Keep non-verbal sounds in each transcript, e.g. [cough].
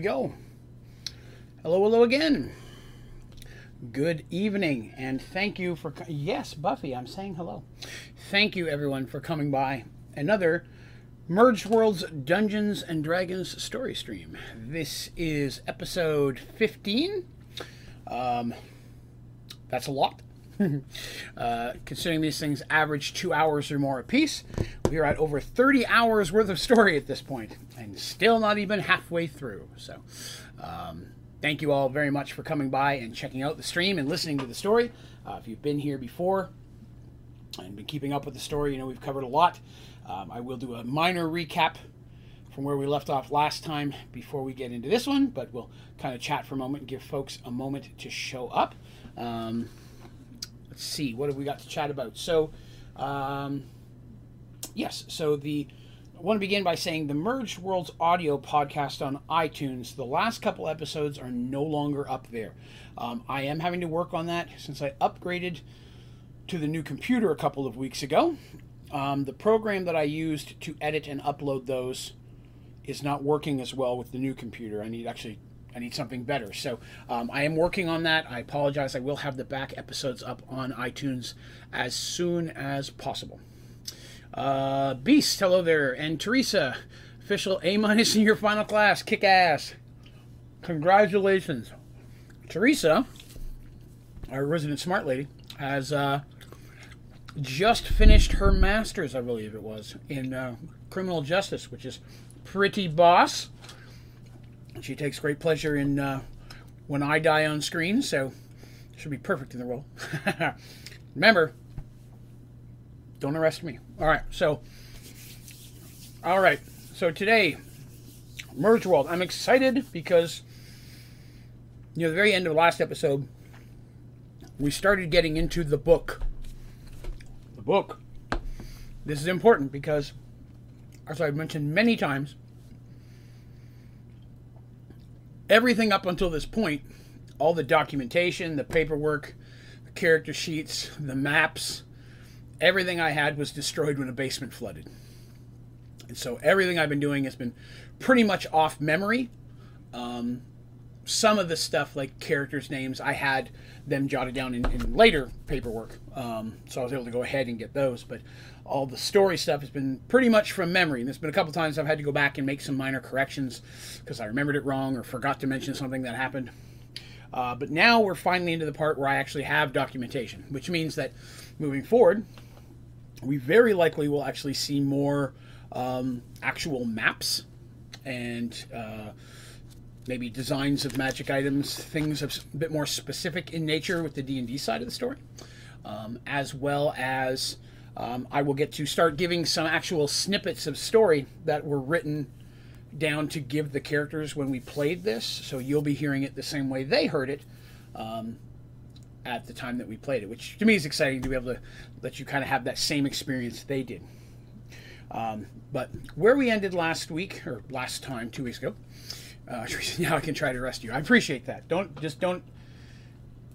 go. Hello, hello again. Good evening, and thank you for yes, Buffy. I'm saying hello. Thank you, everyone, for coming by another Merged Worlds Dungeons and Dragons story stream. This is episode 15. Um, that's a lot. [laughs] uh, considering these things average two hours or more apiece, we are at over 30 hours worth of story at this point, and still not even halfway through. So, um, thank you all very much for coming by and checking out the stream and listening to the story. Uh, if you've been here before and been keeping up with the story, you know we've covered a lot. Um, I will do a minor recap from where we left off last time before we get into this one, but we'll kind of chat for a moment and give folks a moment to show up. Um, let's see, what have we got to chat about? So, um, yes, so the I want to begin by saying the Merged Worlds audio podcast on iTunes, the last couple episodes are no longer up there. Um, I am having to work on that since I upgraded to the new computer a couple of weeks ago. Um, the program that I used to edit and upload those is not working as well with the new computer. I need actually I need something better. So um, I am working on that. I apologize. I will have the back episodes up on iTunes as soon as possible. Uh, Beast, hello there, and Teresa, official A minus in your final class. Kick ass. Congratulations, Teresa, our resident smart lady, has uh, just finished her master's, I believe it was, in uh, criminal justice, which is pretty boss. She takes great pleasure in uh, when I die on screen, so should be perfect in the role. [laughs] Remember, don't arrest me. All right, so, all right, so today, Merge World. I'm excited because, know, the very end of the last episode, we started getting into the book. The book. This is important because, as I've mentioned many times, everything up until this point, all the documentation, the paperwork, the character sheets, the maps, everything I had was destroyed when a basement flooded. And so everything I've been doing has been pretty much off memory. Um, some of the stuff, like characters' names, I had them jotted down in, in later paperwork. Um, so I was able to go ahead and get those. But all the story stuff has been pretty much from memory. And there's been a couple times I've had to go back and make some minor corrections because I remembered it wrong or forgot to mention something that happened. Uh, but now we're finally into the part where I actually have documentation, which means that moving forward, we very likely will actually see more um, actual maps and uh, maybe designs of magic items, things a bit more specific in nature with the D and D side of the story, um, as well as um, I will get to start giving some actual snippets of story that were written down to give the characters when we played this. So you'll be hearing it the same way they heard it um, at the time that we played it, which to me is exciting to be able to let you kind of have that same experience they did. Um, but where we ended last week, or last time, two weeks ago, uh, [laughs] now I can try to arrest you. I appreciate that. Don't just don't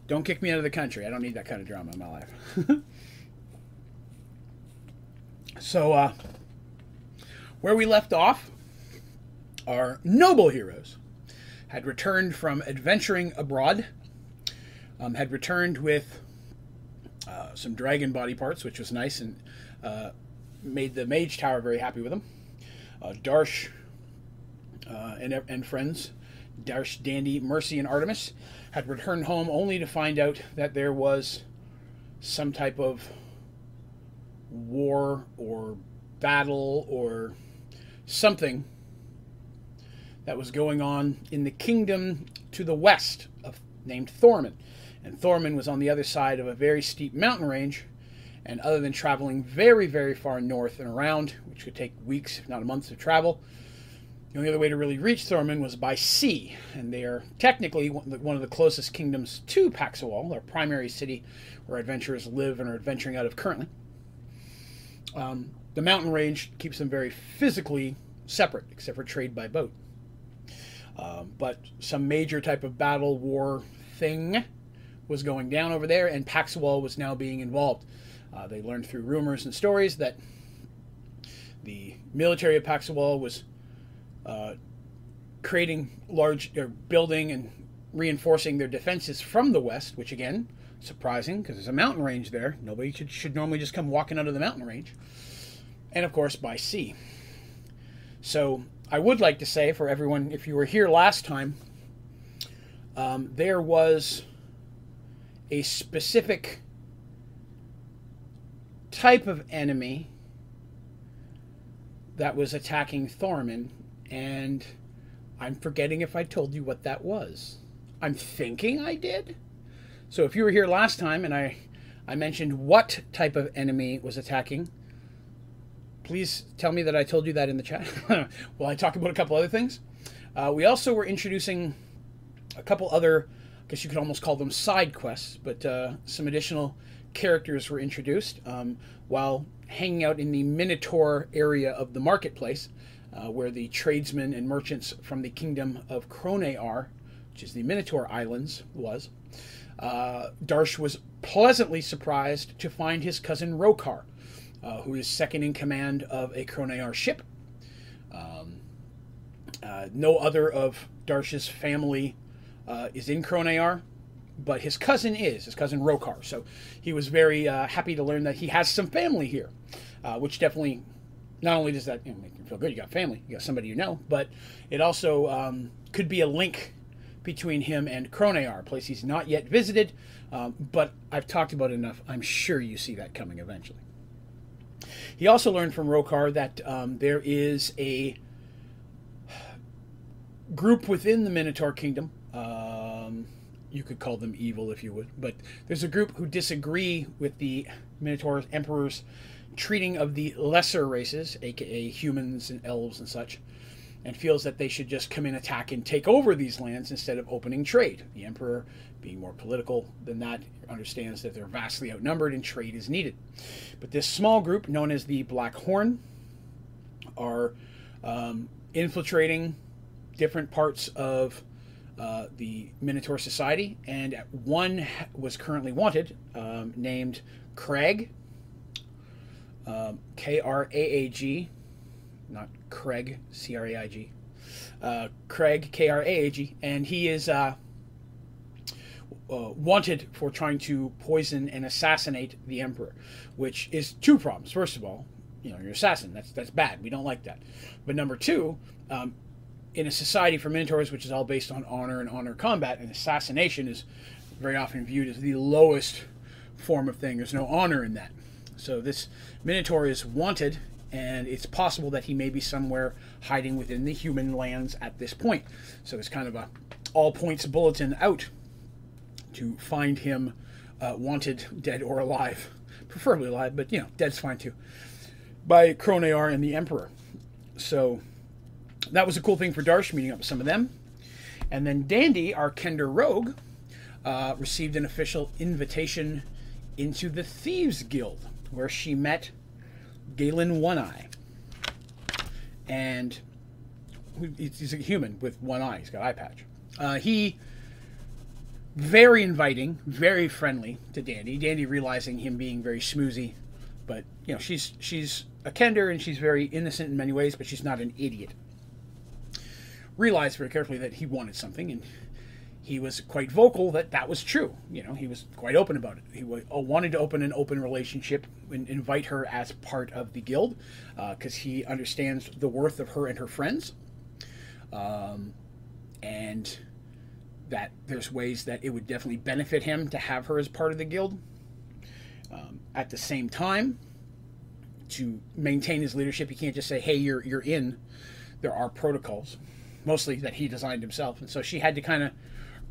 don't kick me out of the country. I don't need that kind of drama in my life. [laughs] so, uh, where we left off, our noble heroes had returned from adventuring abroad. Um, had returned with uh, some dragon body parts, which was nice and uh, made the mage tower very happy with them. Uh, Darsh uh, and, and friends, Darsh, Dandy, Mercy, and Artemis, had returned home only to find out that there was some type of war or battle or something that was going on in the kingdom to the west of named Thorman. And Thorman was on the other side of a very steep mountain range. And other than traveling very, very far north and around, which could take weeks, if not months of travel, the only other way to really reach Thorman was by sea, and they are technically one of the closest kingdoms to Paxawal, our primary city where adventurers live and are adventuring out of currently. Um, the mountain range keeps them very physically separate, except for trade by boat. Um, but some major type of battle war thing was going down over there, and Paxawal was now being involved. Uh, they learned through rumors and stories that the military of Paxawal was uh, creating large, or building and reinforcing their defenses from the west, which again, surprising because there's a mountain range there. Nobody should, should normally just come walking of the mountain range. And of course, by sea. So I would like to say for everyone, if you were here last time, um, there was a specific type of enemy that was attacking Thorman, and I'm forgetting if I told you what that was. I'm thinking I did. So if you were here last time and I, I mentioned what type of enemy was attacking, please tell me that I told you that in the chat. [laughs] Will I talk about a couple other things? Uh, we also were introducing a couple other, guess you could almost call them side quests, but uh, some additional characters were introduced um, while hanging out in the Minotaur area of the marketplace, uh, where the tradesmen and merchants from the kingdom of Crone are, which is the Minotaur Islands, was. Uh, Darsh was pleasantly surprised to find his cousin Rokar, uh, who is second in command of a Cronear ship. Um, uh, no other of Darsh's family uh, is in Cronear, but his cousin is, his cousin Rokar. So he was very uh, happy to learn that he has some family here, uh, which definitely, not only does that you know, make him feel good, you got family, you got somebody you know, but it also um, could be a link between him and Cronear, a place he's not yet visited, um, but I've talked about it enough. I'm sure you see that coming eventually. He also learned from Rokar that um, there is a group within the Minotaur Kingdom. Um, you could call them evil if you would, but there's a group who disagree with the Minotaur Emperor's treating of the lesser races, aka humans and elves and such, and feels that they should just come in, attack, and take over these lands instead of opening trade. The Emperor, being more political than that, understands that they're vastly outnumbered and trade is needed. But this small group, known as the Black Horn, are um, infiltrating different parts of uh, the Minotaur Society, and one was currently wanted, um, named Kraag, um, K R A A G, not Craig, C R A I G. Uh, Kraag, K R A A G, and he is uh, uh, wanted for trying to poison and assassinate the Emperor, which is two problems. First of all, you know, you're an assassin. That's that's bad. We don't like that. But number two, um, in a society for Minotaurs, which is all based on honor and honor combat, and assassination is very often viewed as the lowest form of thing. There's no honor in that. So this Minotaur is wanted and it's possible that he may be somewhere hiding within the human lands at this point. So it's kind of a all points bulletin out to find him uh, wanted, dead or alive, [laughs] preferably alive, but you know, dead's fine too, by Cronear and the Emperor. So that was a cool thing for Darsh, meeting up with some of them. And then Dandy, our Kender Rogue, uh, received an official invitation into the Thieves Guild, where she met Galen One Eye. And he's a human with one eye. He's got an eye patch. Uh, he very inviting, very friendly to Dandy. Dandy realizing him being very schmoozy, but you know she's she's a Kender and she's very innocent in many ways, but she's not an idiot. Realized very carefully that he wanted something, and he was quite vocal that that was true. You know, he was quite open about it. He uh, wanted to open an open relationship and invite her as part of the guild because uh, he understands the worth of her and her friends, um, and that there's ways that it would definitely benefit him to have her as part of the guild. Um, at the same time, to maintain his leadership, he can't just say, "Hey, you're you're in." There are protocols, mostly that he designed himself, and so she had to kind of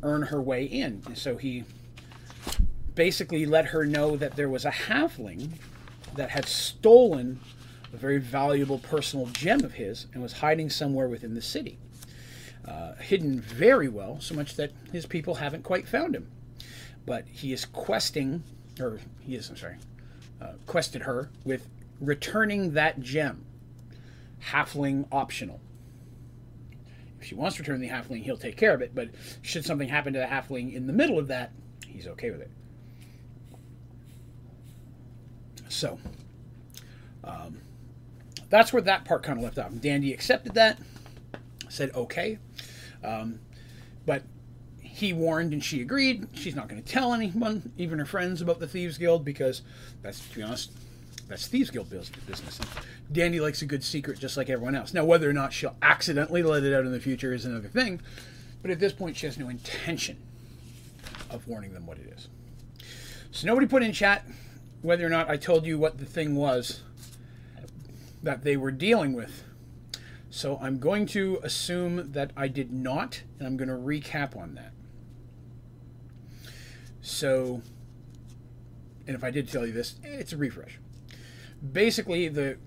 earn her way in. So he basically let her know that there was a halfling that had stolen a very valuable personal gem of his and was hiding somewhere within the city. Uh, hidden very well, so much that his people haven't quite found him. But he is questing, or he is, I'm sorry, uh, quested her with returning that gem, halfling optional she wants to return the halfling, he'll take care of it. But should something happen to the halfling in the middle of that, he's okay with it. So, um, that's where that part kind of left off. Dandy accepted that, said okay. Um, but he warned and she agreed. She's not going to tell anyone, even her friends, about the Thieves Guild because that's, to be honest, that's Thieves Guild business. And Dandy likes a good secret just like everyone else. Now, whether or not she'll accidentally let it out in the future is another thing, but at this point, she has no intention of warning them what it is. So nobody put in chat whether or not I told you what the thing was that they were dealing with. So I'm going to assume that I did not, and I'm going to recap on that. So, and if I did tell you this, it's a refresh. Basically, the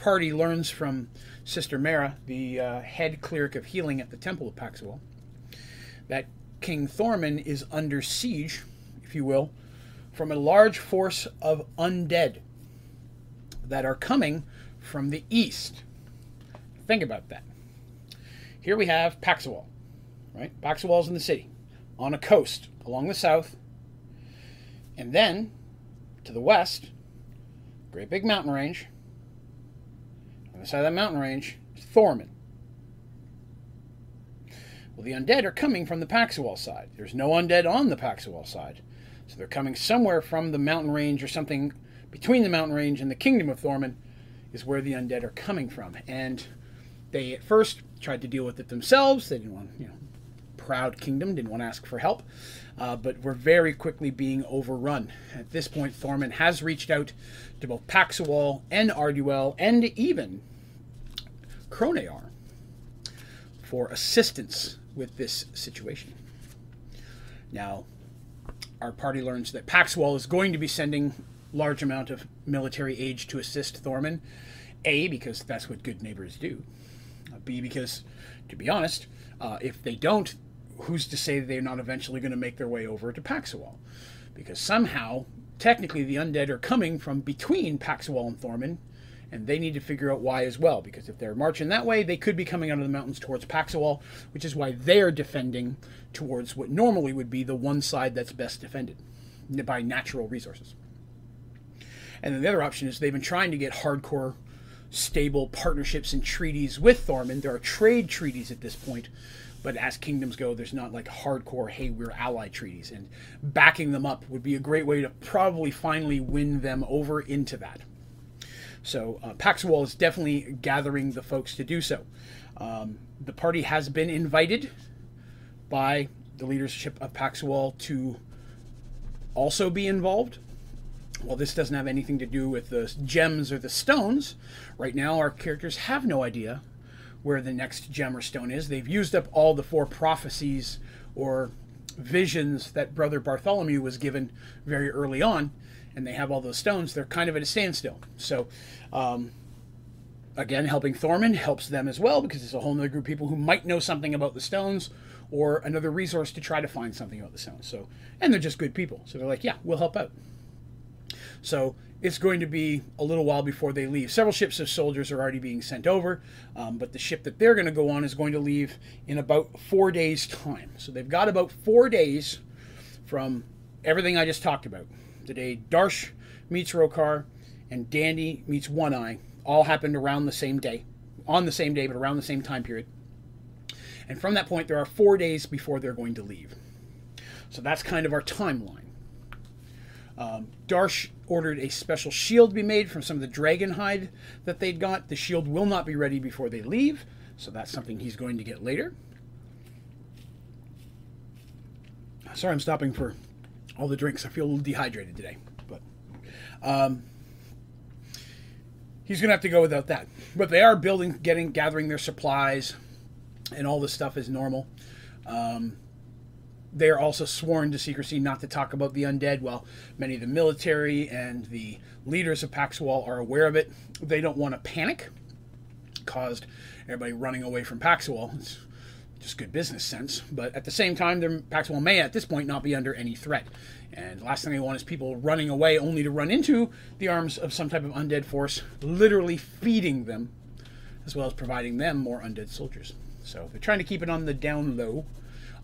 party learns from Sister Mara, the uh, head cleric of healing at the Temple of Paxual, that King Thorman is under siege, if you will, from a large force of undead that are coming from the east. Think about that. Here we have Paxual, right? Paxual's in the city, on a coast along the south, and then to the west, great big mountain range. On the side of that mountain range is Thorman. Well, the undead are coming from the Paxual side. There's no undead on the Paxual side. So they're coming somewhere from the mountain range or something between the mountain range and the kingdom of Thorman is where the undead are coming from. And they at first tried to deal with it themselves. They didn't want, you know, proud kingdom, didn't want to ask for help. Uh, but were very quickly being overrun. At this point, Thorman has reached out to both Paxual and Arduel and even Kronear for assistance with this situation. Now, our party learns that Paxwall is going to be sending large amount of military aid to assist Thorman. A, because that's what good neighbors do. B, because, to be honest, uh, if they don't, who's to say they're not eventually going to make their way over to Paxual? Because somehow, technically, the undead are coming from between Paxual and Thorman, and they need to figure out why as well. Because if they're marching that way, they could be coming out of the mountains towards Paxual, which is why they're defending towards what normally would be the one side that's best defended by natural resources. And then the other option is they've been trying to get hardcore, stable partnerships and treaties with Thorman. There are trade treaties at this point, but as kingdoms go, there's not like hardcore, hey, we're ally treaties. And backing them up would be a great way to probably finally win them over into that. So uh, Paxual is definitely gathering the folks to do so. Um, the party has been invited by the leadership of Paxual to also be involved. Well, this doesn't have anything to do with the gems or the stones. Right now, our characters have no idea where the next gem or stone is. They've used up all the four prophecies or visions that Brother Bartholomew was given very early on, and they have all those stones. They're kind of at a standstill. So, um, again, helping Thorman helps them as well because it's a whole other group of people who might know something about the stones or another resource to try to find something about the stones. So, and they're just good people. So they're like, yeah, we'll help out. So it's going to be a little while before they leave. Several ships of soldiers are already being sent over, um, but the ship that they're going to go on is going to leave in about four days' time. So they've got about four days from everything I just talked about. The day Darsh meets Rokar and Dandy meets One Eye all happened around the same day, on the same day, but around the same time period. And from that point, there are four days before they're going to leave. So that's kind of our timeline. Um, Darsh ordered a special shield to be made from some of the dragon hide that they'd got. The shield will not be ready before they leave, so that's something he's going to get later. Sorry, I'm stopping for all the drinks. I feel a little dehydrated today, but um, he's going to have to go without that. But they are building, getting, gathering their supplies, and all this stuff is normal. Um, they are also sworn to secrecy not to talk about the undead. While many of the military and the leaders of Paxwall are aware of it, they don't want to panic, caused everybody running away from Paxwall. It's just good business sense. But at the same time, Paxual may at this point not be under any threat. And the last thing they want is people running away only to run into the arms of some type of undead force, literally feeding them, as well as providing them more undead soldiers. So they're trying to keep it on the down low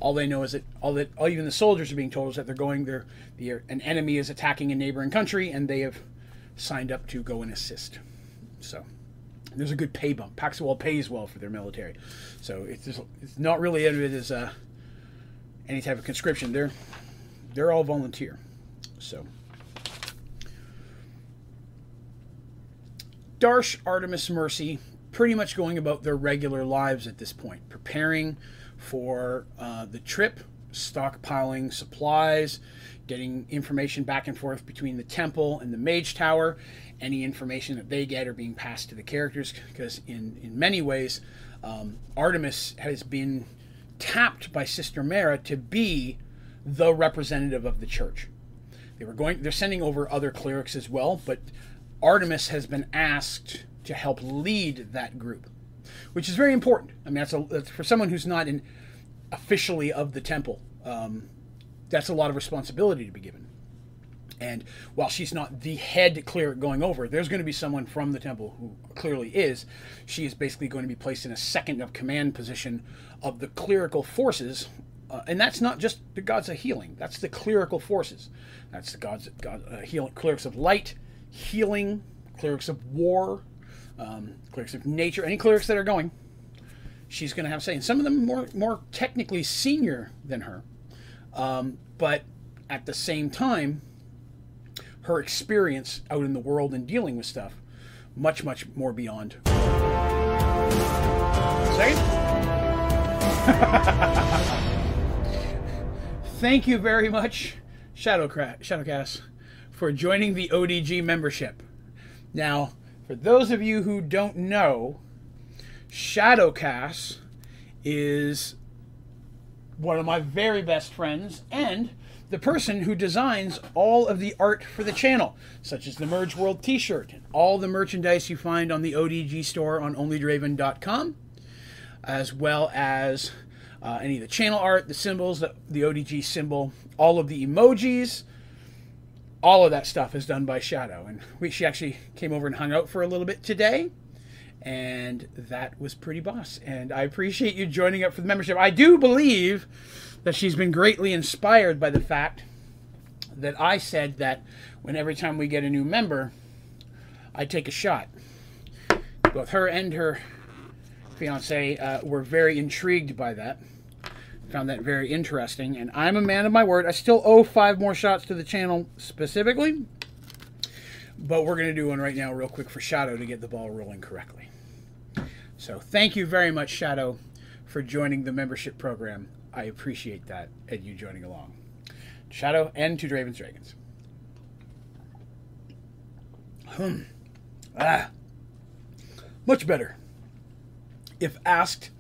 all they know is that all that all even the soldiers are being told is that they're going there. The, an enemy is attacking a neighboring country, and they have signed up to go and assist. So There's a good pay bump. Paxawal pays well for their military, so it's just, it's not really it as a uh, any type of conscription. They're they're all volunteer. So Darsh, Artemis, Mercy, pretty much going about their regular lives at this point, preparing for uh, the trip, stockpiling supplies, getting information back and forth between the temple and the mage tower. Any information that they get are being passed to the characters because, in, in many ways, um, Artemis has been tapped by Sister Mara to be the representative of the church. They were going they're sending over other clerics as well, but Artemis has been asked to help lead that group, which is very important. I mean, that's, a, that's for someone who's not in officially of the temple. Um, that's a lot of responsibility to be given. And while she's not the head cleric going over, there's going to be someone from the temple who clearly is. She is basically going to be placed in a second of command position of the clerical forces. Uh, and that's not just the gods of healing, that's the clerical forces. That's the gods, God, uh, heal, clerics of light, healing, clerics of war, um, clerics of nature, any clerics that are going. She's going to have say, and some of them more more technically senior than her, um, but at the same time, her experience out in the world and dealing with stuff much much more beyond. Say [laughs] Thank you very much, Shadowcra- Shadowcast, for joining the ODG membership. Now, for those of you who don't know, Shadowcast is one of my very best friends and the person who designs all of the art for the channel, such as the Merge World t shirt and all the merchandise you find on the ODG store on onlydraven.com, as well as uh, any of the channel art, the symbols, the, the ODG symbol, all of the emojis, all of that stuff is done by Shadow. And we, she actually came over and hung out for a little bit today. And that was pretty boss. And I appreciate you joining up for the membership. I do believe that she's been greatly inspired by the fact that I said that when every time we get a new member, I take a shot. Both her and her fiance uh, were very intrigued by that found that very interesting. And I'm a man of my word. I still owe five more shots to the channel specifically. But we're going to do one right now real quick for Shadow to get the ball rolling correctly. So thank you very much, Shadow, for joining the membership program. I appreciate that and you joining along. Shadow and to Draven's Dragons. Hmm. Ah. Much better. If asked,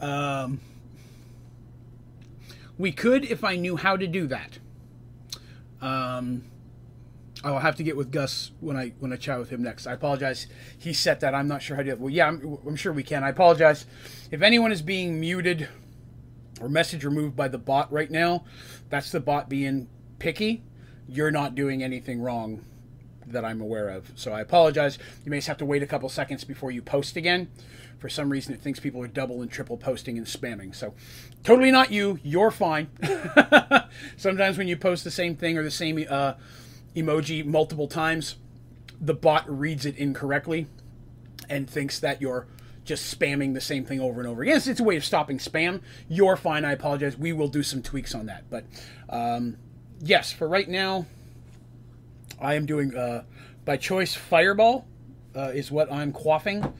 um, we could if I knew how to do that. Um, I'll have to get with Gus when I when I chat with him next. I apologize. He set that. I'm not sure how to. Well, yeah, I'm, I'm sure we can. I apologize. If anyone is being muted or message removed by the bot right now, that's the bot being picky. You're not doing anything wrong that I'm aware of. So I apologize. You may just have to wait a couple seconds before you post again for some reason it thinks people are double and triple posting and spamming. So totally not you. You're fine. [laughs] Sometimes when you post the same thing or the same uh, emoji multiple times, the bot reads it incorrectly and thinks that you're just spamming the same thing over and over again. It's, it's a way of stopping spam. You're fine. I apologize. We will do some tweaks on that. But um, yes, for right now, I am doing uh, by choice Fireball uh, is what I'm quaffing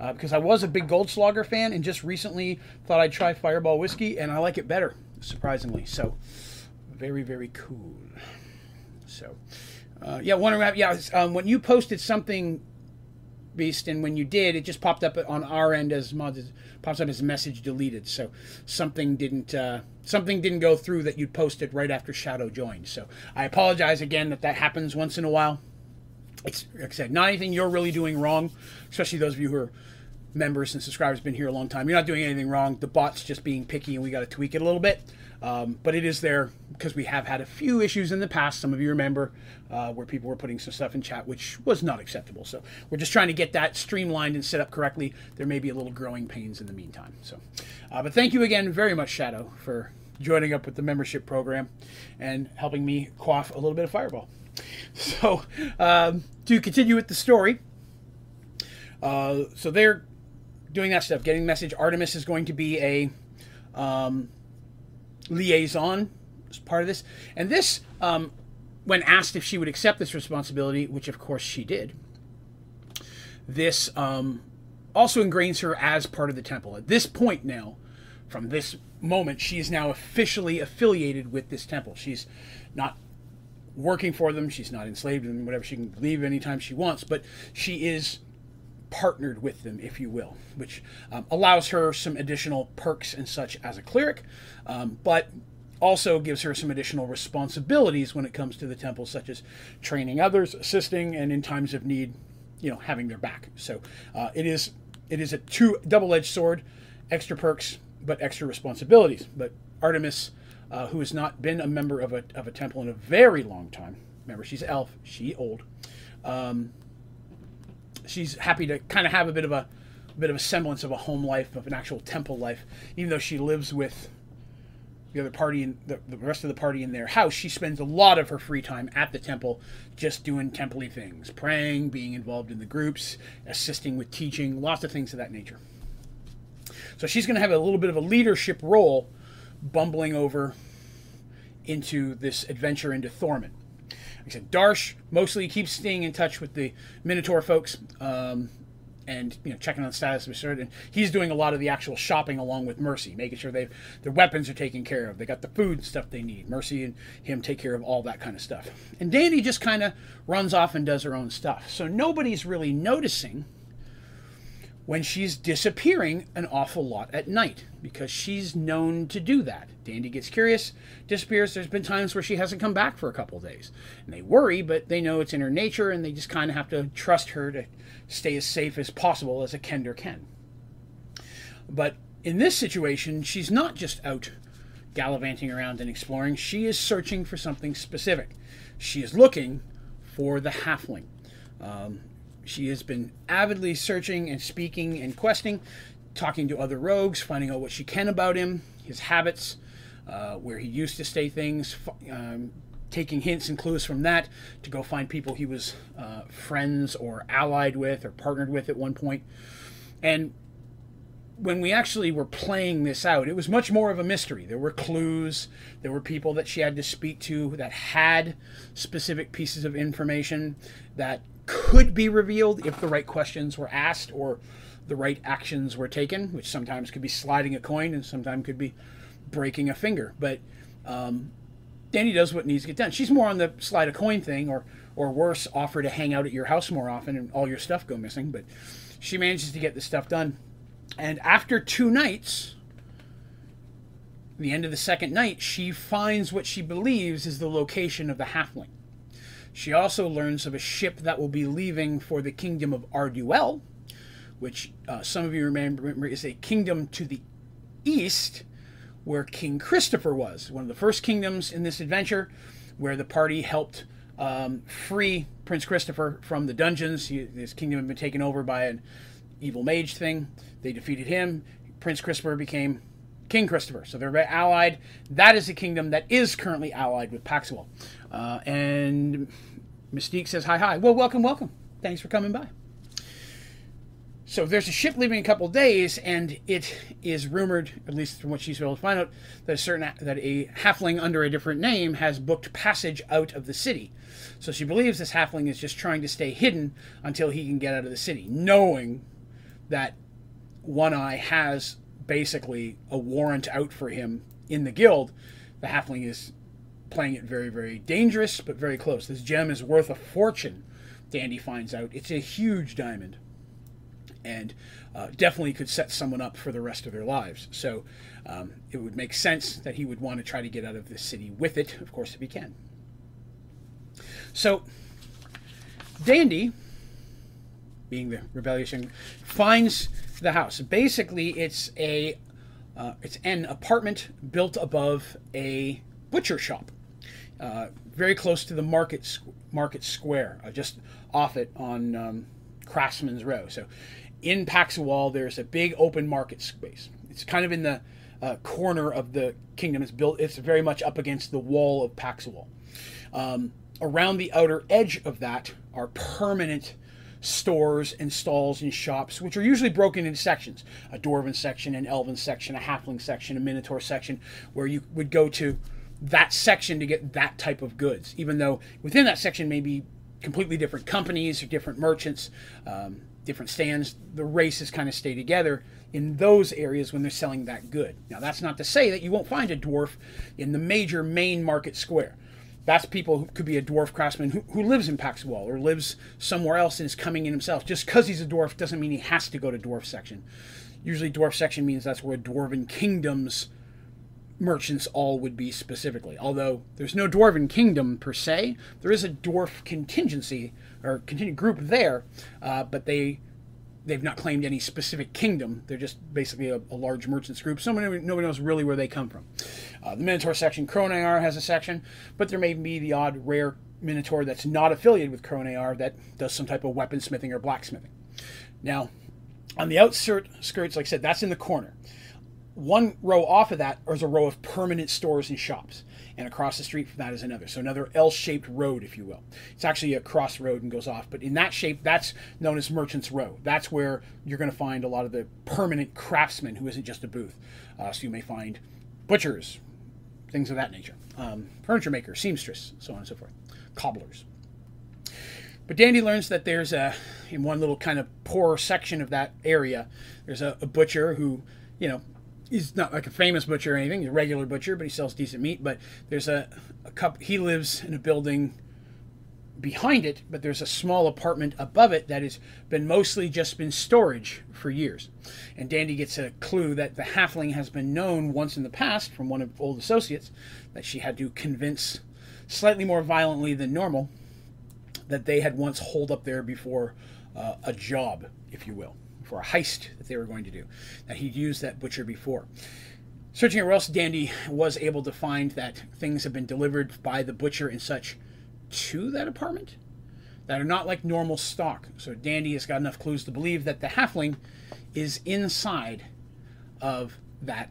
uh, because I was a big Goldschlager fan and just recently thought I'd try Fireball whiskey and I like it better, surprisingly. So, very very cool. So, uh, yeah, one wrap. Yeah, um, when you posted something, Beast, and when you did, it just popped up on our end as mods pops up as message deleted. So something didn't uh, something didn't go through that you posted right after Shadow joined. So I apologize again that that happens once in a while. It's like I said, not anything you're really doing wrong, especially those of you who are members and subscribers been here a long time. You're not doing anything wrong. The bot's just being picky, and we got to tweak it a little bit. Um, but it is there because we have had a few issues in the past. Some of you remember uh, where people were putting some stuff in chat, which was not acceptable. So we're just trying to get that streamlined and set up correctly. There may be a little growing pains in the meantime. So, uh, but thank you again very much, Shadow, for joining up with the membership program and helping me quaff a little bit of Fireball. [laughs] So, um, to continue with the story, Uh, so they're doing that stuff, getting the message. Artemis is going to be a um, liaison as part of this. And this, um, when asked if she would accept this responsibility, which of course she did, this um, also ingrains her as part of the temple. At this point now, from this moment, she is now officially affiliated with this temple. She's not working for them, she's not enslaved and whatever. She can leave anytime she wants, but she is partnered with them, if you will, which um, allows her some additional perks and such as a cleric, um, but also gives her some additional responsibilities when it comes to the temple, such as training others, assisting, and in times of need, you know, having their back. So uh, it is it is a two double-edged sword, extra perks but extra responsibilities. But Artemis, uh, who has not been a member of a of a temple in a very long time, remember she's elf, she old. Um, she's happy to kind of have a bit of a, a bit of a semblance of a home life, of an actual temple life, even though she lives with the other party and the, the rest of the party in their house. She spends a lot of her free time at the temple, just doing temple things, praying, being involved in the groups, assisting with teaching, lots of things of that nature. So she's going to have a little bit of a leadership role, bumbling over into this adventure into Thorman. Said, Darsh mostly keeps staying in touch with the Minotaur folks um, and you know checking on the status of his and he's doing a lot of the actual shopping along with Mercy, making sure they their weapons are taken care of, they got the food and stuff they need. Mercy and him take care of all that kind of stuff. And Dandy just kind of runs off and does her own stuff. So nobody's really noticing when she's disappearing an awful lot at night because she's known to do that. Dandy gets curious, disappears. There's been times where she hasn't come back for a couple days. And they worry, but they know it's in her nature and they just kind of have to trust her to stay as safe as possible as a kender can. But in this situation, she's not just out gallivanting around and exploring, she is searching for something specific. She is looking for the halfling. Um, she has been avidly searching and speaking and questing, talking to other rogues, finding out what she can about him, his habits, uh, where he used to stay things, um, taking hints and clues from that to go find people he was uh, friends or allied with or partnered with at one point. And when we actually were playing this out, it was much more of a mystery. There were clues, there were people that she had to speak to that had specific pieces of information that could be revealed if the right questions were asked or the right actions were taken, which sometimes could be sliding a coin and sometimes could be breaking a finger. But um, Danny does what needs to get done. She's more on the slide a coin thing, or or worse, offer to hang out at your house more often and all your stuff go missing. But she manages to get the stuff done. And after two nights, the end of the second night, she finds what she believes is the location of the halfling. She also learns of a ship that will be leaving for the kingdom of Arduel, which uh, some of you remember is a kingdom to the east where King Christopher was, one of the first kingdoms in this adventure, where the party helped um, free Prince Christopher from the dungeons. He, his kingdom had been taken over by an evil mage thing. They defeated him. Prince Christopher became King Christopher. So they're allied. That is a kingdom that is currently allied with Paxwell. Uh, and Mystique says, Hi, hi. Well, welcome, welcome. Thanks for coming by. So there's a ship leaving in a couple days, and it is rumored, at least from what she's able to find out, that a certain that a halfling under a different name has booked passage out of the city. So she believes this halfling is just trying to stay hidden until he can get out of the city, knowing that One Eye has basically a warrant out for him in the guild. The halfling is playing it very, very dangerous, but very close. This gem is worth a fortune, Dandy finds out. It's a huge diamond. And uh, definitely could set someone up for the rest of their lives. So um, it would make sense that he would want to try to get out of the city with it, of course, if he can. So Dandy, being the rebellious young, finds the house. Basically, it's a uh, it's an apartment built above a butcher shop. Uh, very close to the market market square, uh, just off it on um, Craftsman's Row. So in Paxawal, there's a big open market space. It's kind of in the uh, corner of the kingdom. It's built. It's very much up against the wall of Paxawal. Um, around the outer edge of that are permanent stores and stalls and shops, which are usually broken into sections a dwarven section, an elven section, a halfling section, a minotaur section, where you would go to that section to get that type of goods, even though within that section may be completely different companies or different merchants, um, different stands. The races kind of stay together in those areas when they're selling that good. Now, that's not to say that you won't find a dwarf in the major main market square. That's people who could be a dwarf craftsman who, who lives in Paxwell or lives somewhere else and is coming in himself. Just because he's a dwarf doesn't mean he has to go to dwarf section. Usually, dwarf section means that's where dwarven kingdoms merchants all would be specifically. Although there's no dwarven kingdom per se, there is a dwarf contingency or continued group there, uh, but they they've not claimed any specific kingdom. They're just basically a, a large merchants group. So nobody, knows really where they come from. Uh, the Minotaur section, Kronear has a section, but there may be the odd rare Minotaur that's not affiliated with Kronear that does some type of weaponsmithing or blacksmithing. Now, on the outskirts, like I said, that's in the corner. One row off of that is a row of permanent stores and shops and across the street from that is another. So another L-shaped road, if you will. It's actually a crossroad and goes off, but in that shape, that's known as Merchant's Row. That's where you're going to find a lot of the permanent craftsmen who isn't just a booth. Uh, so you may find butchers, things of that nature, um, furniture makers, seamstress, so on and so forth, cobblers. But Dandy learns that there's a, in one little kind of poor section of that area, there's a, a butcher who, you know, he's not like a famous butcher or anything. He's a regular butcher, but he sells decent meat. But there's a, a cup. He lives in a building behind it, but there's a small apartment above it that has been mostly just been storage for years. And Dandy gets a clue that the halfling has been known once in the past from one of old associates that she had to convince slightly more violently than normal that they had once holed up there before uh, a job, if you will for a heist that they were going to do. That he'd used that butcher before. Searching around else, Dandy was able to find that things have been delivered by the butcher and such to that apartment that are not like normal stock. So Dandy has got enough clues to believe that the halfling is inside of that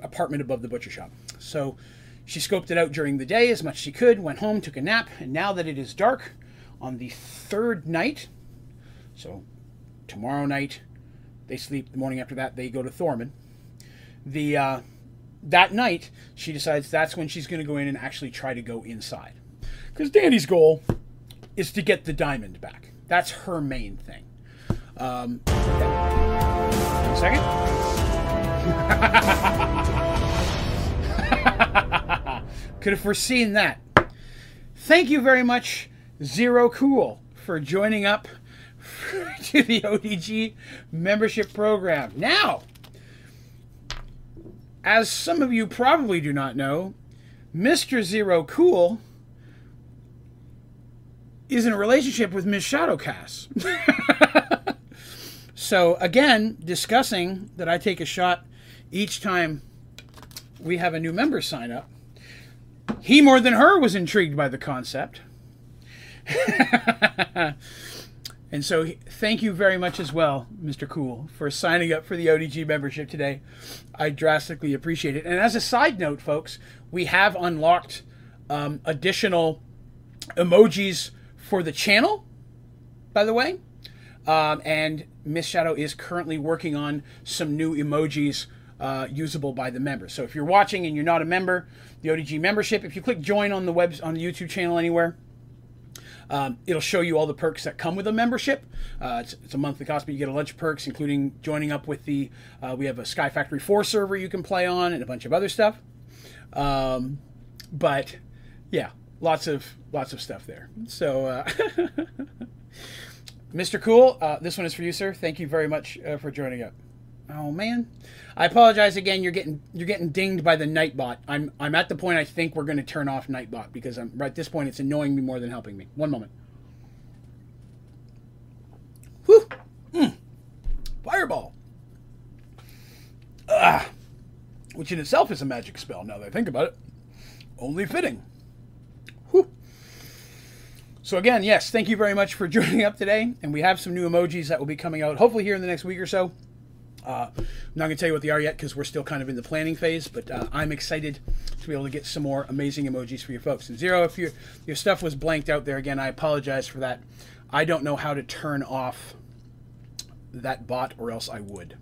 apartment above the butcher shop. So she scoped it out during the day as much as she could, went home, took a nap, and now that it is dark on the third night, so tomorrow night they sleep. The morning after that, they go to Thorman. The uh, that night, she decides that's when she's going to go in and actually try to go inside, because Dandy's goal is to get the diamond back. That's her main thing. Um, second. [laughs] Could have foreseen that. Thank you very much, Zero Cool, for joining up [laughs] to the ODG membership program. Now, as some of you probably do not know, Mr. Zero Cool is in a relationship with Miss Shadowcast. [laughs] so, again, discussing that I take a shot each time we have a new member sign up. He more than her was intrigued by the concept. [laughs] And so, thank you very much as well, Mr. Cool, for signing up for the ODG membership today. I drastically appreciate it. And as a side note, folks, we have unlocked um, additional emojis for the channel, by the way. Um, and Miss Shadow is currently working on some new emojis uh, usable by the members. So if you're watching and you're not a member, the ODG membership, if you click join on the web on the YouTube channel anywhere, um, it'll show you all the perks that come with a membership. Uh, it's, it's, a monthly cost, but you get a bunch of perks, including joining up with the. Uh, we have a Sky Factory 4 server you can play on, and a bunch of other stuff. Um, but yeah, lots of lots of stuff there. So. Uh, [laughs] Mr. Cool, uh, this one is for you, sir. Thank you very much uh, for joining up. Oh man, I apologize again. You're getting you're getting dinged by the Nightbot. I'm I'm at the point I think we're going to turn off Nightbot because I'm right at this point it's annoying me more than helping me. One moment. Whew. Mm. Fireball. Ah. Which in itself is a magic spell. Now that I think about it, only fitting. Whew. So again, yes, thank you very much for [laughs] joining up today, and we have some new emojis that will be coming out hopefully here in the next week or so. Uh, I'm not going to tell you what they are yet because we're still kind of in the planning phase, but uh, I'm excited to be able to get some more amazing emojis for you folks. And Zero, if your your stuff was blanked out there again, I apologize for that. I don't know how to turn off that bot, or else I would.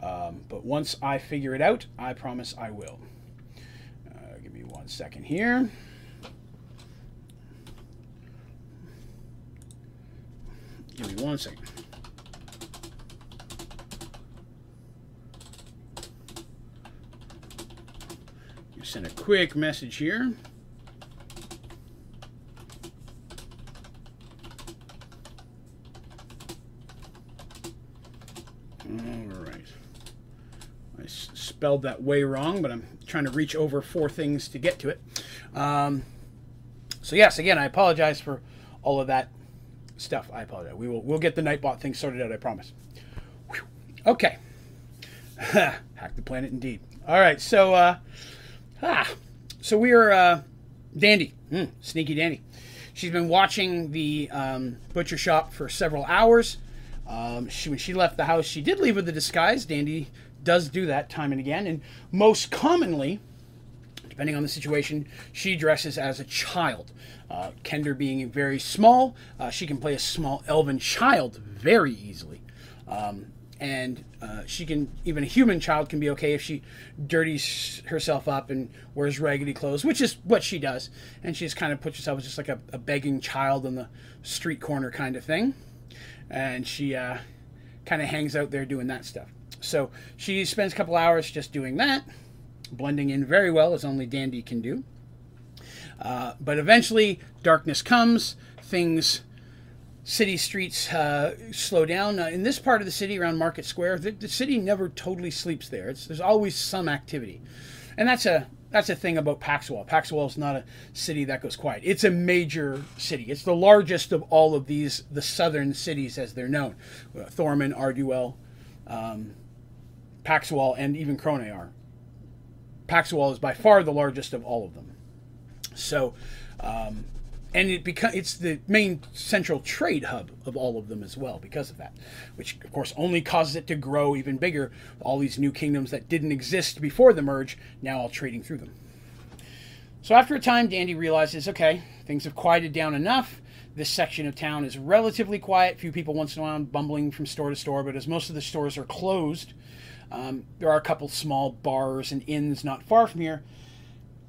Um, but once I figure it out, I promise I will. Uh, give me one second here. Give me one second. Send a quick message here. Spelled that way wrong, but I'm trying to reach over four things to get to it. Um, so yes, again, I apologize for all of that stuff. I apologize. We will we'll get the Nightbot thing sorted out. I promise. Whew. Okay. [laughs] Hack the planet, indeed. All right. So, uh, ah, so we are uh, Dandy, mm, sneaky Dandy. She's been watching the um, butcher shop for several hours. Um, she, when she left the house, she did leave with a disguise. Dandy does do that time and again, and most commonly, depending on the situation, she dresses as a child. Uh, Kender being very small, uh, she can play a small elven child very easily. Um, and uh, she can, even a human child can be okay if she dirties herself up and wears raggedy clothes, which is what she does. And she just kind of puts herself as just like a, a begging child on the street corner kind of thing. And she uh, kind of hangs out there doing that stuff. So she spends a couple hours just doing that, blending in very well as only Dandy can do. Uh, but eventually, darkness comes, things, city streets uh, slow down. Uh, in this part of the city, around Market Square, the, the city never totally sleeps there. It's, there's always some activity. And that's a that's a thing about Paxwell. Paxwell is not a city that goes quiet. It's a major city. It's the largest of all of these, the southern cities as they're known. Uh, Thorman, Arduel, um, Paxwell, and even Krone are. Paxwell is by far the largest of all of them. So, um, and it beca- it's the main central trade hub of all of them as well because of that, which of course only causes it to grow even bigger. All these new kingdoms that didn't exist before the merge now all trading through them. So after a time, Dandy realizes, okay, things have quieted down enough. This section of town is relatively quiet. Few people once in a while bumbling from store to store, but as most of the stores are closed, um, there are a couple small bars and inns not far from here.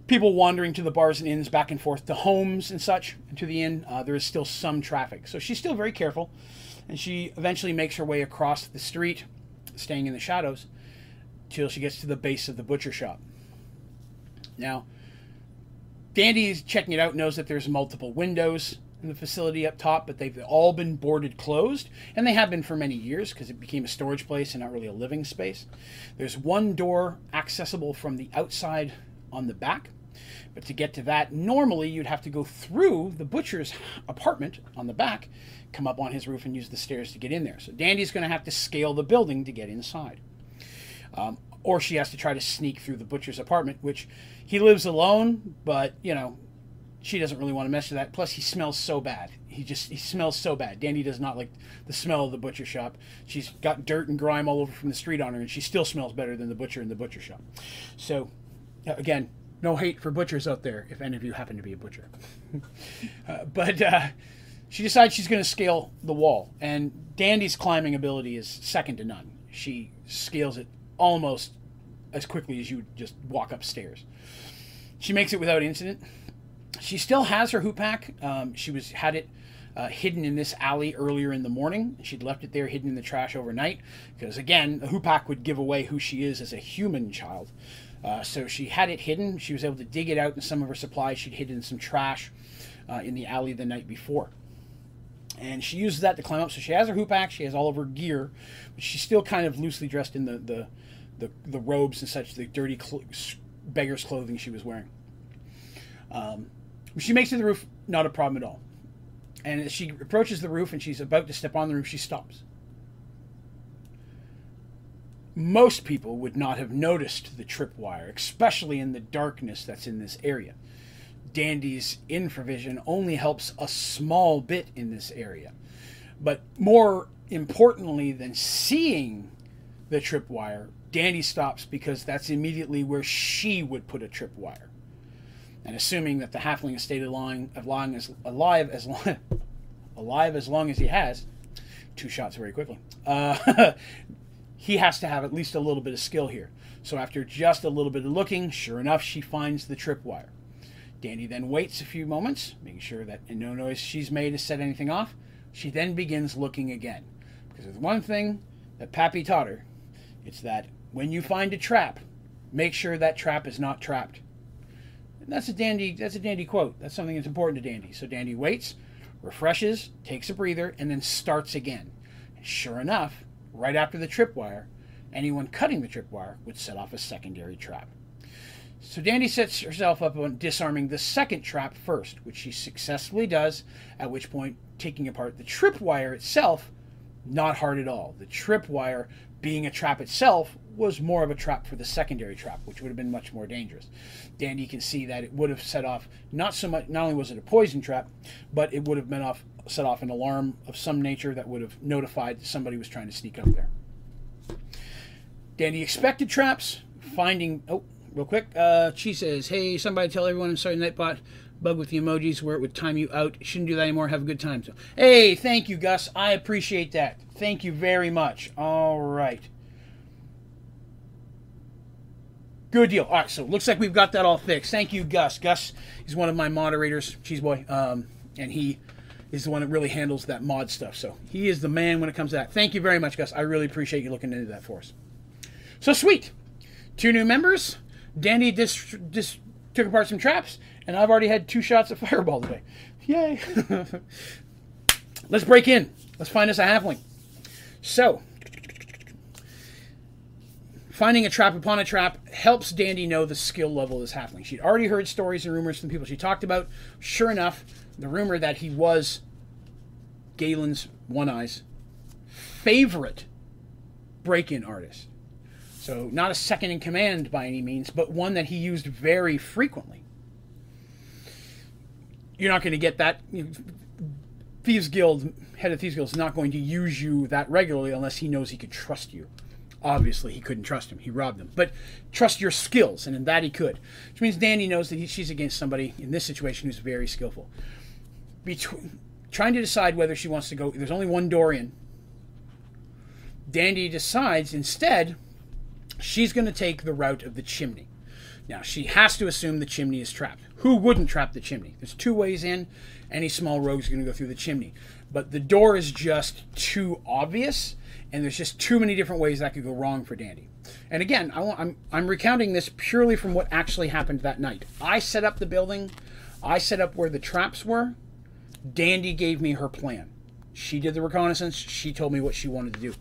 People wandering to the bars and inns back and forth to homes and such, and to the inn. Uh, there is still some traffic. So she's still very careful, and she eventually makes her way across the street, staying in the shadows, till she gets to the base of the butcher shop. Now, Dandy is checking it out, knows that there's multiple windows in the facility up top, but they've all been boarded closed, and they have been for many years because it became a storage place and not really a living space. There's one door accessible from the outside on the back, but to get to that, normally you'd have to go through the butcher's apartment on the back, come up on his roof, and use the stairs to get in there. So Dandy's going to have to scale the building to get inside. Um, or she has to try to sneak through the butcher's apartment, which he lives alone, but, you know, she doesn't really want to mess with that. Plus, he smells so bad. He just he smells so bad. Dandy does not like the smell of the butcher shop. She's got dirt and grime all over from the street on her, and she still smells better than the butcher in the butcher shop. So, again, no hate for butchers out there if any of you happen to be a butcher. [laughs] uh, but uh, she decides she's going to scale the wall, and Dandy's climbing ability is second to none. She scales it almost as quickly as you would just walk upstairs. She makes it without incident she still has her hoopak. Um, she was had it uh, hidden in this alley earlier in the morning. She'd left it there hidden in the trash overnight because, again, the hoopak would give away who she is as a human child. Uh, so she had it hidden. She was able to dig it out in some of her supplies. She'd hidden some trash uh, in the alley the night before. And she uses that to climb up. So she has her hoopak. She has all of her gear, but she's still kind of loosely dressed in the the, the, the robes and such, the dirty cl- beggar's clothing she was wearing. Um, she makes it to the roof, not a problem at all. And as she approaches the roof and she's about to step on the roof, she stops. Most people would not have noticed the tripwire, especially in the darkness that's in this area. Dandy's infravision only helps a small bit in this area. But more importantly than seeing the tripwire, Dandy stops because that's immediately where she would put a tripwire and assuming that the halfling has stayed alive, alive as alive as long, [laughs] alive as long as he has, two shots very quickly, uh, [laughs] he has to have at least a little bit of skill here. So after just a little bit of looking, sure enough, she finds the tripwire. Dandy then waits a few moments, making sure that no noise she's made has set anything off. She then begins looking again. Because there's one thing that Pappy taught her it's that when you find a trap, make sure that trap is not trapped. And that's a dandy that's a dandy quote. That's something that's important to Dandy. So Dandy waits, refreshes, takes a breather, and then starts again. And sure enough, right after the tripwire, anyone cutting the tripwire would set off a secondary trap. So Dandy sets herself up on disarming the second trap first, which she successfully does, at which point taking apart the tripwire itself, not hard at all. The tripwire being a trap itself was more of a trap for the secondary trap, which would have been much more dangerous. Dandy can see that it would have set off not so much not only was it a poison trap, but it would have been off set off an alarm of some nature that would have notified somebody was trying to sneak up there. Dandy expected traps, finding oh real quick. Uh, she says, "Hey, somebody tell everyone I'm sorry, Nightbot bug with the emojis where it would time you out. Shouldn't do that anymore. Have a good time." So, hey, thank you, Gus. I appreciate that. Thank you very much. All right. Good deal. All right, so looks like we've got that all fixed. Thank you, Gus. Gus is one of my moderators, Cheese Boy, um, and he is the one that really handles that mod stuff. So he is the man when it comes to that. Thank you very much, Gus. I really appreciate you looking into that for us. So sweet. Two new members. Dandy just, just took apart some traps, and I've already had two shots of [laughs] fireball today. Yay! [laughs] Let's break in. Let's find us a halfling. So, finding a trap upon a trap helps Dandy know the skill level of this halfling. She'd already heard stories and rumors from people she talked about. Sure enough, the rumor that he was Galen's One Eyes favorite break in artist. So, not a second in command by any means, but one that he used very frequently. You're not going to get that. Thieves Guild, head of Thieves Guild, is not going to use you that regularly unless he knows he could trust you. Obviously, he couldn't trust him. He robbed him. But trust your skills, and in that he could. Which means Dandy knows that he, she's against somebody in this situation who's very skillful. Between, trying to decide whether she wants to go, there's only one door in. Dandy decides instead she's going to take the route of the chimney. Now, she has to assume the chimney is trapped. Who wouldn't trap the chimney? There's two ways in. Any small rogue's going to go through the chimney. But the door is just too obvious, and there's just too many different ways that could go wrong for Dandy. And again, I am I'm, I'm recounting this purely from what actually happened that night. I set up the building, I set up where the traps were. Dandy gave me her plan. She did the reconnaissance. She told me what she wanted to do.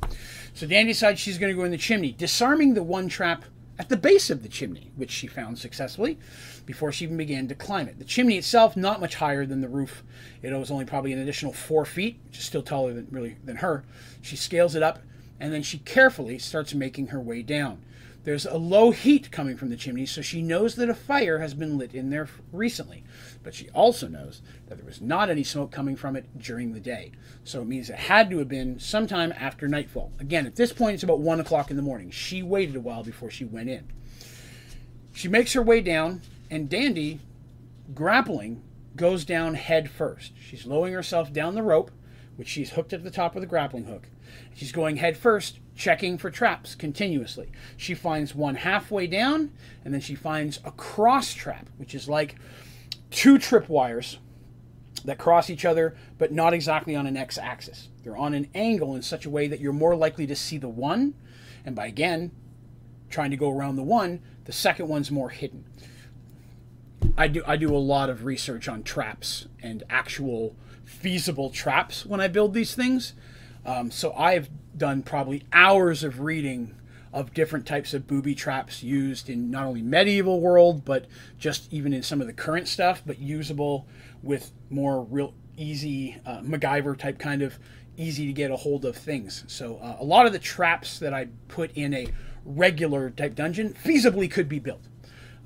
So Dandy decides she's going to go in the chimney, disarming the one trap at the base of the chimney, which she found successfully before she even began to climb it. The chimney itself not much higher than the roof. It was only probably an additional four feet, which is still taller than really than her. She scales it up, and then she carefully starts making her way down. There's a low heat coming from the chimney, so she knows that a fire has been lit in there recently. But she also knows that there was not any smoke coming from it during the day. So it means it had to have been sometime after nightfall. Again, at this point, it's about 1 o'clock in the morning. She waited a while before she went in. She makes her way down, and Dandy, grappling, goes down head first. She's lowering herself down the rope, which she's hooked at the top of the grappling hook. She's going head first checking for traps continuously. She finds one halfway down, and then she finds a cross trap, which is like two tripwires that cross each other, but not exactly on an x axis. They're on an angle in such a way that you're more likely to see the one, and by again, trying to go around the one, the second one's more hidden. I do I do a lot of research on traps and actual feasible traps when I build these things. Um, so I've done probably hours of reading of different types of booby traps used in not only medieval world but just even in some of the current stuff but usable with more real easy uh, MacGyver type kind of easy to get a hold of things. So uh, a lot of the traps that I put in a regular type dungeon feasibly could be built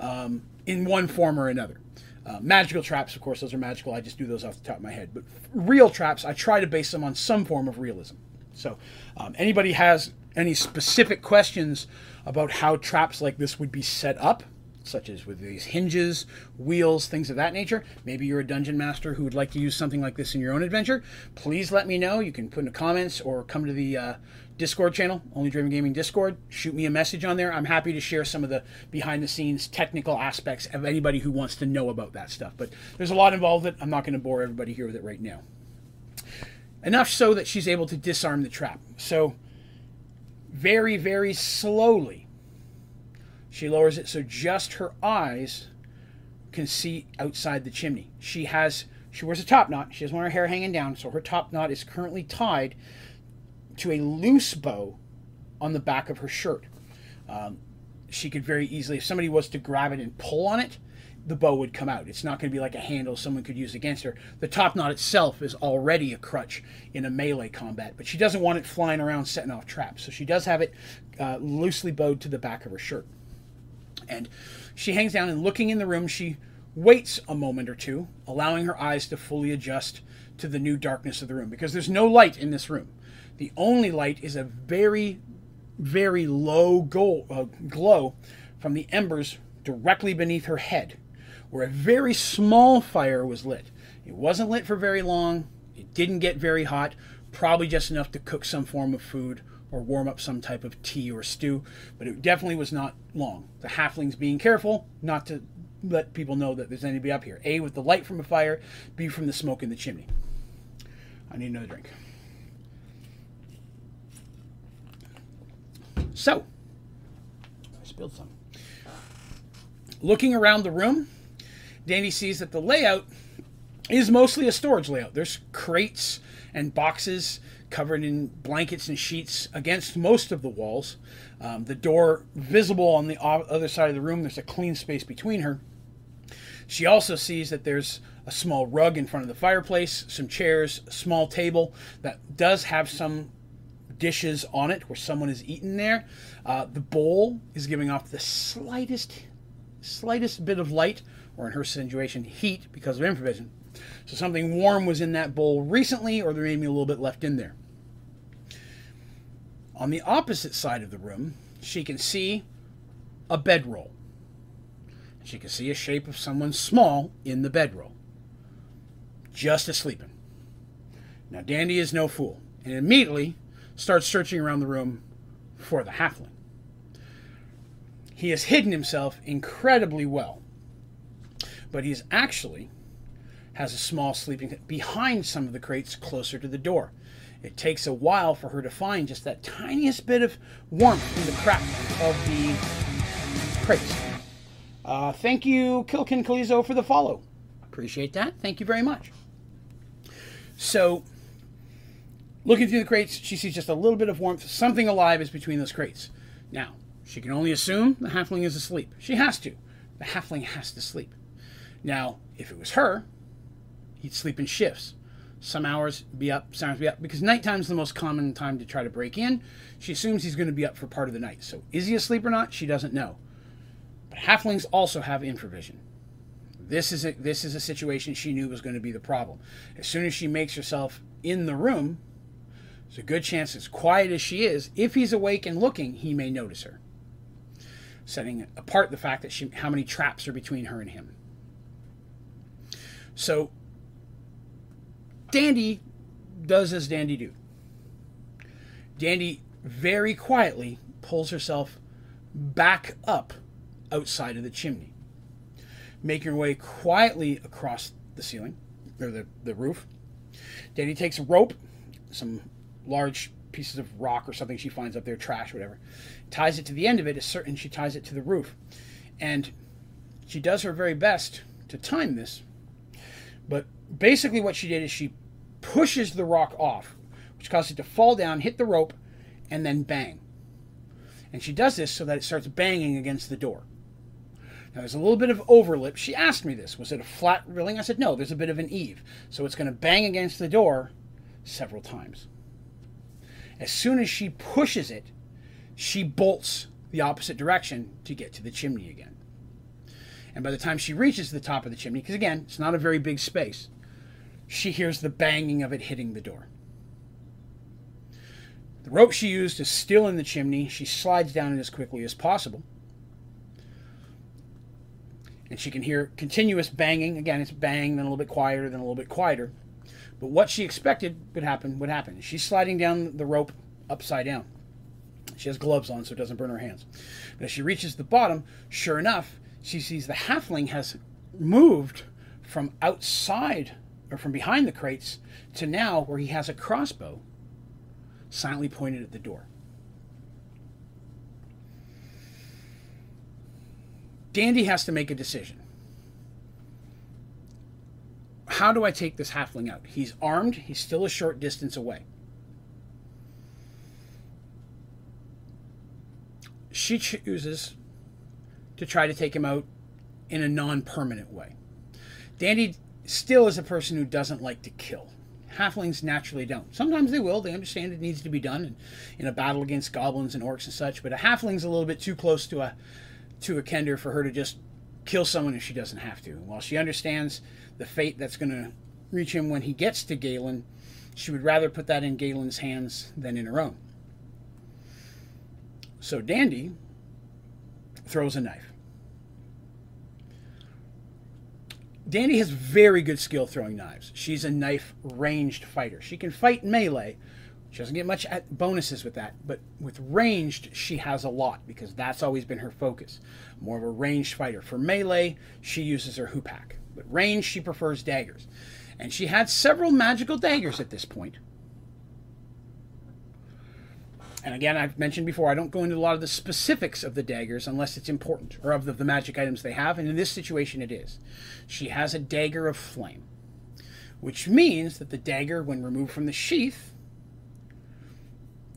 um, in one form or another. Uh, magical traps, of course, those are magical. I just do those off the top of my head. But real traps, I try to base them on some form of realism. So, um, anybody has any specific questions about how traps like this would be set up, such as with these hinges, wheels, things of that nature. Maybe you're a dungeon master who would like to use something like this in your own adventure. Please let me know. You can put in the comments or come to the uh, Discord channel, Only Driven Gaming Discord. Shoot me a message on there. I'm happy to share some of the behind the scenes technical aspects of anybody who wants to know about that stuff. But there's a lot involved with it. I'm not going to bore everybody here with it right now. Enough so that she's able to disarm the trap. So, very, very slowly, she lowers it so just her eyes can see outside the chimney. She has she wears a top knot. She has one of her hair hanging down, so her top knot is currently tied to a loose bow on the back of her shirt. Um, she could very easily, if somebody was to grab it and pull on it, the bow would come out. It's not going to be like a handle someone could use against her. The top knot itself is already a crutch in a melee combat, but she doesn't want it flying around setting off traps. So she does have it uh, loosely bowed to the back of her shirt. And she hangs down and looking in the room, she waits a moment or two, allowing her eyes to fully adjust to the new darkness of the room because there's no light in this room. The only light is a very, very low uh, glow from the embers directly beneath her head, where a very small fire was lit. It wasn't lit for very long, it didn't get very hot, probably just enough to cook some form of food or warm up some type of tea or stew, but it definitely was not long. The halflings being careful not to let people know that there's anybody up here. A, with the light from a fire, B, from the smoke in the chimney. I need another drink. So, I spilled some. Looking around the room, Dandy sees that the layout is mostly a storage layout. There's crates and boxes covered in blankets and sheets against most of the walls. Um, the door visible on the other side of the room, there's a clean space between her. She also sees that there's a small rug in front of the fireplace, some chairs, a small table that does have some dishes on it where someone has eaten there. Uh, the bowl is giving off the slightest, slightest bit of light, or in her situation, heat because of infravision. So something warm was in that bowl recently, or there may be a little bit left in there. On the opposite side of the room, she can see a bedroll. She can see a shape of someone small in the bedroll, just asleep. Now, Dandy is no fool, and immediately starts searching around the room for the halfling. He has hidden himself incredibly well, but he is actually has a small sleeping behind some of the crates closer to the door. It takes a while for her to find just that tiniest bit of warmth in the crack of the crates. Uh, thank you, Kilkin Kalizo, for the follow. Appreciate that. Thank you very much. So, looking through the crates, she sees just a little bit of warmth. Something alive is between those crates. Now, she can only assume the halfling is asleep. She has to. The halfling has to sleep. Now, if it was her, he'd sleep in shifts. Some hours be up, some hours be up, because nighttime's the most common time to try to break in. She assumes he's going to be up for part of the night. So is he asleep or not? She doesn't know. But halflings also have infravision. This is a, this is a situation she knew was going to be the problem. As soon as she makes herself in the room, there's a good chance, as quiet as she is, if he's awake and looking, he may notice her. Setting apart the fact that she, how many traps are between her and him. So Dandy does as Dandy do. Dandy very quietly pulls herself back up outside of the chimney, making her way quietly across the ceiling or the, the roof. Dandy takes a rope, some large pieces of rock or something she finds up there, trash, whatever, ties it to the end of it, is certain she ties it to the roof. And she does her very best to time this but basically, what she did is she pushes the rock off, which causes it to fall down, hit the rope, and then bang. And she does this so that it starts banging against the door. Now, there's a little bit of overlip. She asked me this. Was it a flat railing? I said, no, there's a bit of an eave. So it's going to bang against the door several times. As soon as she pushes it, she bolts the opposite direction to get to the chimney again. And by the time she reaches the top of the chimney, because again, it's not a very big space, she hears the banging of it hitting the door. The rope she used is still in the chimney. She slides down it as quickly as possible. and she can hear continuous banging. Again, it's bang, then a little bit quieter, then a little bit quieter. But what she expected would happen would happen. She's sliding down the rope upside down. She has gloves on so it doesn't burn her hands. But as she reaches the bottom, sure enough, she sees the halfling has moved from outside or from behind the crates to now where he has a crossbow silently pointed at the door. Dandy has to make a decision. How do I take this halfling out? He's armed, he's still a short distance away. She chooses to try to take him out in a non permanent way. Dandy still is a person who doesn't like to kill. Halflings naturally don't. Sometimes they will. They understand it needs to be done in, a battle against goblins and orcs and such. But a halfling's a little bit too close to a to a kender for her to just kill someone if she doesn't have to. And While she understands the fate that's going to reach him when he gets to Galen, she would rather put that in Galen's hands than in her own. So Dandy throws a knife. Dandy has very good skill throwing knives. She's a knife ranged fighter. She can fight melee. She doesn't get much bonuses with that, but with ranged, she has a lot because that's always been her focus. More of a ranged fighter. For melee, she uses her hoopak, but range, she prefers daggers. And she had several magical daggers at this point. And again, I've mentioned before, I don't go into a lot of the specifics of the daggers unless it's important, or of the, the magic items they have, and in this situation it is. She has a dagger of flame, which means that the dagger, when removed from the sheath,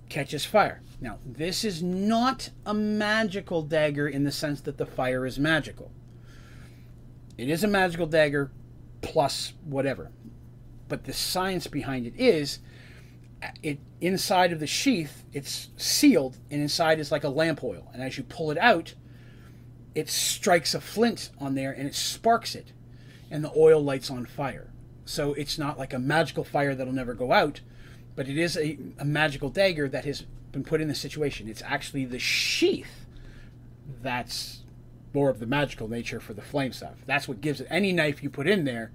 catches fire. Now, this is not a magical dagger in the sense that the fire is magical. It is a magical dagger plus whatever. But the science behind it is it inside of the sheath it's sealed and inside is like a lamp oil. And as you pull it out it strikes a flint on there and it sparks it and the oil lights on fire. So it's not like a magical fire that'll never go out but it is a, a magical dagger that has been put in the situation. It's actually the sheath that's more of the magical nature for the flame stuff that's what gives it. Any knife you put in there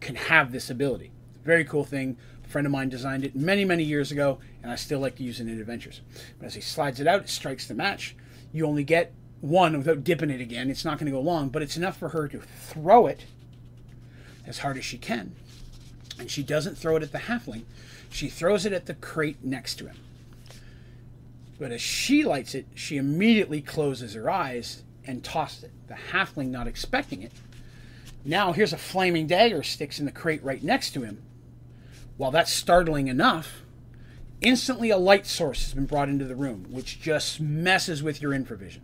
can have this ability. Very cool thing friend of mine designed it many, many years ago, and I still like to use it in adventures. But as he slides it out, it strikes the match. You only get one without dipping it again. It's not going to go long, but it's enough for her to throw it as hard as she can. And she doesn't throw it at the halfling, she throws it at the crate next to him. But as she lights it, she immediately closes her eyes and tosses it. The halfling, not expecting it, now here's a flaming dagger sticks in the crate right next to him while that's startling enough, instantly a light source has been brought into the room, which just messes with your infravision.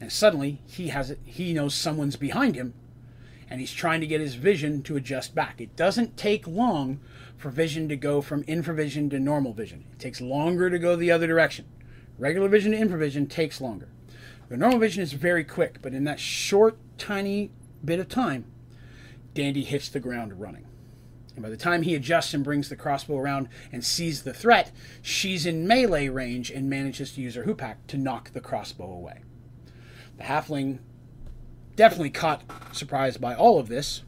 And suddenly he has it, he knows someone's behind him, and he's trying to get his vision to adjust back. It doesn't take long for vision to go from infravision to normal vision. It takes longer to go the other direction. Regular vision to infravision takes longer. The normal vision is very quick, but in that short, tiny bit of time, Dandy hits the ground running. And by the time he adjusts and brings the crossbow around and sees the threat, she's in melee range and manages to use her hoopak to knock the crossbow away. The halfling, definitely caught surprised by all of this,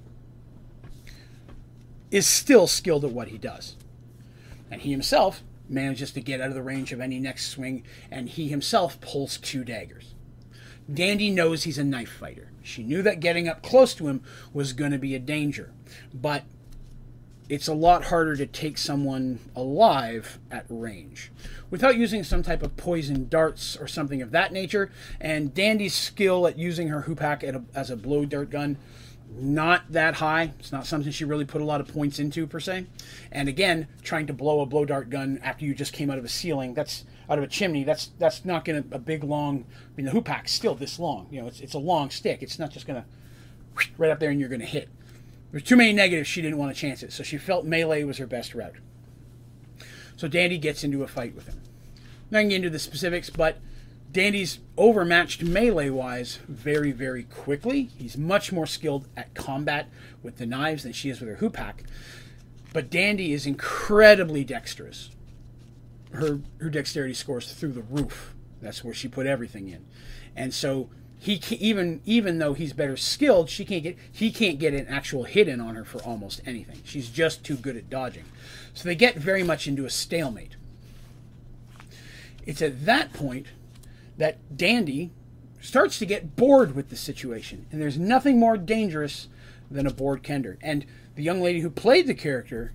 is still skilled at what he does. And he himself manages to get out of the range of any next swing, and he himself pulls two daggers. Dandy knows he's a knife fighter. She knew that getting up close to him was going to be a danger, but it's a lot harder to take someone alive at range without using some type of poison darts or something of that nature. And Dandy's skill at using her hoopak a, as a blow dart gun, not that high. It's not something she really put a lot of points into per se. And again, trying to blow a blow dart gun after you just came out of a ceiling, that's out of a chimney. That's that's not going to a big long. I mean, the hoopak's still this long. You know, it's it's a long stick. It's not just going to right up there and you're going to hit. There's too many negatives. She didn't want to chance it, so she felt melee was her best route. So Dandy gets into a fight with him. Not get into the specifics, but Dandy's overmatched melee wise very, very quickly. He's much more skilled at combat with the knives than she is with her hoopak. But Dandy is incredibly dexterous. Her her dexterity scores through the roof. That's where she put everything in. And so he can, even even though he's better skilled, she can't get he can't get an actual hit in on her for almost anything. She's just too good at dodging. So they get very much into a stalemate. It's at that point that Dandy starts to get bored with the situation, and there's nothing more dangerous than a bored Kender. And the young lady who played the character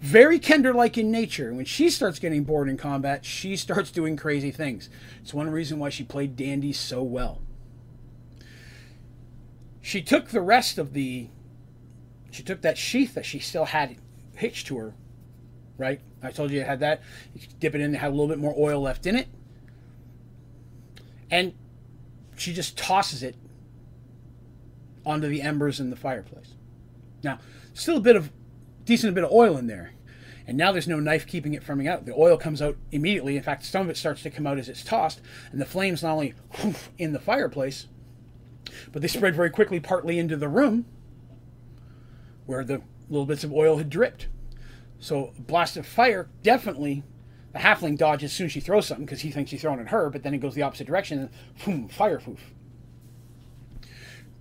very Kender like in nature. When she starts getting bored in combat, she starts doing crazy things. It's one reason why she played Dandy so well. She took the rest of the. She took that sheath that she still had hitched to her, right? I told you it had that. You dip it in, it had a little bit more oil left in it. And she just tosses it onto the embers in the fireplace. Now, still a bit of decent bit of oil in there. And now there's no knife keeping it from out. The oil comes out immediately. In fact, some of it starts to come out as it's tossed, and the flames not only in the fireplace, but they spread very quickly partly into the room where the little bits of oil had dripped. So, a blast of fire definitely the halfling dodges as soon as she throws something because he thinks she's throwing at her, but then it goes the opposite direction and boom, fire poof.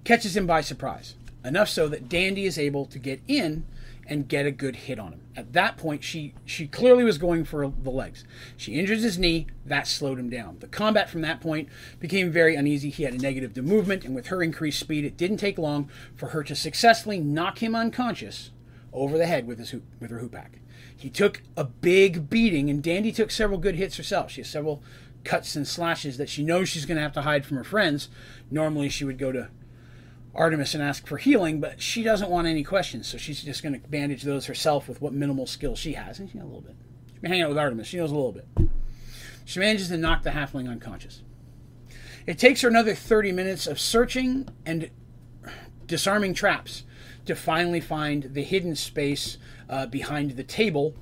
Catches him by surprise. Enough so that Dandy is able to get in and get a good hit on him. At that point, she she clearly was going for the legs. She injured his knee. That slowed him down. The combat from that point became very uneasy. He had a negative to movement, and with her increased speed, it didn't take long for her to successfully knock him unconscious over the head with his hoop, with her hoopak. He took a big beating, and Dandy took several good hits herself. She has several cuts and slashes that she knows she's going to have to hide from her friends. Normally, she would go to Artemis and ask for healing, but she doesn't want any questions, so she's just going to bandage those herself with what minimal skill she has. And she knows a little bit. She's been hanging out with Artemis. She knows a little bit. She manages to knock the halfling unconscious. It takes her another 30 minutes of searching and disarming traps to finally find the hidden space uh, behind the table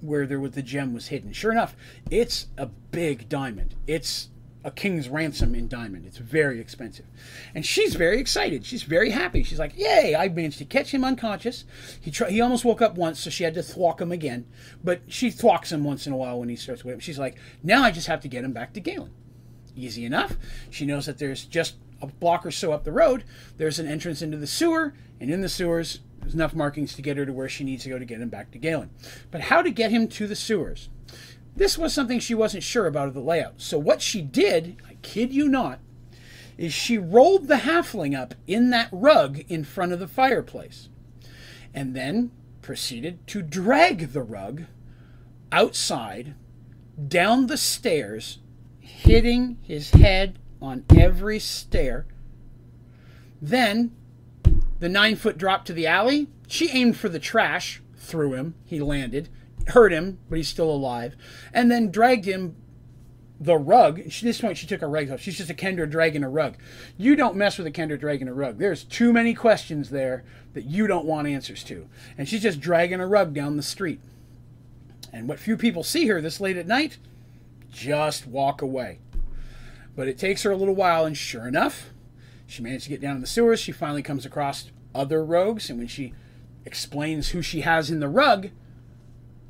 where there was the gem was hidden. Sure enough, it's a big diamond. It's a king's ransom in diamond. It's very expensive. And she's very excited. She's very happy. She's like, "Yay, I managed to catch him unconscious. He tr- he almost woke up once, so she had to thwack him again. But she thwacks him once in a while when he starts waking She's like, "Now I just have to get him back to Galen." Easy enough. She knows that there's just a block or so up the road, there's an entrance into the sewer, and in the sewers, there's enough markings to get her to where she needs to go to get him back to Galen. But how to get him to the sewers? This was something she wasn't sure about of the layout. So what she did, I kid you not, is she rolled the halfling up in that rug in front of the fireplace and then proceeded to drag the rug outside down the stairs, hitting his head on every stair. Then the nine foot drop to the alley. She aimed for the trash, threw him, he landed hurt him, but he's still alive, and then dragged him the rug. At this point, she took her rug off. She's just a Kender dragging a rug. You don't mess with a Kender dragging a rug. There's too many questions there that you don't want answers to. And she's just dragging a rug down the street. And what few people see her this late at night just walk away. But it takes her a little while, and sure enough, she managed to get down in the sewers. She finally comes across other rogues, and when she explains who she has in the rug,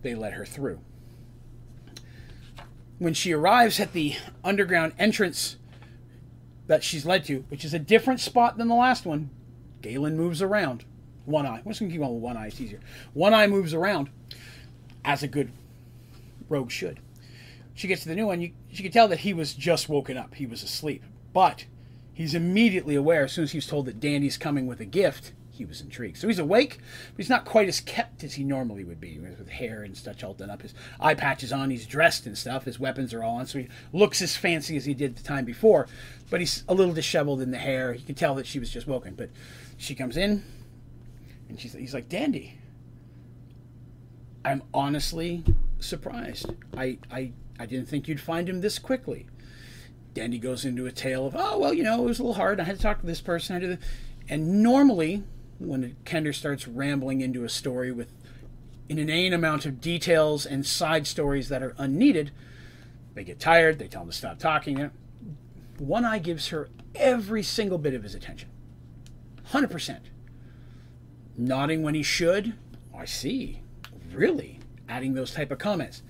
they let her through. When she arrives at the underground entrance that she's led to, which is a different spot than the last one, Galen moves around. One eye. I'm just going to keep on with one eye, it's easier. One eye moves around, as a good rogue should. She gets to the new one, you, she can tell that he was just woken up. He was asleep. But he's immediately aware, as soon as he's told that Dandy's coming with a gift, he was intrigued. So he's awake, but he's not quite as kept as he normally would be, with hair and such all done up. His eye patch is on, he's dressed and stuff, his weapons are all on, so he looks as fancy as he did the time before, but he's a little disheveled in the hair. You can tell that she was just woken. But she comes in, and she's, he's like, Dandy, I'm honestly surprised. I, I, I didn't think you'd find him this quickly. Dandy goes into a tale of, oh, well, you know, it was a little hard. I had to talk to this person. I did And normally, when Kender starts rambling into a story with an inane amount of details and side stories that are unneeded, they get tired, they tell him to stop talking. One Eye gives her every single bit of his attention. 100%. Nodding when he should. I see. Really? Adding those type of comments.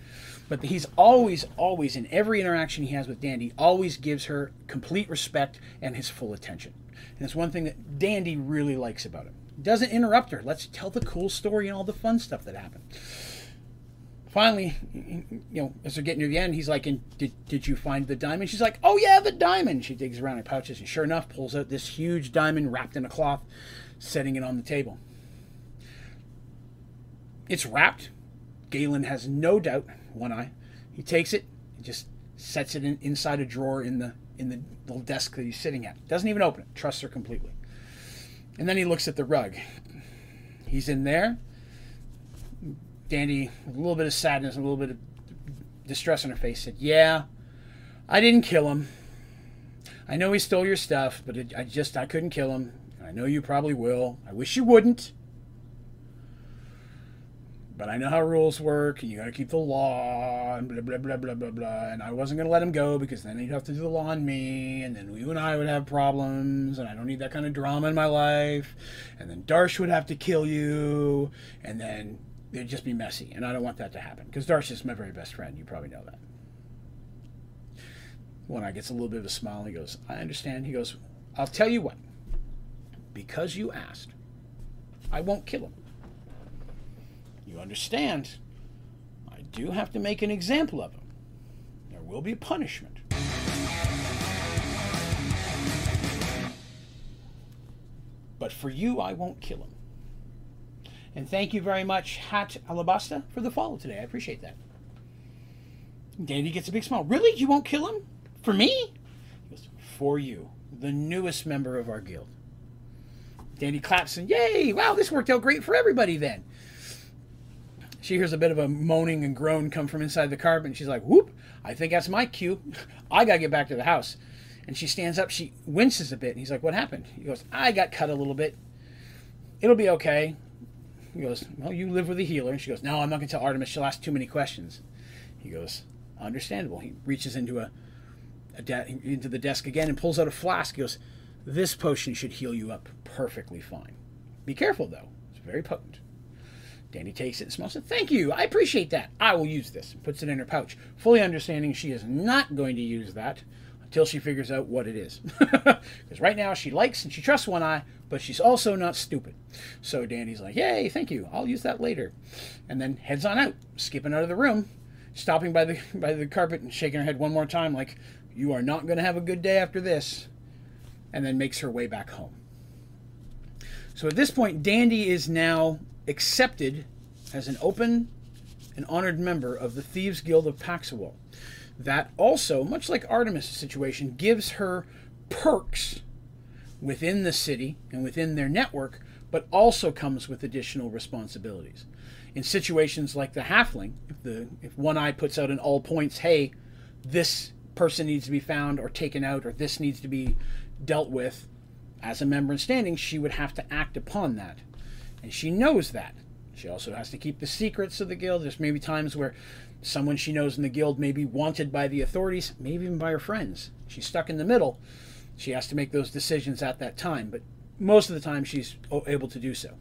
But he's always, always, in every interaction he has with Dandy, always gives her complete respect and his full attention. And it's one thing that Dandy really likes about him. Doesn't interrupt her. Let's tell the cool story and all the fun stuff that happened. Finally, you know, as they're getting near the end, he's like, "And did, did you find the diamond?" She's like, "Oh yeah, the diamond." She digs around her pouches, and sure enough, pulls out this huge diamond wrapped in a cloth, setting it on the table. It's wrapped. Galen has no doubt. One eye. He takes it and just sets it in, inside a drawer in the in the little desk that he's sitting at. Doesn't even open it. Trusts her completely. And then he looks at the rug. He's in there. Dandy, with a little bit of sadness, a little bit of distress on her face, said, "Yeah, I didn't kill him. I know he stole your stuff, but it, I just I couldn't kill him. I know you probably will. I wish you wouldn't." But I know how rules work, and you got to keep the law, and blah, blah, blah, blah, blah, blah. And I wasn't going to let him go because then he'd have to do the law on me, and then you and I would have problems, and I don't need that kind of drama in my life. And then Darsh would have to kill you, and then it'd just be messy, and I don't want that to happen because Darsh is my very best friend. You probably know that. One Eye gets a little bit of a smile. He goes, I understand. He goes, I'll tell you what. Because you asked, I won't kill him. You understand, I do have to make an example of him. There will be punishment. But for you, I won't kill him. And thank you very much, Hat Alabasta, for the follow today. I appreciate that. Dandy gets a big smile. Really? You won't kill him? For me? Goes, For you, the newest member of our guild. Dandy claps and, Yay! Wow, this worked out great for everybody then. She hears a bit of a moaning and groan come from inside the carpet, and she's like, Whoop, I think that's my cue. [laughs] I gotta get back to the house. And she stands up, she winces a bit, and he's like, What happened? He goes, I got cut a little bit. It'll be okay. He goes, Well, you live with a healer. And she goes, No, I'm not gonna tell Artemis, she'll ask too many questions. He goes, Understandable. He reaches into a, a de- into the desk again and pulls out a flask. He goes, This potion should heal you up perfectly fine. Be careful though, it's very potent. Dandy takes it and smells it. Thank you. I appreciate that. I will use this. Puts it in her pouch, fully understanding she is not going to use that until she figures out what it is. [laughs] Because right now she likes and she trusts One Eye, but she's also not stupid. So Dandy's like, "Yay, thank you. I'll use that later," and then heads on out, skipping out of the room, stopping by the [laughs] by the carpet and shaking her head one more time, like, "You are not going to have a good day after this," and then makes her way back home. So at this point, Dandy is now accepted as an open and honored member of the Thieves Guild of Paxwell. That also, much like Artemis' situation, gives her perks within the city and within their network, but also comes with additional responsibilities. In situations like the halfling, if the if one eye puts out an all points, hey, this person needs to be found or taken out, or this needs to be dealt with, as a member in standing, she would have to act upon that. And she knows that. She also has to keep the secrets of the guild. There's maybe times where someone she knows in the guild may be wanted by the authorities, maybe even by her friends. She's stuck in the middle. She has to make those decisions at that time, but most of the time she's able to do so.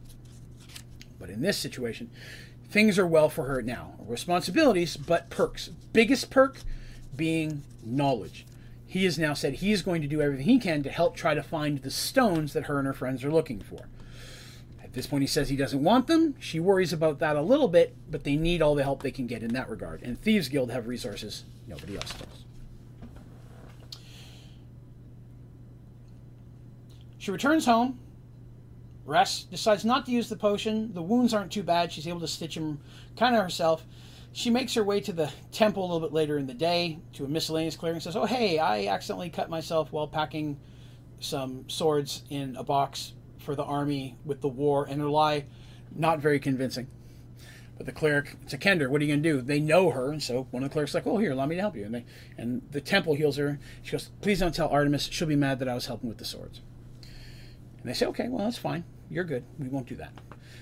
But in this situation, things are well for her now. Responsibilities, but perks. Biggest perk being knowledge. He has now said he is going to do everything he can to help try to find the stones that her and her friends are looking for. This point, he says he doesn't want them. She worries about that a little bit, but they need all the help they can get in that regard. And Thieves Guild have resources nobody else does. She returns home, rests, decides not to use the potion. The wounds aren't too bad. She's able to stitch them kind of herself. She makes her way to the temple a little bit later in the day to a miscellaneous clearing. Says, "Oh, hey, I accidentally cut myself while packing some swords in a box for the army with the war, and her lie not very convincing. But the cleric, it's a Kender. What are you going to do? They know her, and so one of the clerics like, "Oh, here, allow me to help you." And they, and the temple heals her. She goes, "Please don't tell Artemis. She'll be mad that I was helping with the swords." And they say, "Okay, well that's fine. You're good. We won't do that."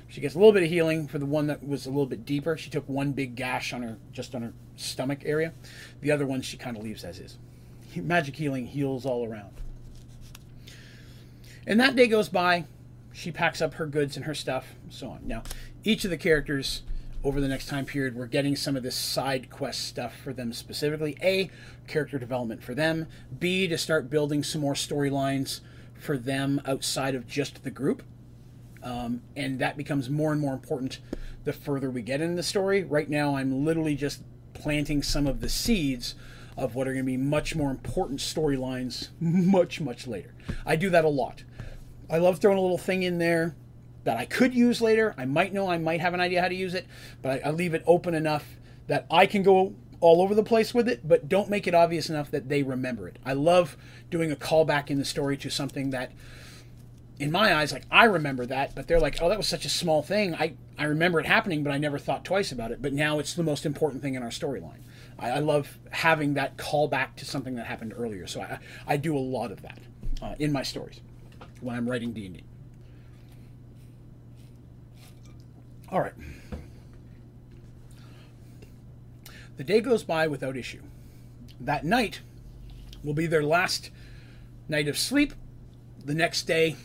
She gets a little bit of healing for the one that was a little bit deeper. She took one big gash on her, just on her stomach area. The other one she kind of leaves as is. Magic healing heals all around. And that day goes by she packs up her goods and her stuff, and so on. Now, each of the characters over the next time period, we're getting some of this side quest stuff for them specifically. A, character development for them. B, to start building some more storylines for them outside of just the group. Um, and that becomes more and more important the further we get in the story. Right now, I'm literally just planting some of the seeds of what are going to be much more important storylines [laughs] much, much later. I do that a lot. I love throwing a little thing in there that I could use later. I might know, I might have an idea how to use it, but I, I leave it open enough that I can go all over the place with it, but don't make it obvious enough that they remember it. I love doing a callback in the story to something that in my eyes, like I remember that, but they're like, oh, that was such a small thing. I, I remember it happening, but I never thought twice about it. But now it's the most important thing in our storyline. I, I love having that callback to something that happened earlier. So I, I do a lot of that uh, in my stories when I'm writing D&D. All right. The day goes by without issue. That night will be their last night of sleep. The next day,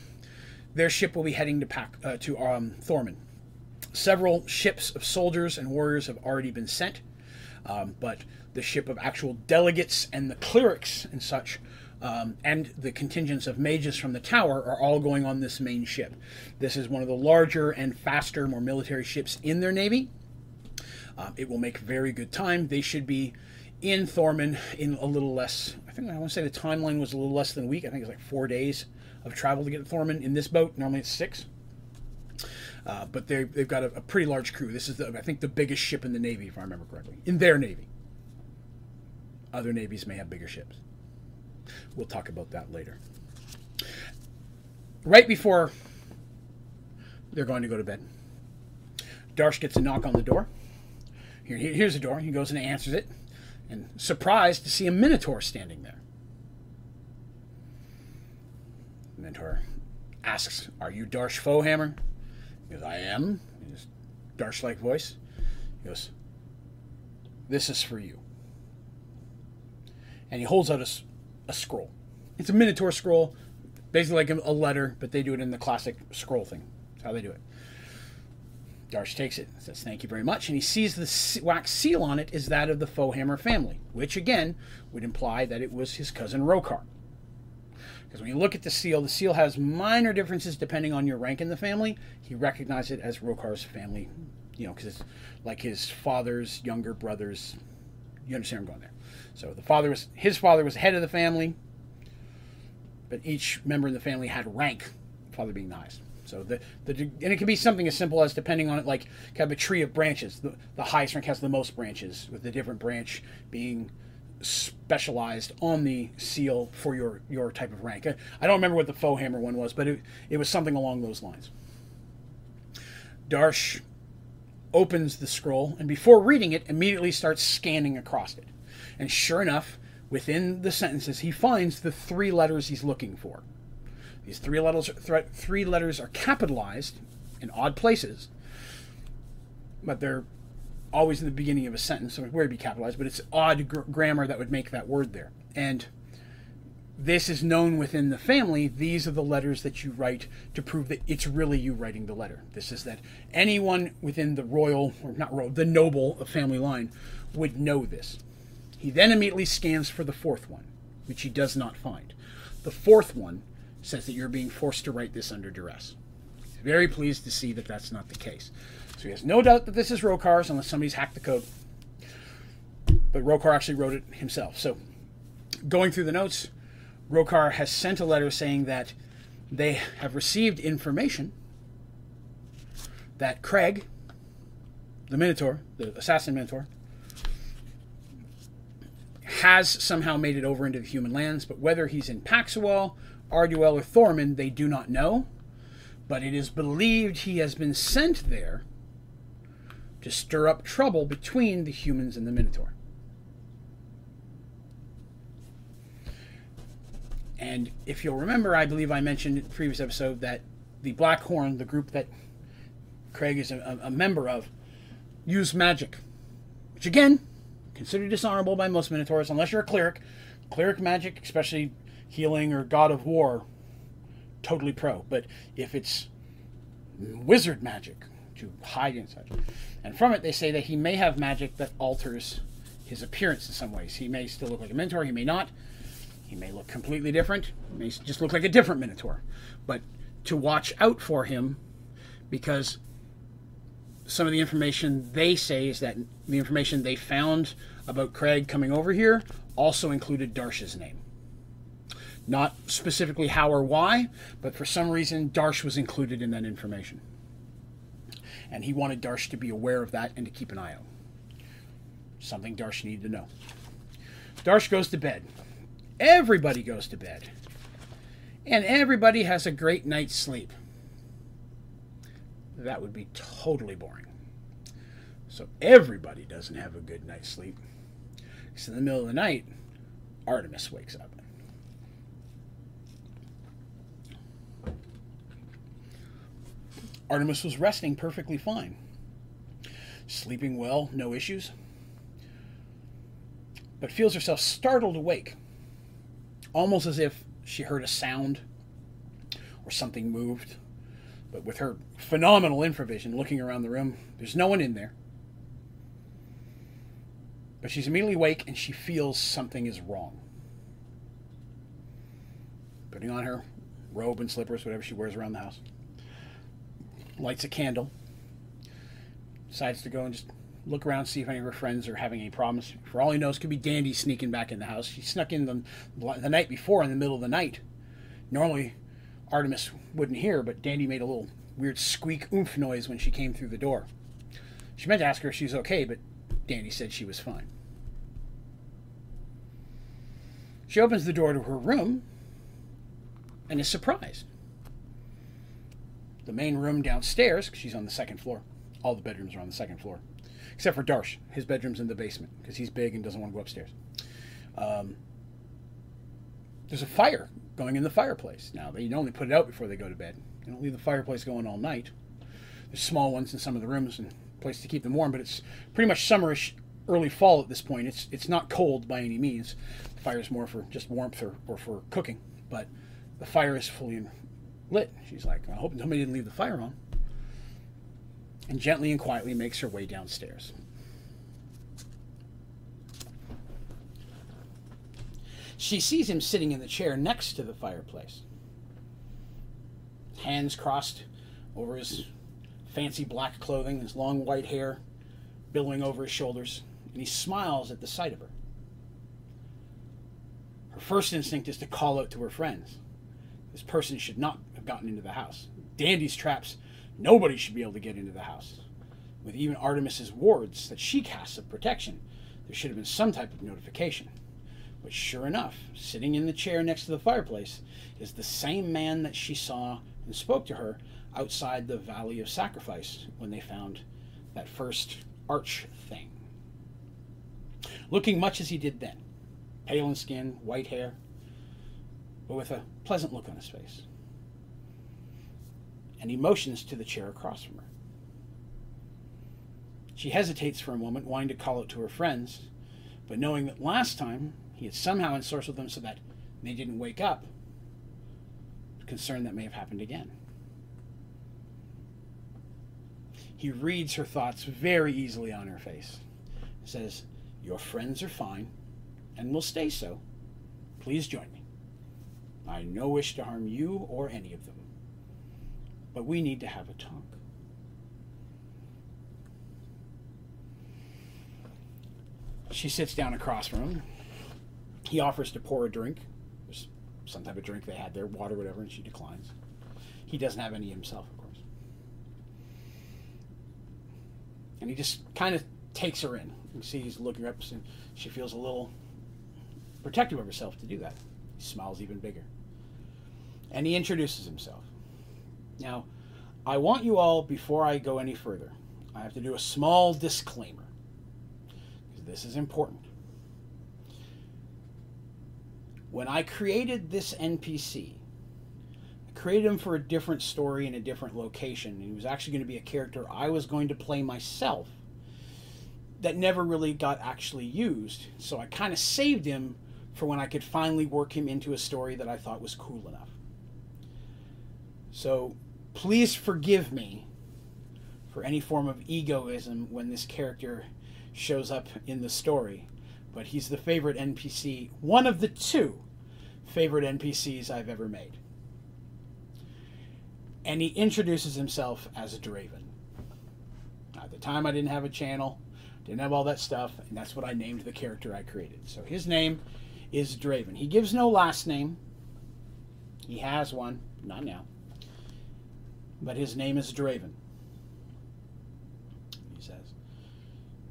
their ship will be heading to pack uh, to um, Thorman. Several ships of soldiers and warriors have already been sent, um, but the ship of actual delegates and the clerics and such, um, and the contingents of mages from the tower are all going on this main ship. This is one of the larger and faster, more military ships in their navy. Um, it will make very good time. They should be in Thorman in a little less. I think I want to say the timeline was a little less than a week. I think it's like four days of travel to get to Thorman in this boat. Normally it's six. Uh, but they've got a, a, pretty large crew. This is, the, I think, the biggest ship in the Navy, if I remember correctly, in their Navy. Other navies may have bigger ships. We'll talk about that later. Right before they're going to go to bed, Darsh gets a knock on the door. Here, here's the door. He goes and answers it, and surprised to see a Minotaur standing there. Minotaur asks, Are you Darsh Fohammer? He goes, I am. His Darsh like voice. He goes, This is for you. And he holds out a, a scroll. It's a Minotaur scroll, basically like a letter, but they do it in the classic scroll thing. That's how they do it. Darsh takes it, says thank you very much, and he sees the wax seal on it is that of the Fohammer family, which again would imply that it was his cousin Rokar. Because when you look at the seal, the seal has minor differences depending on your rank in the family. He recognized it as Rokar's family, you know, because it's like his father's younger brothers. You understand I'm going there. So the father was his father was head of the family, but each member of the family had rank, father being the highest. So the, the and it can be something as simple as depending on it, like kind of a tree of branches. The, the highest rank has the most branches, with the different branch being specialized on the seal for your your type of rank. I, I don't remember what the Fohammer one was, but it, it was something along those lines. Darsh opens the scroll and before reading it immediately starts scanning across it. And sure enough, within the sentences he finds the three letters he's looking for. These three letters three letters are capitalized in odd places, but they're always in the beginning of a sentence, so it would be capitalized, but it's odd gr- grammar that would make that word there. And this is known within the family. These are the letters that you write to prove that it's really you writing the letter. This is that anyone within the royal, or not royal, the noble family line would know this. He then immediately scans for the fourth one, which he does not find. The fourth one says that you're being forced to write this under duress. He's very pleased to see that that's not the case. So he has no doubt that this is Rokar's unless somebody's hacked the code. But Rokar actually wrote it himself. So going through the notes, Rokar has sent a letter saying that they have received information that Kraag, the Minotaur, the assassin Minotaur, has somehow made it over into the human lands, but whether he's in Paxwell, Arduel, or Thorman, they do not know. But it is believed he has been sent there to stir up trouble between the humans and the Minotaur. And if you'll remember, I believe I mentioned in the previous episode that the Black Horn, the group that Kraag is a, a member of, use magic. Which again, considered dishonorable by most Minotaurs, unless you're a cleric. Cleric magic, especially healing or god of war, totally pro. But if it's wizard magic, to hide inside. And from it, they say that he may have magic that alters his appearance in some ways. He may still look like a Minotaur, he may not. He may look completely different. He may just look like a different Minotaur. But to watch out for him because some of the information they say is that the information they found about Kraag coming over here also included Darsh's name. Not specifically how or why, but for some reason, Darsh was included in that information. And he wanted Darsh to be aware of that and to keep an eye out. Something Darsh needed to know. Darsh goes to bed. Everybody goes to bed. And everybody has a great night's sleep. That would be totally boring. So everybody doesn't have a good night's sleep. So in the middle of the night, Artemis wakes up. Artemis was resting perfectly fine. Sleeping well, no issues. But feels herself startled awake. Almost as if she heard a sound or something moved. But with her phenomenal infravision looking around the room, there's no one in there. But she's immediately awake and she feels something is wrong. Putting on her robe and slippers, whatever she wears around the house lights a candle, decides to go and just look around, see if any of her friends are having any problems. For all he knows, could be Dandy sneaking back in the house. She snuck in the, the night before in the middle of the night. Normally, Artemis wouldn't hear, but Dandy made a little weird squeak oomph noise when she came through the door. She meant to ask her if she was okay, but Dandy said she was fine. She opens the door to her room and is surprised the main room downstairs, because she's on the second floor. All the bedrooms are on the second floor, except for Darsh. His bedroom's in the basement because he's big and doesn't want to go upstairs. Um, there's a fire going in the fireplace. Now, they normally put it out before they go to bed. They don't leave the fireplace going all night. There's small ones in some of the rooms and place to keep them warm, but it's pretty much summerish, early fall at this point. It's it's not cold by any means. The fire is more for just warmth or, or for cooking, but the fire is fully lit. She's like, I hope somebody didn't leave the fire on. And gently and quietly makes her way downstairs. She sees him sitting in the chair next to the fireplace, hands crossed over his fancy black clothing, his long white hair billowing over his shoulders, and he smiles at the sight of her. Her first instinct is to call out to her friends. This person should not have gotten into the house. Dandy's traps, nobody should be able to get into the house. With even Artemis's wards that she casts of protection, there should have been some type of notification. But sure enough, sitting in the chair next to the fireplace is the same man that she saw and spoke to her outside the Valley of Sacrifice when they found that first arch thing. Looking much as he did then, pale in skin, white hair, but with a pleasant look on his face. And he motions to the chair across from her. She hesitates for a moment, wanting to call out to her friends, but knowing that last time he had somehow ensorcelled them so that they didn't wake up, concerned that may have happened again. He reads her thoughts very easily on her face. He says, Your friends are fine and will stay so. Please join me. I no wish to harm you or any of them. But we need to have a talk. She sits down across from him. He offers to pour a drink. There's some type of drink they had there, water, whatever, and she declines. He doesn't have any himself, of course. And he just kind of takes her in. You see he's looking up, and she feels a little protective of herself to do that. He smiles even bigger and he introduces himself. Now, I want you all, before I go any further, I have to do a small disclaimer. Because this is important. When I created this NPC, I created him for a different story in a different location. He was actually going to be a character I was going to play myself that never really got actually used. So I kind of saved him for when I could finally work him into a story that I thought was cool enough. So please forgive me for any form of egoism when this character shows up in the story, but he's the favorite NPC, one of the two favorite NPCs I've ever made. And he introduces himself as a Draven. At the time, I didn't have a channel, didn't have all that stuff, and that's what I named the character I created. So his name is Draven. He gives no last name. He has one, not now. But his name is Draven. He says,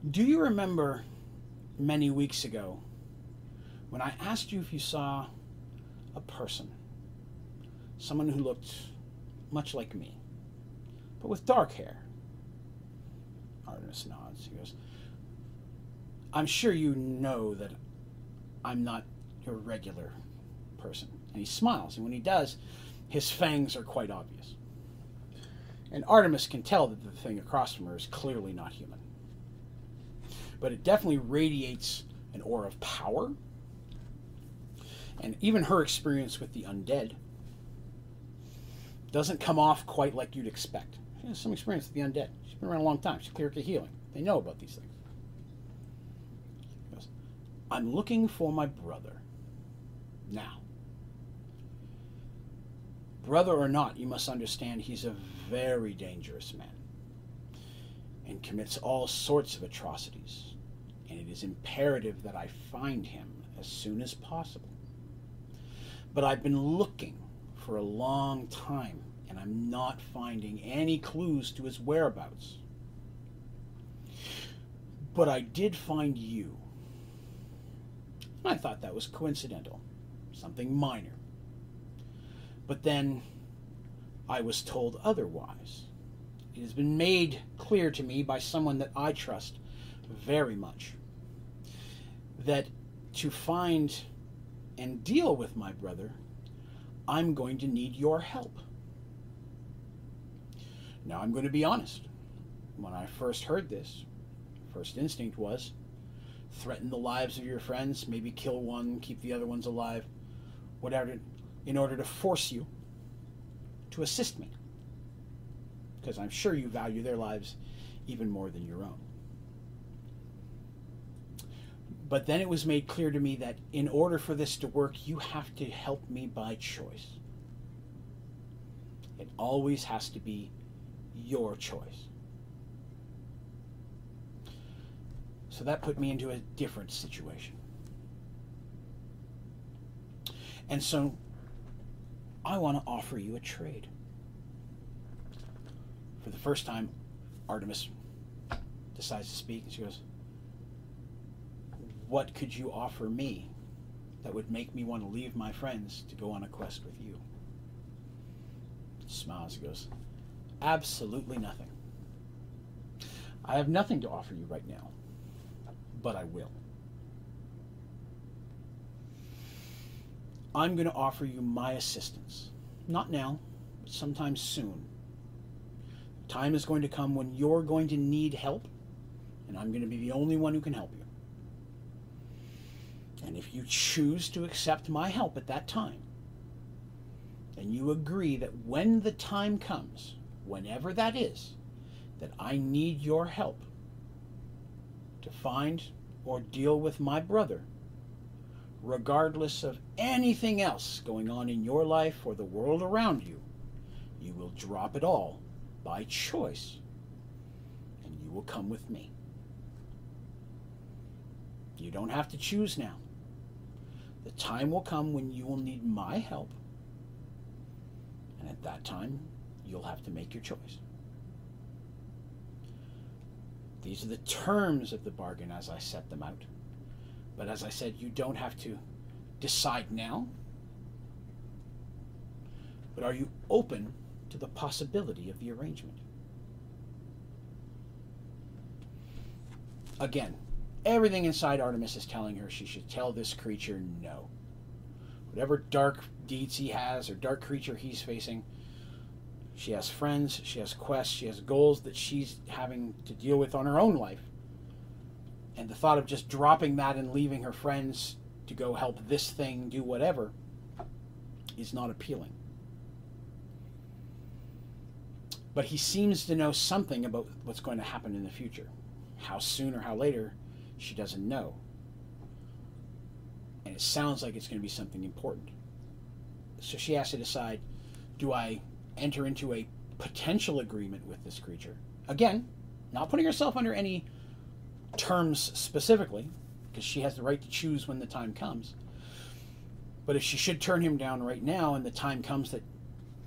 Do you remember many weeks ago when I asked you if you saw a person, someone who looked much like me, but with dark hair? Artemis nods. He goes, I'm sure you know that I'm not your regular person. And he smiles, and when he does, his fangs are quite obvious. And Artemis can tell that the thing across from her is clearly not human. But it definitely radiates an aura of power. And even her experience with the undead doesn't come off quite like you'd expect. She has some experience with the undead. She's been around a long time. She's clear to healing. They know about these things. Goes, I'm looking for my brother. Now, brother or not, you must understand he's a very dangerous man and commits all sorts of atrocities. And it is imperative that I find him as soon as possible. But I've been looking for a long time and I'm not finding any clues to his whereabouts. But I did find you. I thought that was coincidental, something minor. But then I was told otherwise. It has been made clear to me by someone that I trust very much that to find and deal with my brother, I'm going to need your help. Now, I'm going to be honest. When I first heard this, first instinct was threaten the lives of your friends, maybe kill one, keep the other ones alive, whatever, in order to force you to assist me. Because I'm sure you value their lives even more than your own. But then it was made clear to me that in order for this to work, you have to help me by choice. It always has to be your choice. So that put me into a different situation. And so I want to offer you a trade. For the first time, Artemis decides to speak, and she goes, What could you offer me that would make me want to leave my friends to go on a quest with you? She Smiles and goes, Absolutely nothing. I have nothing to offer you right now, but I will. I'm going to offer you my assistance. Not now, but sometime soon. Time is going to come when you're going to need help, and I'm going to be the only one who can help you. And if you choose to accept my help at that time, then you agree that when the time comes, whenever that is, that I need your help to find or deal with my brother, regardless of anything else going on in your life or the world around you, you will drop it all by choice and you will come with me. You don't have to choose now. The time will come when you will need my help. And at that time, you'll have to make your choice. These are the terms of the bargain as I set them out. But as I said, you don't have to decide now. But are you open to the possibility of the arrangement? Again, everything inside Artemis is telling her she should tell this creature no. Whatever dark deeds he has or dark creature he's facing, she has friends, she has quests, she has goals that she's having to deal with on her own life. And the thought of just dropping that and leaving her friends to go help this thing do whatever is not appealing. But he seems to know something about what's going to happen in the future. How soon or how later, she doesn't know. And it sounds like it's going to be something important. So she has to decide do I enter into a potential agreement with this creature? Again, not putting herself under any terms specifically, because she has the right to choose when the time comes. But if she should turn him down right now and the time comes that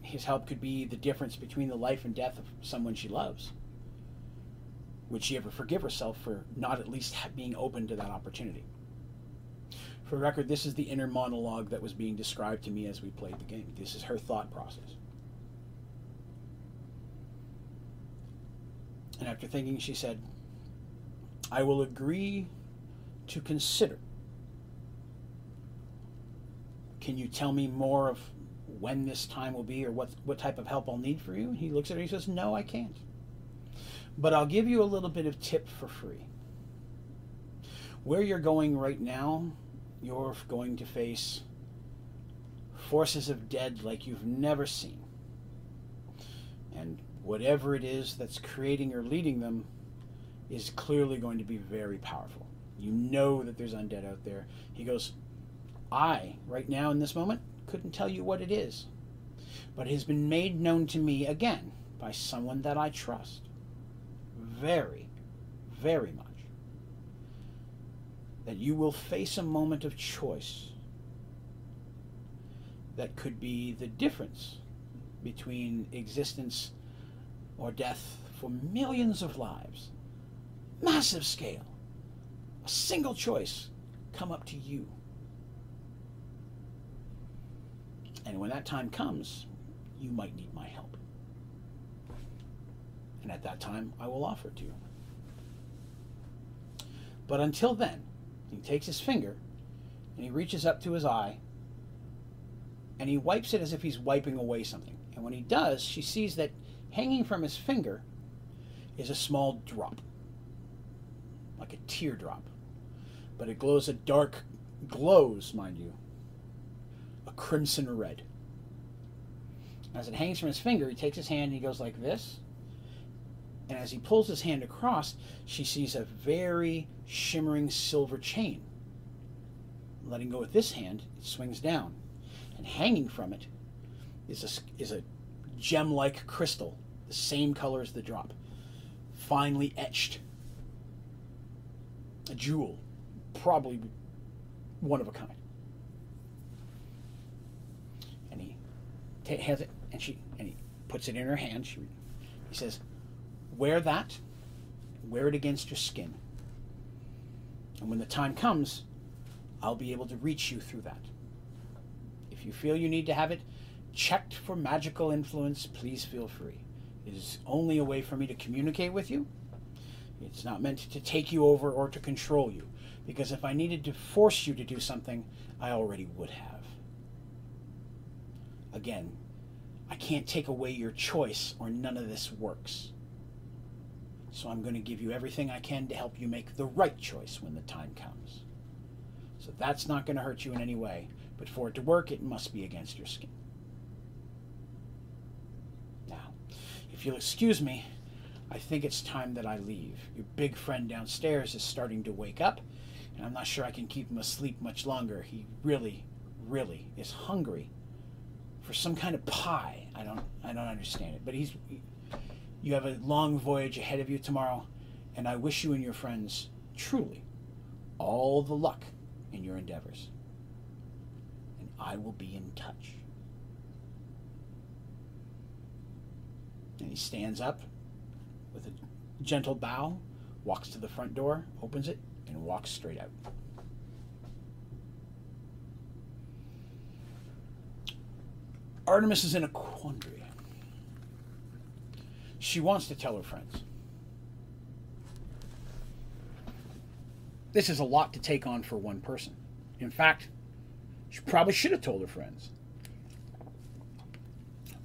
his help could be the difference between the life and death of someone she loves, would she ever forgive herself for not at least being open to that opportunity? For record, this is the inner monologue that was being described to me as we played the game. This is her thought process. And after thinking, she said, I will agree to consider. Can you tell me more of when this time will be or what, what type of help I'll need for you? And he looks at her he says, No, I can't. But I'll give you a little bit of tip for free. Where you're going right now, you're going to face forces of dead like you've never seen. And whatever it is that's creating or leading them is clearly going to be very powerful. You know that there's undead out there. He goes, I, right now in this moment, couldn't tell you what it is, but it has been made known to me again by someone that I trust. Very, very much. That you will face a moment of choice that could be the difference between existence or death for millions of lives. Massive scale a single choice come up to you. And when that time comes, you might need my help. And at that time, I will offer it to you. But until then, he takes his finger and he reaches up to his eye and he wipes it as if he's wiping away something. And when he does, she sees that hanging from his finger is a small drop, like a teardrop but it glows a dark, glows, mind you, crimson red. As it hangs from his finger, he takes his hand and he goes like this. And as he pulls his hand across, she sees a very shimmering silver chain. Letting go with this hand, it swings down. And hanging from it is a, is a gem like crystal, the same color as the drop, finely etched. A jewel probably one of a kind. And he t- has it, and she and he puts it in her hand. She, he says, "Wear that. Wear it against your skin. And when the time comes, I'll be able to reach you through that. If you feel you need to have it checked for magical influence, please feel free. It is only a way for me to communicate with you." It's not meant to take you over or to control you because if I needed to force you to do something, I already would have. Again, I can't take away your choice or none of this works. So I'm going to give you everything I can to help you make the right choice when the time comes. So that's not going to hurt you in any way, but for it to work, it must be against your skin. Now, if you'll excuse me, I think it's time that I leave. Your big friend downstairs is starting to wake up, and I'm not sure I can keep him asleep much longer. He really, really is hungry for some kind of pie. I don't, I don't understand it. But he's, you have a long voyage ahead of you tomorrow, and I wish you and your friends truly all the luck in your endeavors. And I will be in touch. And he stands up with a gentle bow, walks to the front door, opens it, and walks straight out. Artemis is in a quandary. She wants to tell her friends. This is a lot to take on for one person. In fact, she probably should have told her friends.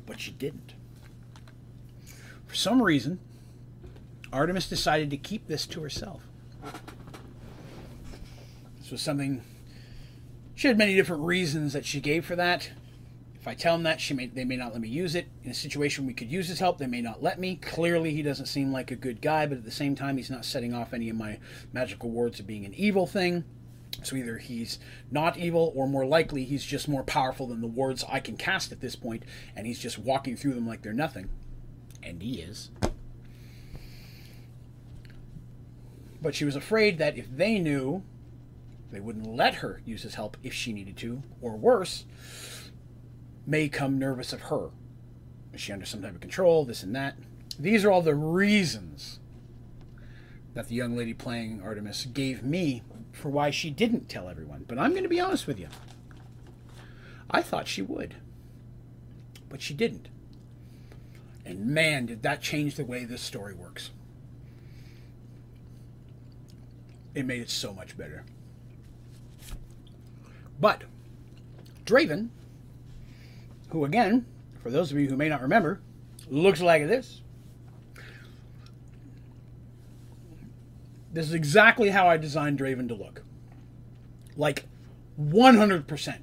But she didn't. For some reason, Artemis decided to keep this to herself. This was something, she had many different reasons that she gave for that. If I tell them that, she may, they may not let me use it. In a situation we could use his help, they may not let me. Clearly, he doesn't seem like a good guy, but at the same time, he's not setting off any of my magical wards of being an evil thing. So either he's not evil, or more likely, he's just more powerful than the wards I can cast at this point, and he's just walking through them like they're nothing. And he is. But she was afraid that if they knew, they wouldn't let her use his help if she needed to, or worse, may come nervous of her. Is she under some type of control, this and that? These are all the reasons that the young lady playing Artemis gave me for why she didn't tell everyone. But I'm going to be honest with you. I thought she would. But she didn't. And man, did that change the way this story works. It made it so much better. But Draven, who again, for those of you who may not remember, looks like this. This is exactly how I designed Draven to look. Like 100%.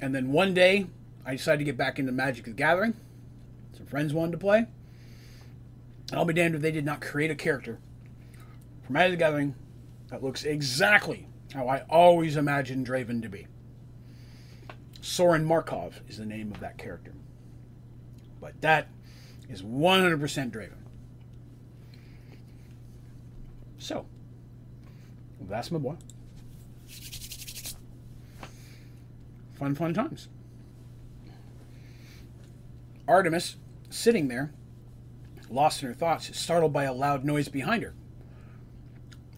And then one day, I decided to get back into Magic the Gathering. Some friends wanted to play. And I'll be damned if they did not create a character for Magic the Gathering that looks exactly how I always imagined Draven to be. Sorin Markov is the name of that character. But that is 100% Draven. So, that's my boy. Fun, fun times. Artemis, sitting there, lost in her thoughts, startled by a loud noise behind her.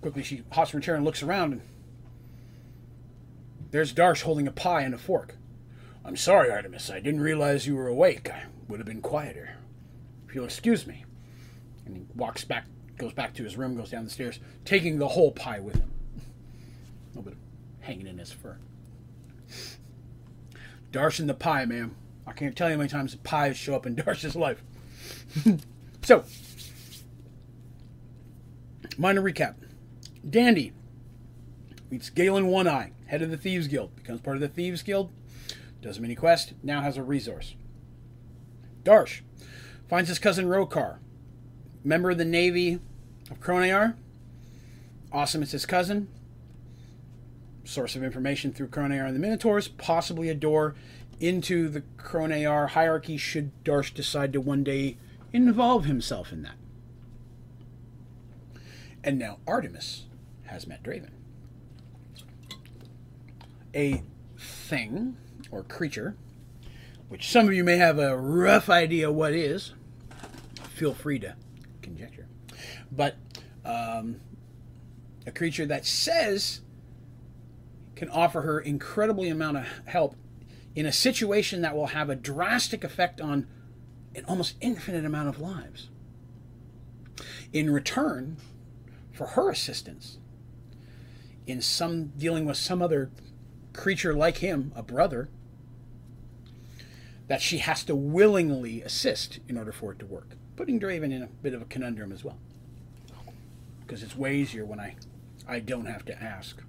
Quickly, she hops from her chair and looks around, and there's Darsh holding a pie and a fork. I'm sorry, Artemis. I didn't realize you were awake. I would have been quieter. If you'll excuse me. And he walks back, goes back to his room, goes down the stairs, taking the whole pie with him. A little bit hanging in his fur. Darsh the pie, ma'am. I can't tell you how many times the pies show up in [laughs] Darsh's life. [laughs] so, minor recap. Dandy meets Galen One Eye, head of the Thieves Guild, becomes part of the Thieves Guild, does a mini quest, now has a resource. Darsh finds his cousin Rokar, member of the Navy of Kronear. Awesome, it's his cousin. Source of information through Kronear and the Minotaurs, possibly a door into the Kronear hierarchy should Darsh decide to one day involve himself in that. And now Artemis has met Draven. A thing or creature, which some of you may have a rough idea what is. Feel free to conjecture. But um, a creature that says can offer her incredibly amount of help in a situation that will have a drastic effect on an almost infinite amount of lives. In return for her assistance in some dealing with some other creature like him, a brother, that she has to willingly assist in order for it to work. Putting Draven in a bit of a conundrum as well. Because it's way easier when I, I don't have to ask.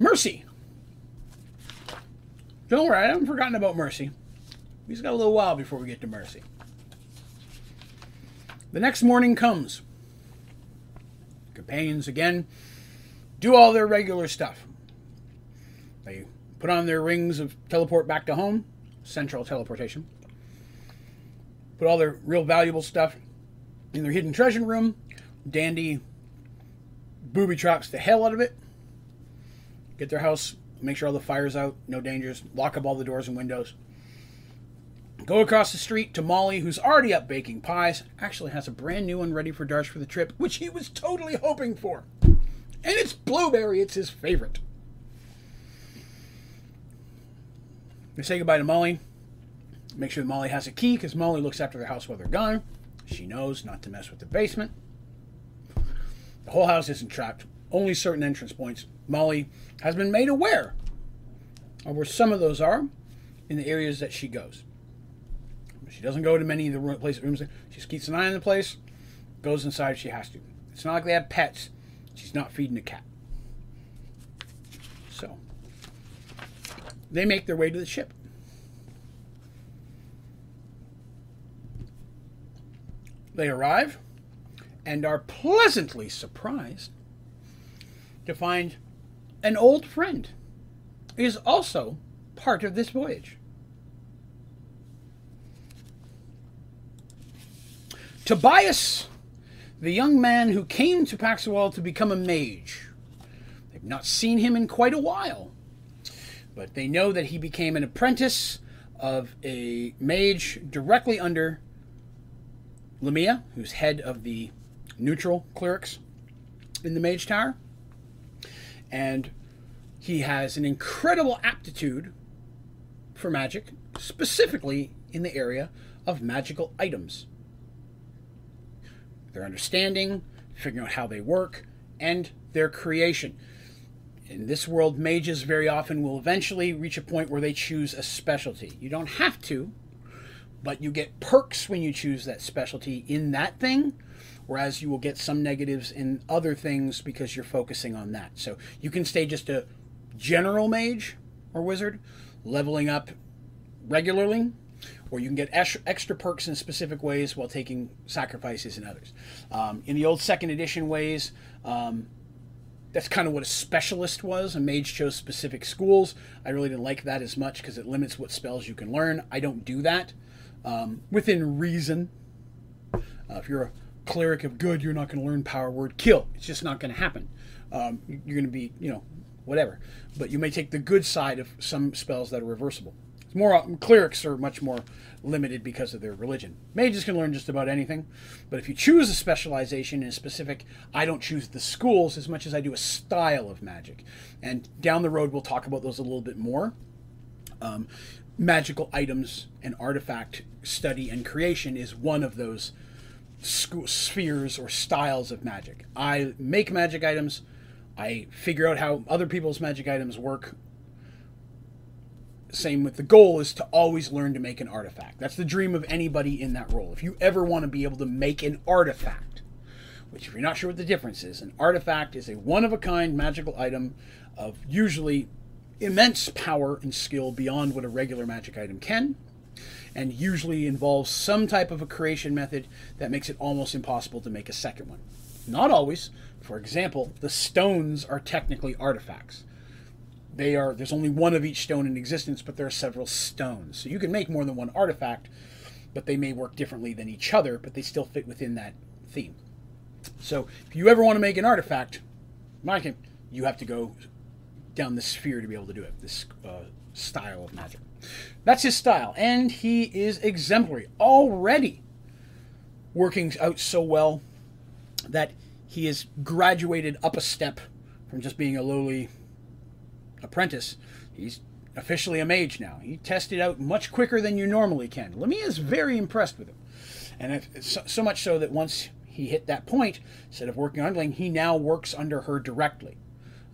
Mercy. Don't worry, I haven't forgotten about Mercy. We just got a little while before we get to Mercy. The next morning comes. Companions again do all their regular stuff. They put on their rings of teleport back to home, central teleportation. Put all their real valuable stuff in their hidden treasure room. Dandy booby traps the hell out of it. Get their house, make sure all the fire's out, no dangers, lock up all the doors and windows. Go across the street to Molly, who's already up baking pies. Actually has a brand new one ready for Darsh for the trip, which he was totally hoping for. And it's blueberry, it's his favorite. We say goodbye to Molly. Make sure Molly has a key because Molly looks after the house while they're gone. She knows not to mess with the basement. The whole house isn't trapped, only certain entrance points. Molly has been made aware of where some of those are in the areas that she goes. She doesn't go to many of the place rooms. She just keeps an eye on the place, goes inside if she has to. It's not like they have pets She's not feeding a cat. So, they make their way to the ship. They arrive and are pleasantly surprised to find an old friend is also part of this voyage. Tobias, the young man who came to Paxwell to become a mage. They've not seen him in quite a while, but they know that he became an apprentice of a mage directly under Lamia, who's head of the neutral clerics in the Mage Tower. And he has an incredible aptitude for magic, specifically in the area of magical items. Their understanding, figuring out how they work, and their creation. In this world, mages very often will eventually reach a point where they choose a specialty. You don't have to, but you get perks when you choose that specialty in that thing whereas you will get some negatives in other things because you're focusing on that. So you can stay just a general mage or wizard, leveling up regularly, or you can get extra perks in specific ways while taking sacrifices in others. Um, in the old second edition ways, um, that's kind of what a specialist was. A mage chose specific schools. I really didn't like that as much because it limits what spells you can learn. I don't do that um, within reason. Uh, if you're a cleric of good, you're not going to learn power word kill. It's just not going to happen. Um, you're going to be, you know, whatever. But you may take the good side of some spells that are reversible. It's more clerics are much more limited because of their religion. Mages can learn just about anything, but if you choose a specialization in a specific, I don't choose the schools as much as I do a style of magic. And down the road, we'll talk about those a little bit more. Um, magical items and artifact study and creation is one of those spheres or styles of magic. I make magic items. I figure out how other people's magic items work. Same with the goal is to always learn to make an artifact. That's the dream of anybody in that role. If you ever want to be able to make an artifact, which if you're not sure what the difference is, an artifact is a one of a kind magical item of usually immense power and skill beyond what a regular magic item can and usually involves some type of a creation method that makes it almost impossible to make a second one. Not always. For example, the stones are technically artifacts. They are there's only one of each stone in existence, but there are several stones. So you can make more than one artifact, but they may work differently than each other, but they still fit within that theme. So if you ever want to make an artifact, my you have to go down the sphere to be able to do it. This uh, style of magic. That's his style, and he is exemplary already, working out so well that he has graduated up a step from just being a lowly apprentice. He's officially a mage now. He tested out much quicker than you normally can. Lamia is very impressed with him, and so, so much so that once he hit that point, instead of working underling, he now works under her directly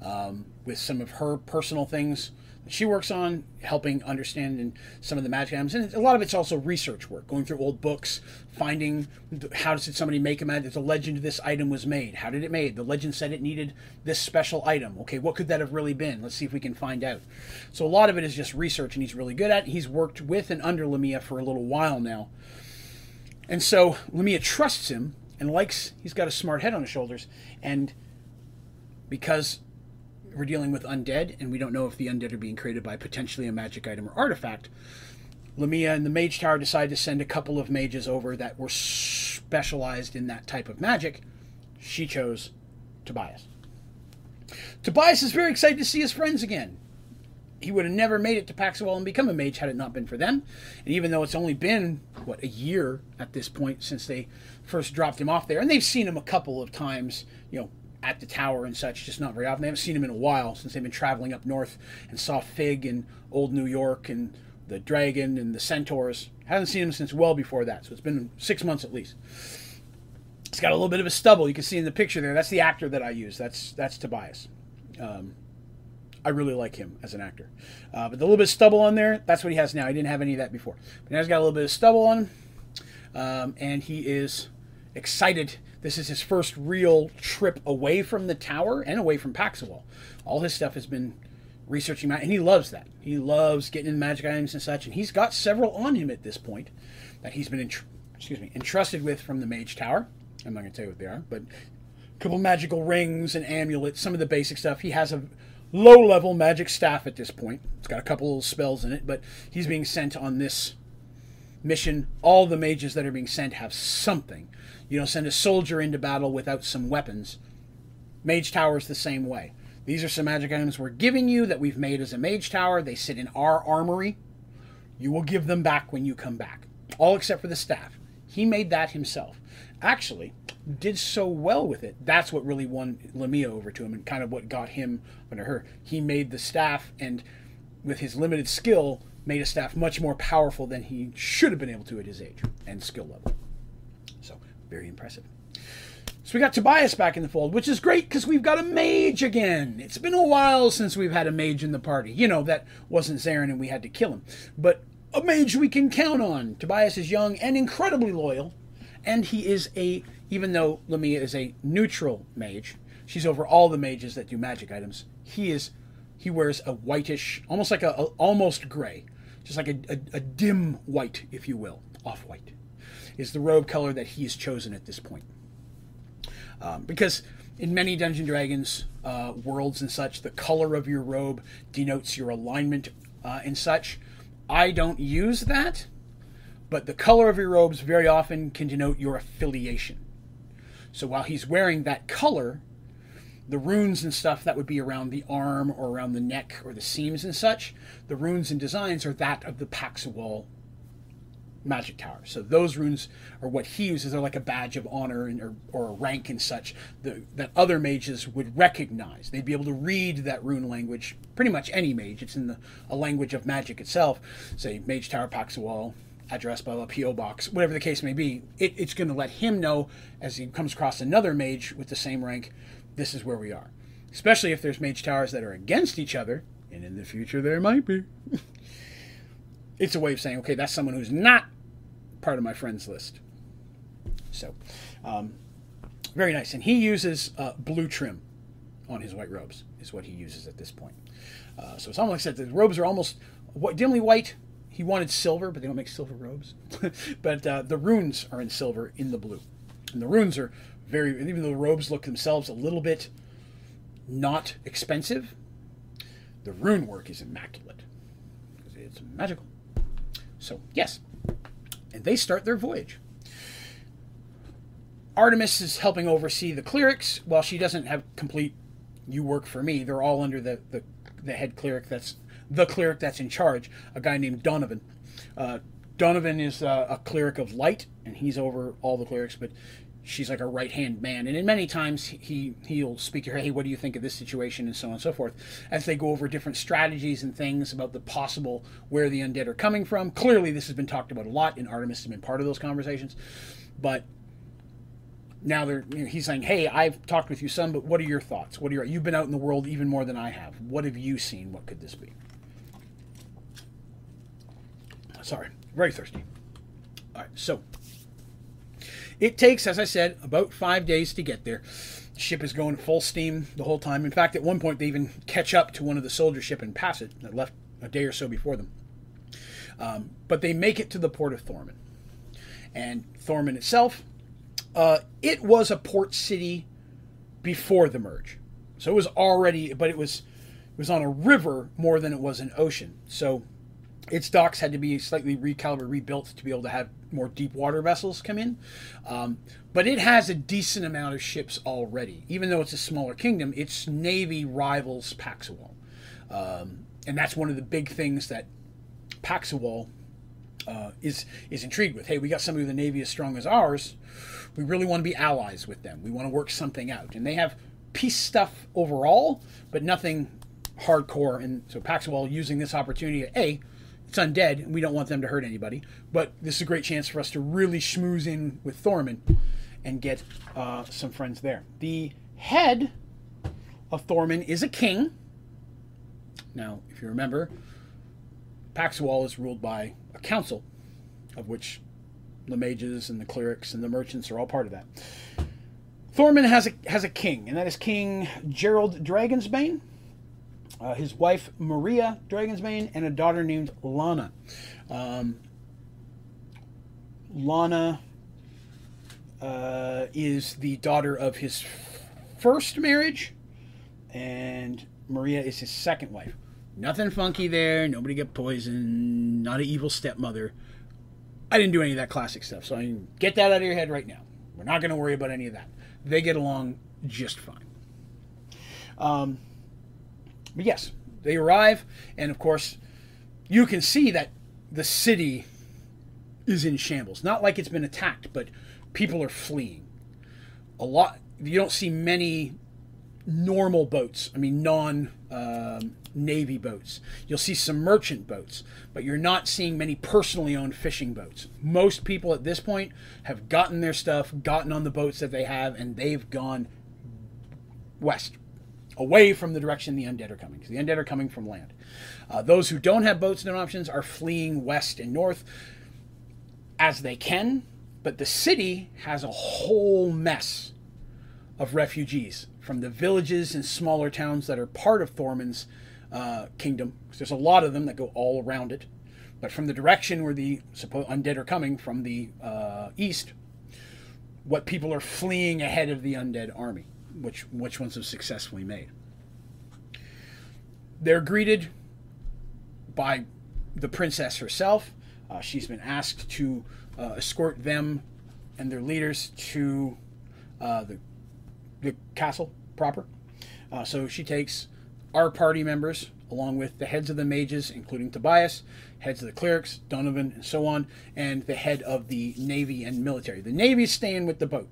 um, with some of her personal things she works on helping understand some of the magic items. And a lot of it's also research work going through old books finding how did somebody make a magic a legend this item was made. How did it made? The legend said it needed this special item. Okay what could that have really been? Let's see if we can find out. So a lot of it is just research and he's really good at It. he's worked with and under lamia for a little while now. And so lamia trusts him and likes he's got a smart head on his shoulders and because we're dealing with undead, and we don't know if the undead are being created by potentially a magic item or artifact. Lamia and the Mage Tower decided to send a couple of mages over that were specialized in that type of magic. She chose Tobias. Tobias is very excited to see his friends again. He would have never made it to Paxwell and become a mage had it not been for them. And even though it's only been, what, a year at this point since they first dropped him off there, and they've seen him a couple of times, you know, at the tower and such, just not very often. They haven't seen him in a while since they've been traveling up north and saw Fig and Old New York and the Dragon and the Centaurs. Haven't seen him since well before that, so it's been six months at least. He's got a little bit of a stubble. You can see in the picture there. That's the actor that I use. That's that's Tobias. Um, I really like him as an actor. Uh, but the little bit of stubble on there, that's what he has now. He didn't have any of that before. But now he's got a little bit of stubble on him, um, and he is excited this is his first real trip away from the tower and away from Paxwell. All his stuff has been researching and he loves that. He loves getting in magic items and such, and he's got several on him at this point that he's been, excuse me, entrusted with from the Mage Tower. I'm not going to tell you what they are, but a couple magical rings and amulets, some of the basic stuff. He has a low-level magic staff at this point. It's got a couple little spells in it, but he's being sent on this mission. All the mages that are being sent have something. You don't send a soldier into battle without some weapons. Mage Tower's the same way. These are some magic items we're giving you that we've made as a mage tower. They sit in our armory. You will give them back when you come back. All except for the staff. He made that himself. Actually, did so well with it. That's what really won Lamia over to him and kind of what got him under her. He made the staff and with his limited skill made a staff much more powerful than he should have been able to at his age and skill level. Very impressive. So we got Tobias back in the fold, which is great because we've got a mage again. It's been a while since we've had a mage in the party. You know, that wasn't Zarin and we had to kill him. But a mage we can count on. Tobias is young and incredibly loyal. And he is a, even though Lamia is a neutral mage, she's over all the mages that do magic items. He is, he wears a whitish, almost like a, a almost gray, just like a, a, a dim white, if you will, off white, is the robe color that he has chosen at this point. Um, because in many Dungeon Dragons uh, worlds and such, the color of your robe denotes your alignment uh, and such. I don't use that, but the color of your robes very often can denote your affiliation. So while he's wearing that color, the runes and stuff that would be around the arm or around the neck or the seams and such, the runes and designs are that of the Paxwell magic tower. So those runes are what he uses. They're like a badge of honor and, or, or a rank and such that other mages would recognize. They'd be able to read that rune language. Pretty much any mage. It's in the a language of magic itself. Say Mage Tower, Paxwell, address by a PO box, whatever the case may be. It, it's going to let him know as he comes across another mage with the same rank. This is where we are. Especially if there's mage towers that are against each other, and in the future there might be. [laughs] it's a way of saying, okay, that's someone who's not part of my friends list. So, um, very nice. And he uses uh, blue trim on his white robes, is what he uses at this point. Uh, so it's almost like the robes are almost dimly white. He wanted silver, but they don't make silver robes. [laughs] but uh, the runes are in silver in the blue. And the runes are very, even though the robes look themselves a little bit not expensive, the rune work is immaculate. It's magical. So, yes. And they start their voyage. Artemis is helping oversee the clerics while she doesn't have complete you work for me. They're all under the, the, the head cleric that's the cleric that's in charge, a guy named Donovan. Uh, Donovan is a cleric of light, and he's over all the clerics, but she's like a right hand man. And in many times he he'll speak to her, hey, what do you think of this situation, and so on and so forth, as they go over different strategies and things about the possible where the undead are coming from. Clearly, this has been talked about a lot, and Artemis has been part of those conversations. But now they're you know, he's saying, hey, I've talked with you some, but what are your thoughts? What are your you've been out in the world even more than I have. What have you seen? What could this be? Sorry, very thirsty. All right, so it takes, as I said, about five days to get there. The ship is going full steam the whole time. In fact, at one point, they even catch up to one of the soldier ship and pass it that left a day or so before them. Um, but they make it to the port of Thorman. And Thorman itself, uh, it was a port city before the merge. So it was already, but it was it was on a river more than it was an ocean. So its docks had to be slightly recalibrated, rebuilt to be able to have more deep water vessels come in. Um, but it has a decent amount of ships already. Even though it's a smaller kingdom, its navy rivals Paxwell. Um, and that's one of the big things that Paxwell uh, is is intrigued with. Hey, we got somebody with a navy as strong as ours. We really want to be allies with them. We want to work something out. And they have peace stuff overall, but nothing hardcore. And so Paxwell using this opportunity to A, it's undead, and we don't want them to hurt anybody. But this is a great chance for us to really schmooze in with Thorman and get uh, some friends there. The head of Thorman is a king. Now, if you remember, Paxwell is ruled by a council, of which the mages and the clerics and the merchants are all part of that. Thorman has a has a king, and that is King Gerald Dragonsbane. Uh, his wife Maria Dragonsbane, and a daughter named Lana. Um, Lana uh, is the daughter of his first marriage, and Maria is his second wife. Nothing funky there. Nobody get poisoned. Not an evil stepmother. I didn't do any of that classic stuff, so I mean, get that out of your head right now. We're not going to worry about any of that. They get along just fine. Um, but yes, they arrive, and of course, you can see that the city is in shambles. Not like it's been attacked, but people are fleeing. A lot. You don't see many normal boats. I mean, non um, navy boats. You'll see some merchant boats, but you're not seeing many personally owned fishing boats. Most people at this point have gotten their stuff, gotten on the boats that they have, and they've gone west, away from the direction the undead are coming. Because the undead are coming from land. Uh, those who don't have boats and options are fleeing west and north as they can, but the city has a whole mess of refugees from the villages and smaller towns that are part of Thorman's uh, kingdom. There's a lot of them that go all around it. But from the direction where the supposed undead are coming from the uh, east, what people are fleeing ahead of the undead army, which which ones have successfully made. They're greeted by the princess herself. Uh, she's been asked to uh, escort them and their leaders to uh, the the castle proper. Uh, so she takes our party members, along with the heads of the mages, including Tobias, heads of the clerics, Donovan, and so on, and the head of the navy and military. The navy is staying with the boat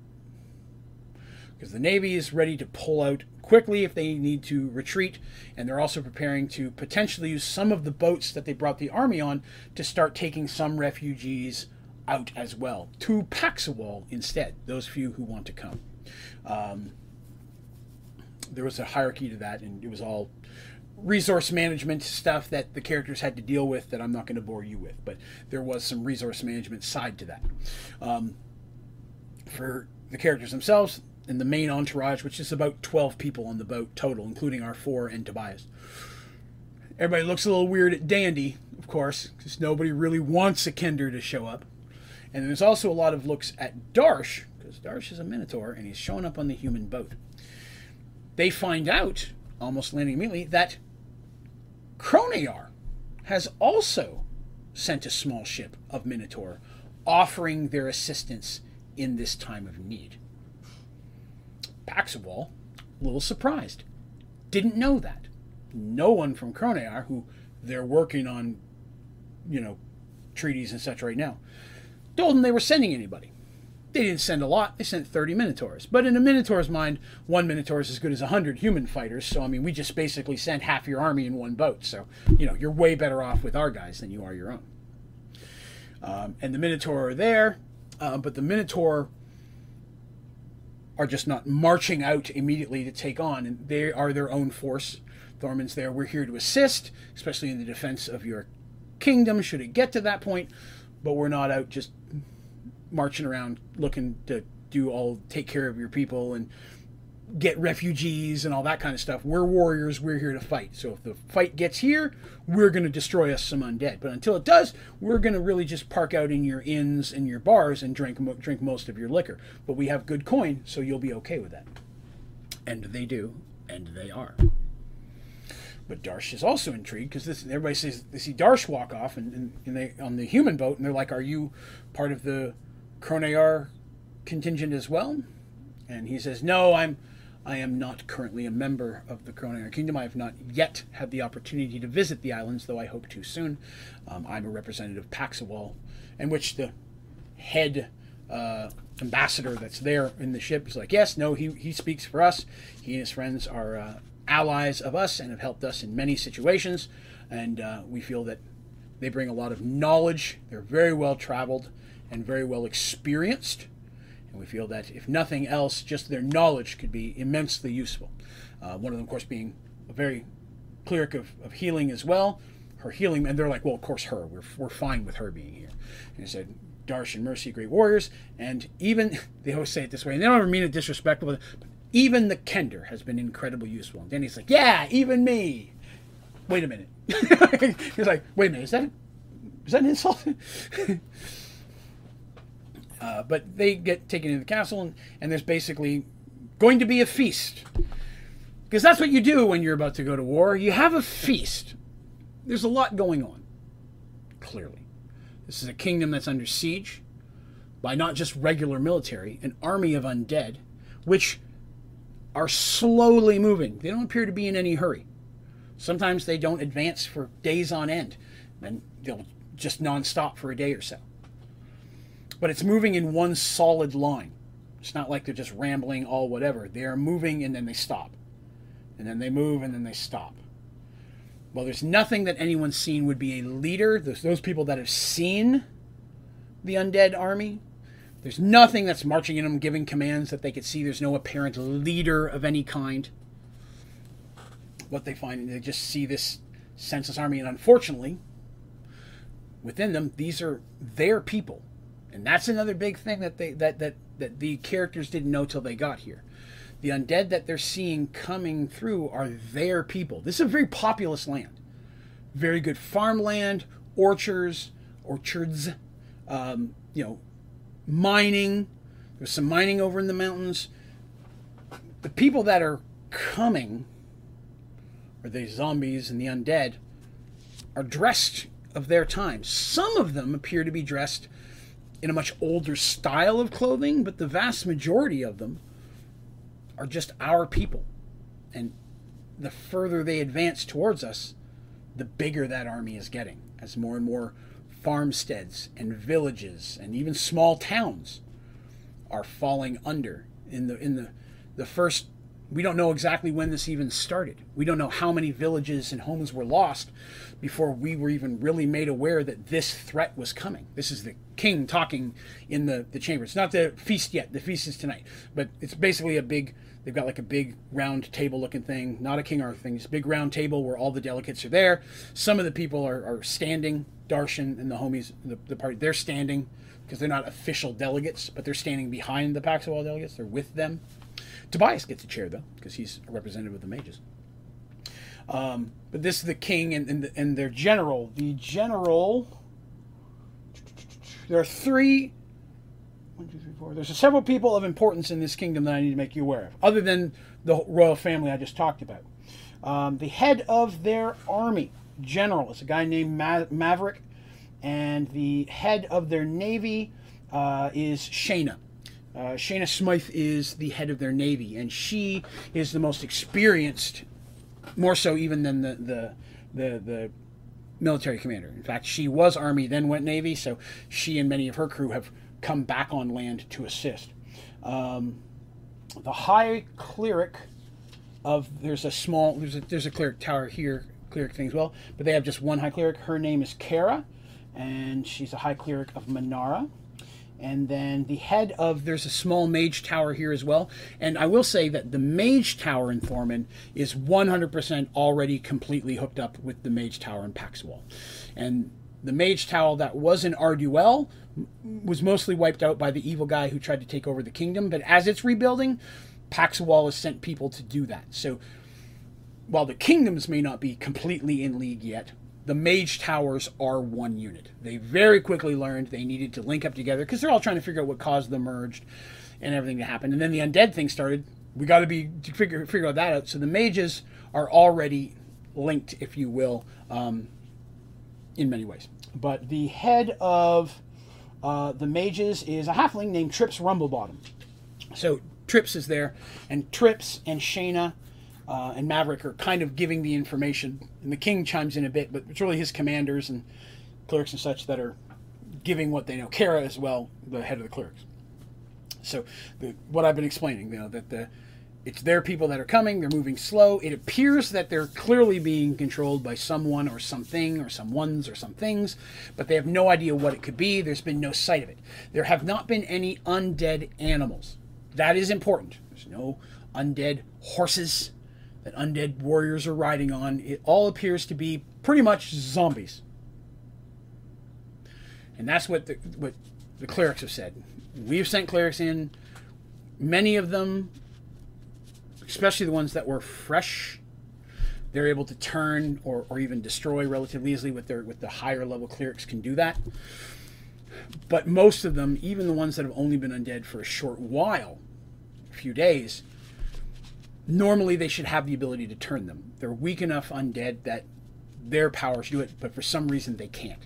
because the navy is ready to pull out quickly if they need to retreat, and they're also preparing to potentially use some of the boats that they brought the army on to start taking some refugees out as well to Paxwell instead. Those few who want to come. Um, there was a hierarchy to that, and it was all resource management stuff that the characters had to deal with that I'm not going to bore you with, but there was some resource management side to that. Um, for the characters themselves and the main entourage, which is about 12 people on the boat total, including our four and Tobias. Everybody looks a little weird at Dandy, of course, because nobody really wants a Kender to show up. And there's also a lot of looks at Darsh, because Darsh is a Minotaur and he's showing up on the human boat they find out, almost landing immediately, that Kronear has also sent a small ship of Minotaur offering their assistance in this time of need. Paxwell, a little surprised, didn't know that. No one from Kronear, who they're working on, you know, treaties and such right now, told them they were sending anybody. They didn't send a lot. They sent 30 Minotaurs. But in a Minotaur's mind, one Minotaur is as good as 100 human fighters. So, I mean, we just basically sent half your army in one boat. So, you know, you're way better off with our guys than you are your own. Um, and the Minotaur are there. Uh, but the Minotaur are just not marching out immediately to take on. And they are their own force. Thorman's there. We're here to assist, especially in the defense of your kingdom, should it get to that point. But we're not out just marching around looking to do all take care of your people and get refugees and all that kind of stuff. We're warriors. We're here to fight. So if the fight gets here, we're going to destroy us some undead. But until it does, we're going to really just park out in your inns and your bars and drink drink most of your liquor. But we have good coin, so you'll be okay with that. And they do, and they are. But Darsh is also intrigued because this everybody says they see Darsh walk off and, and, and they on the human boat and they're like, "Are you part of the Kronear contingent as well? And he says, No, I'm I am not currently a member of the Kronear Kingdom. I have not yet had the opportunity to visit the islands, though I hope to soon. Um, I'm a representative of Paxwell, in which the head uh, ambassador that's there in the ship is like, Yes, no, he, he speaks for us. He and his friends are uh, allies of us and have helped us in many situations. And uh, we feel that they bring a lot of knowledge. They're very well traveled and very well experienced. And we feel that, if nothing else, just their knowledge could be immensely useful. Uh, one of them, of course, being a very cleric of, of healing as well. Her healing, and they're like, well, of course, her. We're, we're fine with her being here. And he said, Darsh and Mercy, great warriors. And even, [laughs] they always say it this way, and they don't ever mean it disrespectful, but even the Kender has been incredibly useful. And Dandy's like, yeah, even me. wait a minute. [laughs] He's like, wait a minute, is that is that an insult? [laughs] uh, but they get taken into the castle, and, and there's basically going to be a feast. Because that's what you do when you're about to go to war. You have a feast. There's a lot going on, clearly. This is a kingdom that's under siege by not just regular military, an army of undead, which are slowly moving. They don't appear to be in any hurry. Sometimes they don't advance for days on end, and they'll just nonstop for a day or so. But it's moving in one solid line. It's not like they're just rambling all whatever. They are moving and then they stop. And then they move and then they stop. Well, there's nothing that anyone's seen would be a leader. Those, those people that have seen the undead army, there's nothing that's marching in them, giving commands that they could see. There's no apparent leader of any kind. What they find, they just see this senseless army, and unfortunately, within them, these are their people, and that's another big thing that they that that that the characters didn't know till they got here. The undead that they're seeing coming through are their people. This is a very populous land, very good farmland, orchards, orchards, um, you know, mining. There's some mining over in the mountains. The people that are coming, or the zombies and the undead, are dressed of their time. Some of them appear to be dressed in a much older style of clothing, but the vast majority of them are just our people. And the further they advance towards us, the bigger that army is getting as more and more farmsteads and villages and even small towns are falling under in the in the the first we don't know exactly when this even started. We don't know how many villages and homes were lost before we were even really made aware that this threat was coming. This is the king talking in the, the chamber. It's not the feast yet. The feast is tonight. But it's basically a big, they've got like a big round table looking thing, not a King Arthur thing. It's a big round table where all the delegates are there. Some of the people are, are standing. Darshan and the homies, the, the party, they're standing because they're not official delegates, but they're standing behind the Paxwell delegates. They're with them. Tobias gets a chair though, because he's a representative of the mages. Um, but this is the king and, and, and their general. The general. There are three. One, two, three, four. There's several people of importance in this kingdom that I need to make you aware of, other than the royal family I just talked about. Um, the head of their army, general, is a guy named Ma- Maverick, and the head of their navy uh, is Shayna. Uh, Shayna Smythe is the head of their navy, and she is the most experienced, more so even than the the the, the military commander. In fact, she was army, then went navy, so she and many of her crew have come back on land to assist. Um, the high cleric of there's a small there's a there's a cleric tower here, cleric thing as well, but they have just one high cleric. Her name is Kara, and she's a high cleric of Manara and then the head of there's a small mage tower here as well. And i will say that the mage tower in thorman is 100% already completely hooked up with the mage tower in paxwell. And the mage tower that was in arduel was mostly wiped out by the evil guy who tried to take over the kingdom. But as it's rebuilding paxwell has sent people to do that. So while the kingdoms may not be completely in league yet the mage towers are one unit. They very quickly learned they needed to link up together because they're all trying to figure out what caused the merged and everything to happen. And then the undead thing started. We got to be to figure figure out that out. So the mages are already linked, if you will, um, in many ways. But the head of uh, the mages is a halfling named Trips Rumblebottom. So Trips is there, and Trips and Shayna uh, and Maverick are kind of giving the information, and the king chimes in a bit, but it's really his commanders and clerics and such that are giving what they know. Kara as well, the head of the clerics. So the, what I've been explaining, you know, that the it's their people that are coming. They're moving slow. It appears that they're clearly being controlled by someone or something or some ones or some things, but they have no idea what it could be. There's been no sight of it. There have not been any undead animals. That is important. There's no undead horses, that undead warriors are riding on. It all appears to be pretty much zombies. And that's what the, what the clerics have said. We've sent clerics in. Many of them, especially the ones that were fresh, they're able to turn or, or even destroy relatively easily with their with the higher level clerics can do that. But most of them, even the ones that have only been undead for a short while, a few days, normally they should have the ability to turn them. They're weak enough undead that their powers do it, but for some reason they can't.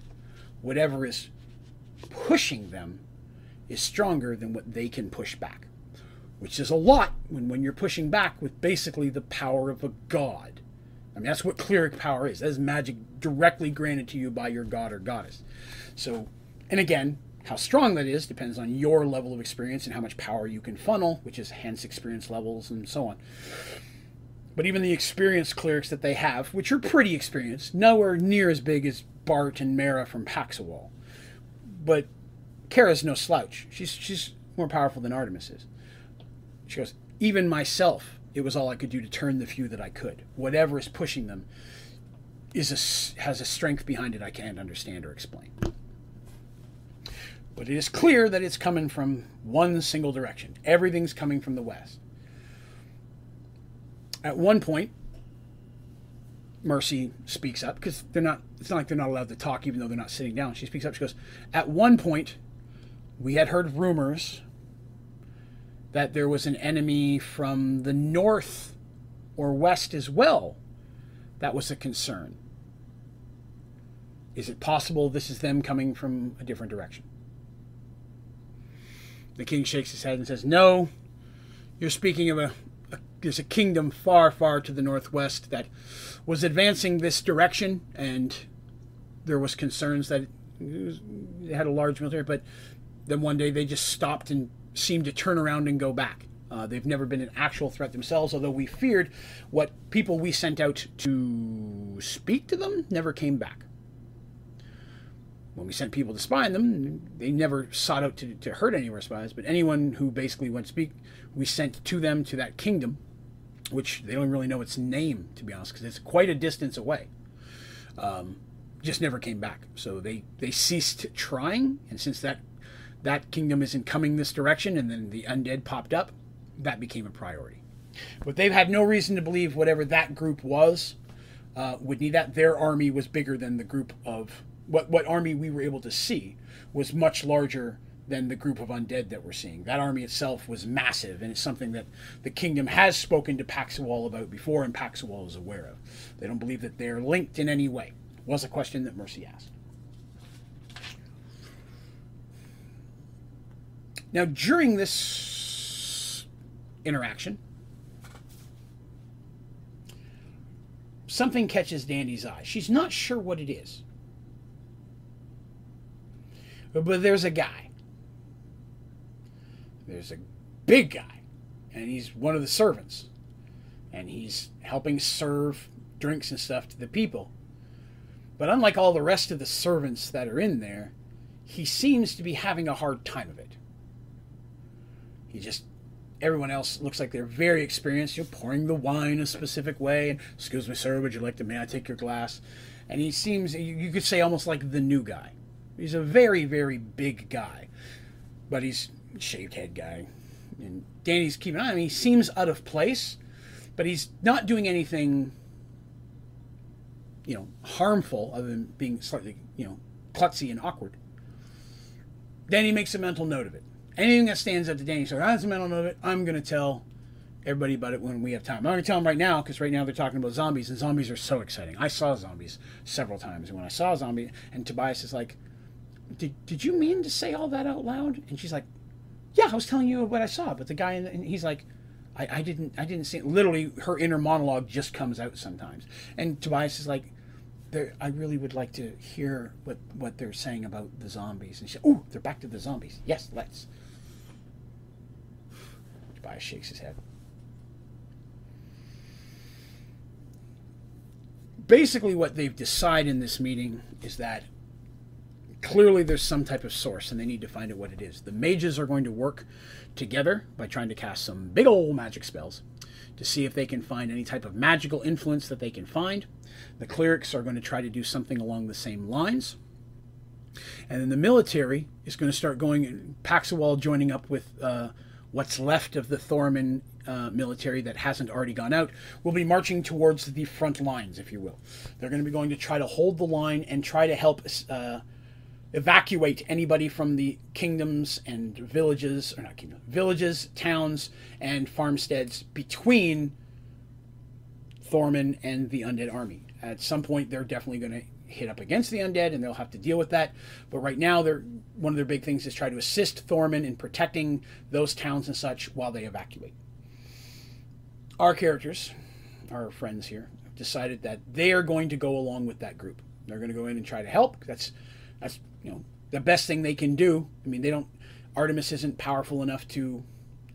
Whatever is pushing them is stronger than what they can push back, which is a lot when, when you're pushing back with basically the power of a god. I mean, that's what cleric power is. That is magic directly granted to you by your god or goddess. So, and again, how strong that is depends on your level of experience and how much power you can funnel, which is hence experience levels and so on. But even the experienced clerics that they have, which are pretty experienced, nowhere near as big as Bart and Mara from Paxwell. But Kara's no slouch. She's she's more powerful than Artemis is. She goes, even myself, it was all I could do to turn the few that I could. Whatever is pushing them is a, has a strength behind it I can't understand or explain. But it is clear that it's coming from one single direction. Everything's coming from the west. At one point, Mercy speaks up because they're not. It's not like they're not allowed to talk, even though they're not sitting down. She speaks up. She goes, "At one point, we had heard rumors that there was an enemy from the north or west as well. That was a concern. Is it possible this is them coming from a different direction?" The king shakes his head and says, "No, you're speaking of a there's a kingdom far, far to the northwest that was advancing this direction, and there was concerns that it had a large military, but then one day they just stopped and seemed to turn around and go back. Uh, they've never been an actual threat themselves, although we feared what people we sent out to speak to them never came back. When we sent people to spy on them, they never sought out to, to hurt any of our spies, but anyone who basically went speak, we sent to them to that kingdom which they don't really know its name to be honest, because it's quite a distance away. Um, just never came back. So they they ceased trying, and since that that kingdom isn't coming this direction, and then the undead popped up, that became a priority. But they've had no reason to believe whatever that group was uh, would need that. Their army was bigger than the group of what what army we were able to see was much larger than the group of undead that we're seeing. That army itself was massive, and it's something that the kingdom has spoken to Paxwell about before, and Paxwell is aware of. They don't believe that they're linked in any way. Was a question that Mercy asked. Now, during this interaction, something catches Dandy's eye. She's not sure what it is. But there's a guy there's a big guy, and he's one of the servants, and he's helping serve drinks and stuff to the people. But unlike all the rest of the servants that are in there, he seems to be having a hard time of it. He just everyone else looks like they're very experienced. You're pouring the wine a specific way. And, Excuse me, sir, would you like to? May I take your glass? And he seems, you could say, almost like the new guy. He's a very, very big guy, but he's shaved head guy. And Dandy's keeping an eye on him. He seems out of place, but he's not doing anything, you know, harmful other than being slightly, you know, klutzy and awkward. Dandy makes a mental note of it. Anything that stands out to Dandy, so that's a mental note of it. I'm going to tell everybody about it when we have time. I'm going to tell them right now because right now they're talking about zombies, and zombies are so exciting. I saw zombies several times, and when I saw a zombie, and Tobias is like, did, did you mean to say all that out loud? And she's like, yeah, I was telling you what I saw. But the guy, the, and he's like, I, I didn't, I didn't see it. Literally, her inner monologue just comes out sometimes. And Tobias is like, I really would like to hear what, what they're saying about the zombies. And she oh, they're back to the zombies. Yes, let's. Tobias shakes his head. Basically, what they've decided in this meeting is that clearly there's some type of source and they need to find out what it is. The mages are going to work together by trying to cast some big old magic spells to see if they can find any type of magical influence that they can find. The clerics are going to try to do something along the same lines. And then the military is going to start going, Paxwell joining up with uh, what's left of the Thorman uh, military that hasn't already gone out, will be marching towards the front lines, if you will. They're going to be going to try to hold the line and try to help uh, evacuate anybody from the kingdoms and villages, or not kingdoms, villages, towns, and farmsteads between Thorman and the undead army. At some point, they're definitely going to hit up against the undead, and they'll have to deal with that. But right now, they're one of their big things is try to assist Thorman in protecting those towns and such while they evacuate. Our characters, our friends here, decided that they are going to go along with that group. They're going to go in and try to help. That's that's you know the best thing they can do. I mean, they don't. Artemis isn't powerful enough to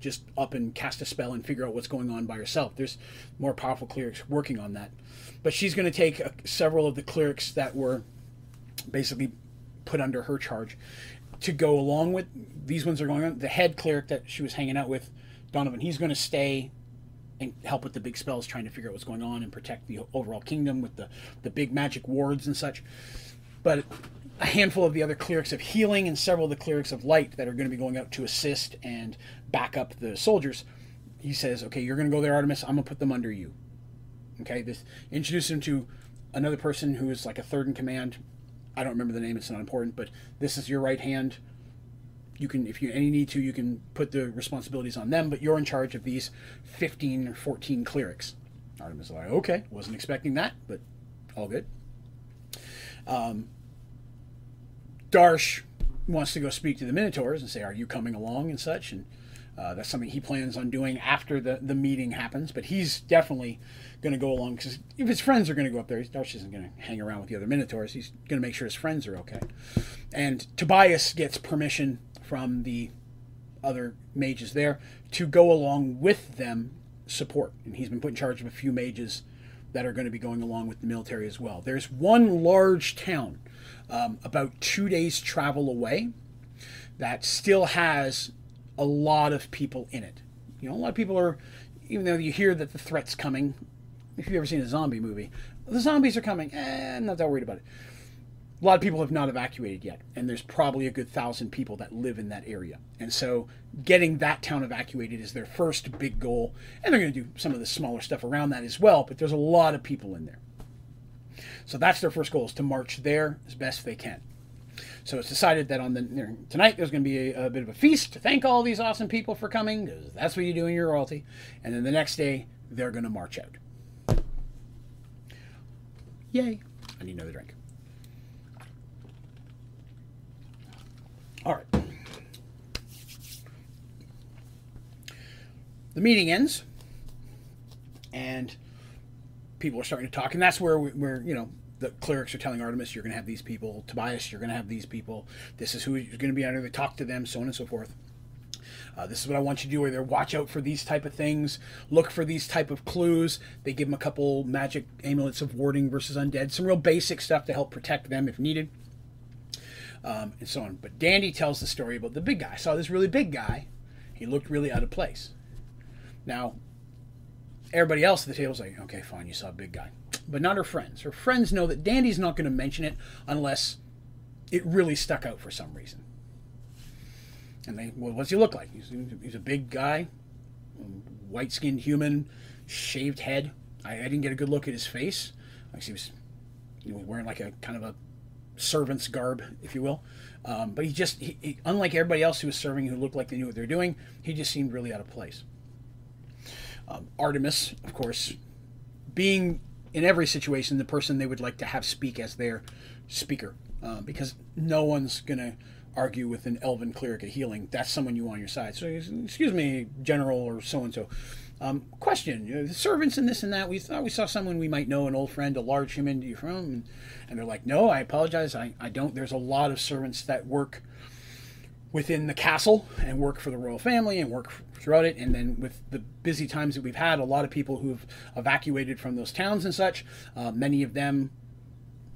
just up and cast a spell and figure out what's going on by herself. There's more powerful clerics working on that. But she's going to take uh, several of the clerics that were basically put under her charge to go along with these ones are going on. The head cleric that she was hanging out with, Donovan, he's going to stay and help with the big spells, trying to figure out what's going on and protect the overall kingdom with the, the big magic wards and such. But a handful of the other clerics of healing and several of the clerics of light that are going to be going out to assist and back up the soldiers. He says, "Okay, you're going to go there, Artemis. I'm going to put them under you." Okay, this introduce him to another person who is like a third in command. I don't remember the name; it's not important. But this is your right hand. You can, if you any need to, you can put the responsibilities on them. But you're in charge of these 15 or 14 clerics. Artemis is like, okay, wasn't expecting that, but all good. Um, Darsh wants to go speak to the Minotaurs and say, "Are you coming along?" and such, and uh, that's something he plans on doing after the, the meeting happens. But he's definitely going to go along because if his friends are going to go up there, Darsh isn't going to hang around with the other Minotaurs. He's going to make sure his friends are okay. And Tobias gets permission from the other mages there to go along with them support. And he's been put in charge of a few mages that are going to be going along with the military as well. There's one large town um, about two days' travel away that still has a lot of people in it. You know, a lot of people are, even though you hear that the threat's coming, if you've ever seen a zombie movie, the zombies are coming, eh, I'm not that worried about it. A lot of people have not evacuated yet, and there's probably a good thousand people that live in that area. And so getting that town evacuated is their first big goal, and they're going to do some of the smaller stuff around that as well, but there's a lot of people in there. So that's their first goal is to march there as best they can. So it's decided that on the tonight there's going to be a, a, bit of a feast to thank all these awesome people for coming because that's what you do in your royalty. And then the next day they're going to march out. Yay! I need another drink. All right. The meeting ends, and people are starting to talk, and that's where we, are you know the clerics are telling Artemis, you're going to have these people. Tobias, you're going to have these people. This is who you're going to be under. They talk to them, so on and so forth. Uh, this is what I want you to do. Either watch out for these type of things, look for these type of clues. They give them a couple magic amulets of warding versus undead, some real basic stuff to help protect them if needed, um, and so on. But Dandy tells the story about the big guy. I saw this really big guy. He looked really out of place. Now, everybody else at the table is like, okay, fine, you saw a big guy but not her friends. Her friends know that Dandy's not going to mention it unless it really stuck out for some reason. And they, well, what's he look like? He's, he's a big guy, white skinned human, shaved head. I, I, didn't get a good look at his face. Like he was you know, wearing like a kind of a servant's garb, if you will. Um, but he just, he, he, unlike everybody else who was serving who looked like they knew what they were doing, he just seemed really out of place. Um, Artemis, of course, being in every situation the person they would like to have speak as their speaker uh, because no one's going to argue with an elven cleric of healing. That's someone you want on your side. So excuse me general or so and so question you know, the servants and this and that we thought we saw someone we might know an old friend a large human do you from? And, and they're like no i apologize. I, I don't. There's a lot of servants that work within the castle and work for the royal family and work throughout it. And then with the busy times that we've had, a lot of people who've evacuated from those towns and such, uh, many of them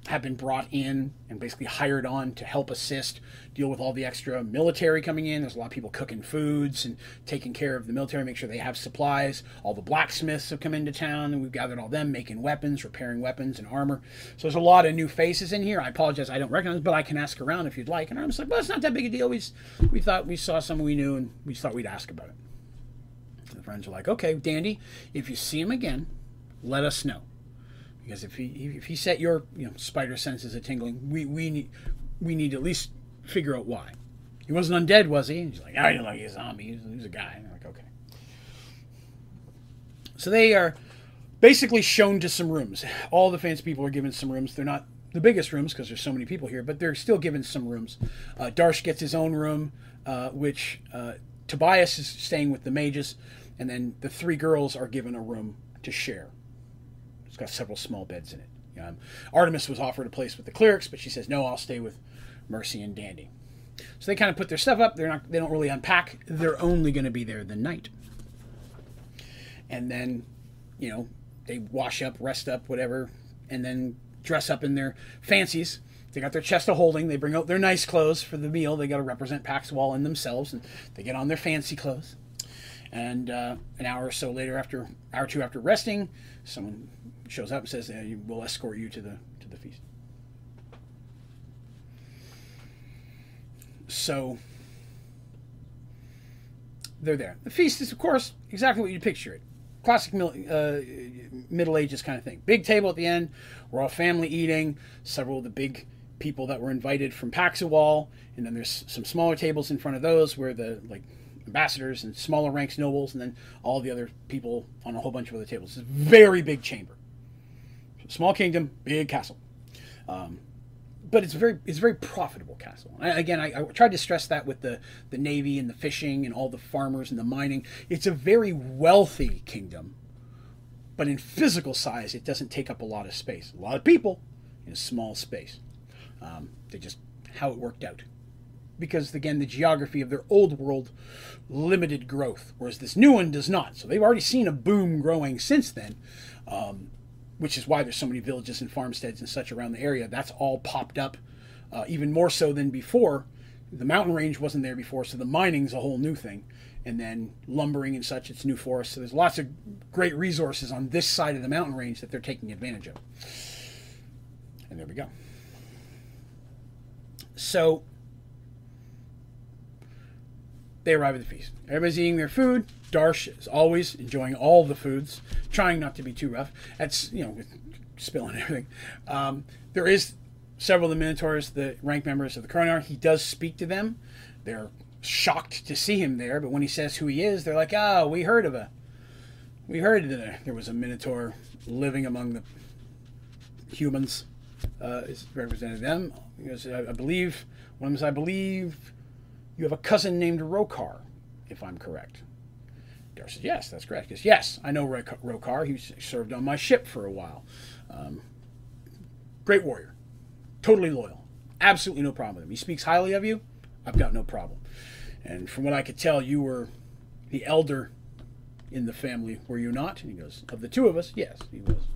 have been brought in and basically hired on to help assist deal with all the extra military coming in. There's a lot of people cooking foods and taking care of the military, make sure they have supplies. All the blacksmiths have come into town and we've gathered all them making weapons, repairing weapons and armor. So there's a lot of new faces in here. I apologize, I don't recognize, but I can ask around if you'd like. And I'm just like, well, it's not that big a deal. We we thought we saw someone we knew and we thought we'd ask about it. Friends are like, okay, Dandy, if you see him again, let us know. Because if he if he set your you know spider senses a tingling, we we need we need to at least figure out why. He wasn't undead, was he? And he's like, I didn't like he's a zombie. He's, he's a guy. And I'm like, okay. So they are basically shown to some rooms. All the fancy people are given some rooms. They're not the biggest rooms because there's so many people here, but they're still given some rooms. Uh, Darsh gets his own room, uh, which uh, Tobias is staying with the mages, and then the three girls are given a room to share. It's got several small beds in it. Um, Artemis was offered a place with the clerics, but she says, "No, I'll stay with Mercy and Dandy." So they kind of put their stuff up. They're not. They don't really unpack. They're only going to be there the night, and then, you know, they wash up, rest up, whatever, and then dress up in their fancies. They got their chest of holding. They bring out their nice clothes for the meal. They got to represent Paxwell in themselves, and they get on their fancy clothes. And uh, an hour or so later, after hour two after resting, someone shows up and says, uh, "We'll escort you to the to the feast." So they're there. The feast is, of course, exactly what you picture it classic uh, Middle Ages kind of thing. Big table at the end. We're all family eating. Several of the big people that were invited from Paxwell, and then there's some smaller tables in front of those where the like ambassadors and smaller ranks nobles, and then all the other people on a whole bunch of other tables. It's a very big chamber. Small kingdom, big castle. Um, but it's very it's a very profitable castle. I, again, I, I, tried to stress that with the the navy and the fishing and all the farmers and the mining. It's a very wealthy kingdom, but in physical size, it doesn't take up a lot of space. A lot of people in a small space. Um, they just how it worked out, because again, the geography of their old world limited growth, whereas this new one does not. So they've already seen a boom growing since then. Um, which is why there's so many villages and farmsteads and such around the area. That's all popped up, uh, even more so than before. The mountain range wasn't there before, so the mining's a whole new thing. And then lumbering and such, it's new forest. So there's lots of great resources on this side of the mountain range that they're taking advantage of. And there we go. So they arrive at the feast. Everybody's eating their food. Darsh is always enjoying all the foods, trying not to be too rough. That's you know, spilling [laughs] everything. Um, there is several of the Minotaurs, the rank members of the Kronar. He does speak to them. They're shocked to see him there, but when he says who he is, they're like, "Oh, we heard of a, we heard that there was a Minotaur living among the humans." Uh, is represented them. Because I, I believe one of them I believe you have a cousin named Rokar, if I'm correct. Dar says, Yes, that's correct. He says, Yes, I know Rokar. He served on my ship for a while. Um, great warrior. Totally loyal. Absolutely no problem with him. He speaks highly of you. I've got no problem. And from what I could tell, you were the elder in the family, were you not? And he goes, Of the two of us, yes, he was.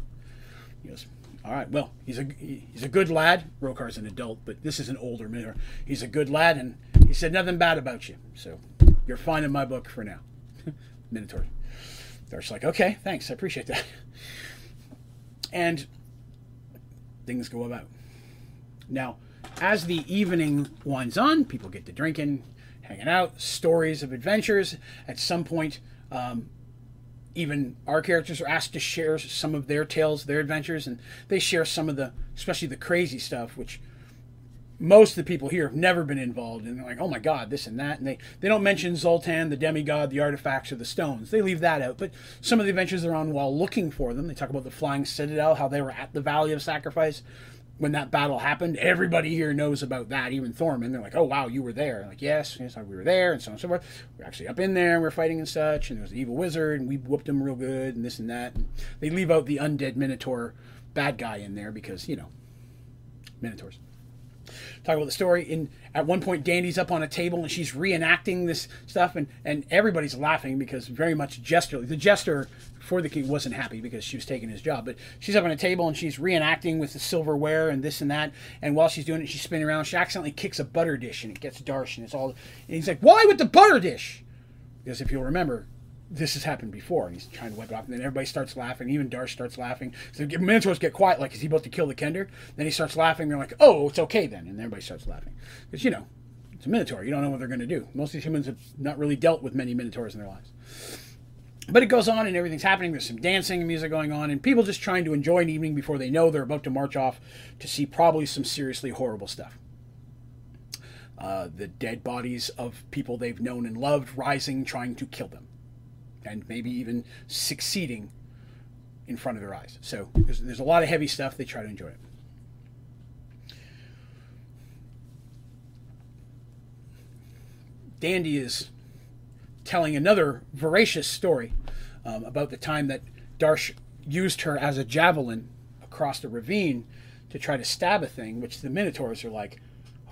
He goes, all right. Well, he's a he's a good lad. Rokar's an adult, but this is an older man. He's a good lad, and he said nothing bad about you. So you're fine in my book for now. [laughs] Minotaur. Darsh's like, okay, thanks, I appreciate that. [laughs] And things go about. Now, as the evening winds on, people get to drinking, hanging out, stories of adventures. At some point, um, even our characters are asked to share some of their tales, their adventures, and they share some of the, especially the crazy stuff, which most of the people here have never been involved in. They're like, oh my god, this and that, and they they don't mention Zoltan, the demigod, the artifacts, or the stones. They leave that out. But some of the adventures they're on while looking for them, they talk about the flying citadel, how they were at the Valley of Sacrifice when that battle happened, everybody here knows about that, even Thorman. They're like, oh, wow, you were there. Like, yes, yes, we were there, and so on and so forth. We are actually up in there, and we are fighting and such, and there was an evil wizard, and we whooped him real good, and this and that. And they leave out the undead Minotaur bad guy in there because, you know, Minotaurs talk about the story. In at one point, Dandy's up on a table and she's reenacting this stuff, and and everybody's laughing because very much jester. The jester for the king wasn't happy because she was taking his job, but she's up on a table and she's reenacting with the silverware and this and that. And while she's doing it, she's spinning around. She accidentally kicks a butter dish and it gets Darsh and it's all. And he's like, "Why with the butter dish?" Because if you'll remember, this has happened before, and he's trying to wipe it off, and then everybody starts laughing. Even Darsh starts laughing. So the Minotaurs get quiet, like is he about to kill the Kender? Then he starts laughing. They're like, "Oh, it's okay then," and everybody starts laughing because you know it's a Minotaur. You don't know what they're going to do. Most of these humans have not really dealt with many Minotaurs in their lives. But it goes on and everything's happening. There's some dancing and music going on, and people just trying to enjoy an evening before they know they're about to march off to see probably some seriously horrible stuff. Uh, the dead bodies of people they've known and loved rising, trying to kill them, and maybe even succeeding in front of their eyes. So there's, there's a lot of heavy stuff. They try to enjoy it. Dandy is telling another voracious story um, about the time that Darsh used her as a javelin across the ravine to try to stab a thing, which the Minotaurs are like,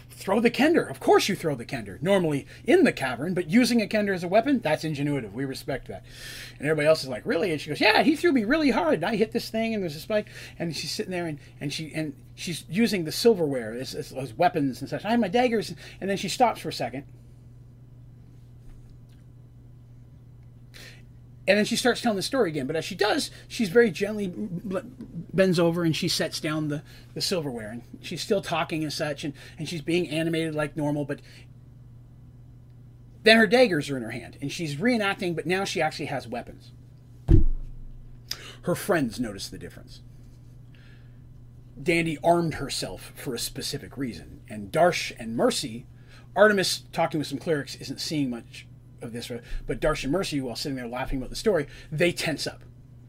throw the kender. Of course you throw the kender. Normally in the cavern, but using a kender as a weapon, that's ingenuitive. We respect that. And everybody else is like, really? And she goes, yeah, he threw me really hard. And I hit this thing and there's a spike. And she's sitting there and, and she and she's using the silverware as, as, as weapons and such. I have my daggers. And then she stops for a second and then she starts telling the story again. But as she does, she's very gently bends over and she sets down the, the silverware. And she's still talking and such, and, and she's being animated like normal. But then her daggers are in her hand, and she's reenacting, but now she actually has weapons. Her friends notice the difference. Dandy armed herself for a specific reason, and Darsh and Mercy, Artemis talking with some clerics isn't seeing much of this, but Darsh and Mercy, while sitting there laughing about the story, they tense up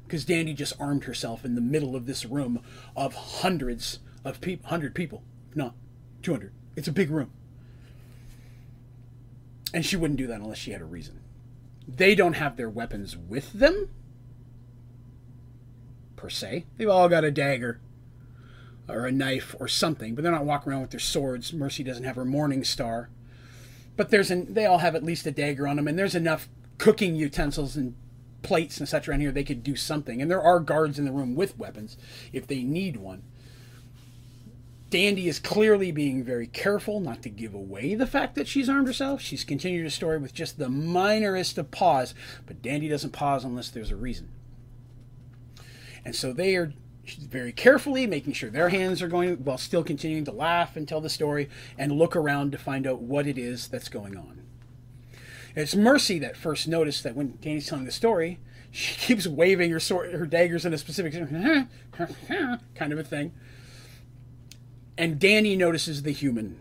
because Dandy just armed herself in the middle of this room of hundreds of people, hundred people, not two hundred. It's a big room, and she wouldn't do that unless she had a reason. They don't have their weapons with them, per se. They've all got a dagger or a knife or something, but they're not walking around with their swords. Mercy doesn't have her morning star but there's an they all have at least a dagger on them, and there's enough cooking utensils and plates and such around here they could do something. And there are guards in the room with weapons if they need one. Dandy is clearly being very careful not to give away the fact that she's armed herself. She's continued her story with just the minorest of pause, but Dandy doesn't pause unless there's a reason. And so they are very carefully making sure their hands are going while still continuing to laugh and tell the story and look around to find out what it is that's going on. it's Mercy that first noticed that when Dandy's telling the story, [laughs] she keeps waving her sword, her daggers in a specific [laughs] kind of a thing. And Danny notices the human.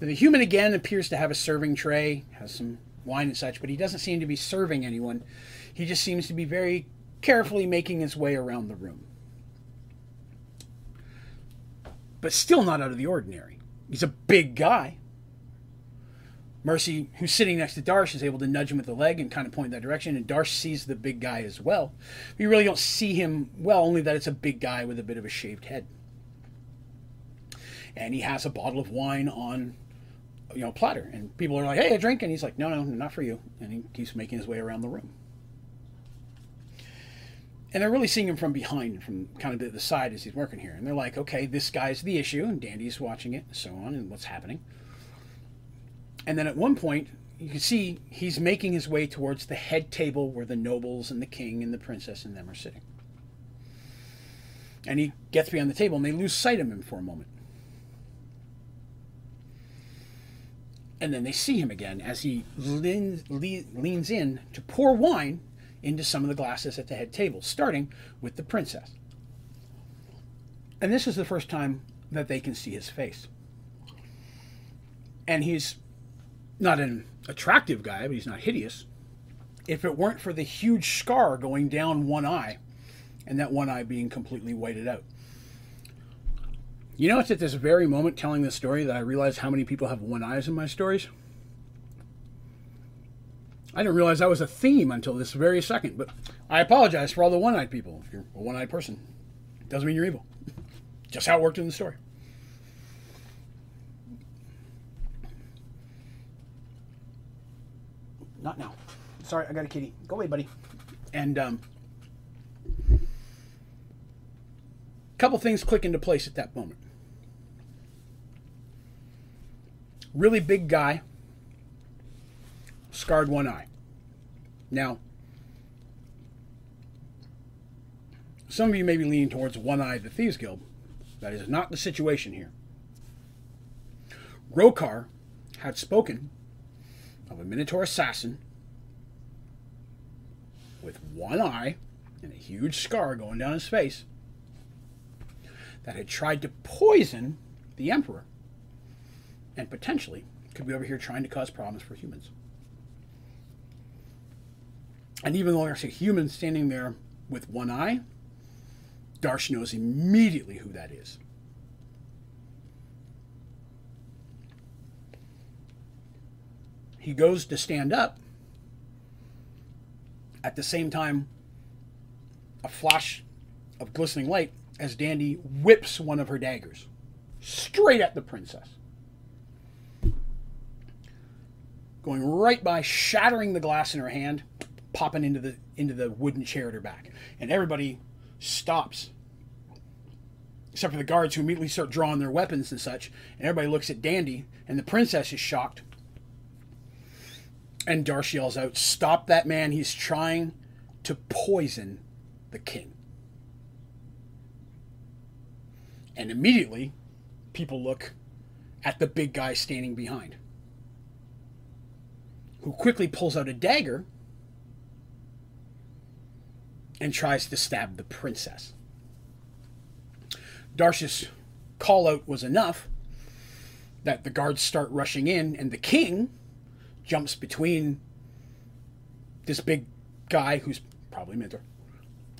The human again appears to have a serving tray, has some wine and such, but he doesn't seem to be serving anyone. He just seems to be very carefully making his way around the room. But still not out of the ordinary. He's a big guy. Mercy, who's sitting next to Darsh, is able to nudge him with the leg and kind of point that direction, and Darsh sees the big guy as well. You really don't see him well, only that it's a big guy with a bit of a shaved head. And he has a bottle of wine on you know, platter. And people are like, hey, a drink. And he's like, no, no, not for you. And he keeps making his way around the room and they're really seeing him from behind, from kind of the, the side as he's working here. And they're like, okay, this guy's the issue, and Dandy's watching it, and so on, and what's happening. And then at one point, you can see he's making his way towards the head table where the nobles and the king and the princess and them are sitting. And he gets beyond the table, and they lose sight of him for a moment. And then they see him again as he leans, leans in to pour wine into some of the glasses at the head table, starting with the princess. And this is the first time that they can see his face. And he's not an attractive guy, but he's not hideous. If it weren't for the huge scar going down one eye, and that one eye being completely whited out. You know, it's at this very moment telling this story that I realize how many people have one eyes in my stories. I didn't realize that was a theme until this very second, but I apologize for all the one eyed people. If you're a one eyed person, doesn't mean you're evil. [laughs] Just how it worked in the story. Not now. Sorry, I got a kitty. Go away, buddy. And um, a couple things click into place at that moment. Really big guy scarred one eye. Now, some of you may be leaning towards one eye of the Thieves Guild. That is not the situation here. Rokar had spoken of a Minotaur assassin with one eye and a huge scar going down his face that had tried to poison the Emperor and potentially could be over here trying to cause problems for humans. And even though there's a human standing there with one eye, Darsh knows immediately who that is. He goes to stand up. At the same time, a flash of glistening light as Dandy whips one of her daggers straight at the princess. Going right by, shattering the glass in her hand, popping into the into the wooden chair at her back. And everybody stops. Except for the guards who immediately start drawing their weapons and such. And everybody looks at Dandy, and the princess is shocked. And Darsh yells out, Stop that man, he's trying to poison the king. And immediately, people look at the big guy standing behind, who quickly pulls out a dagger and tries to stab the princess. Darsh's call out was enough that the guards start rushing in, and the king jumps between this big guy who's probably Mentor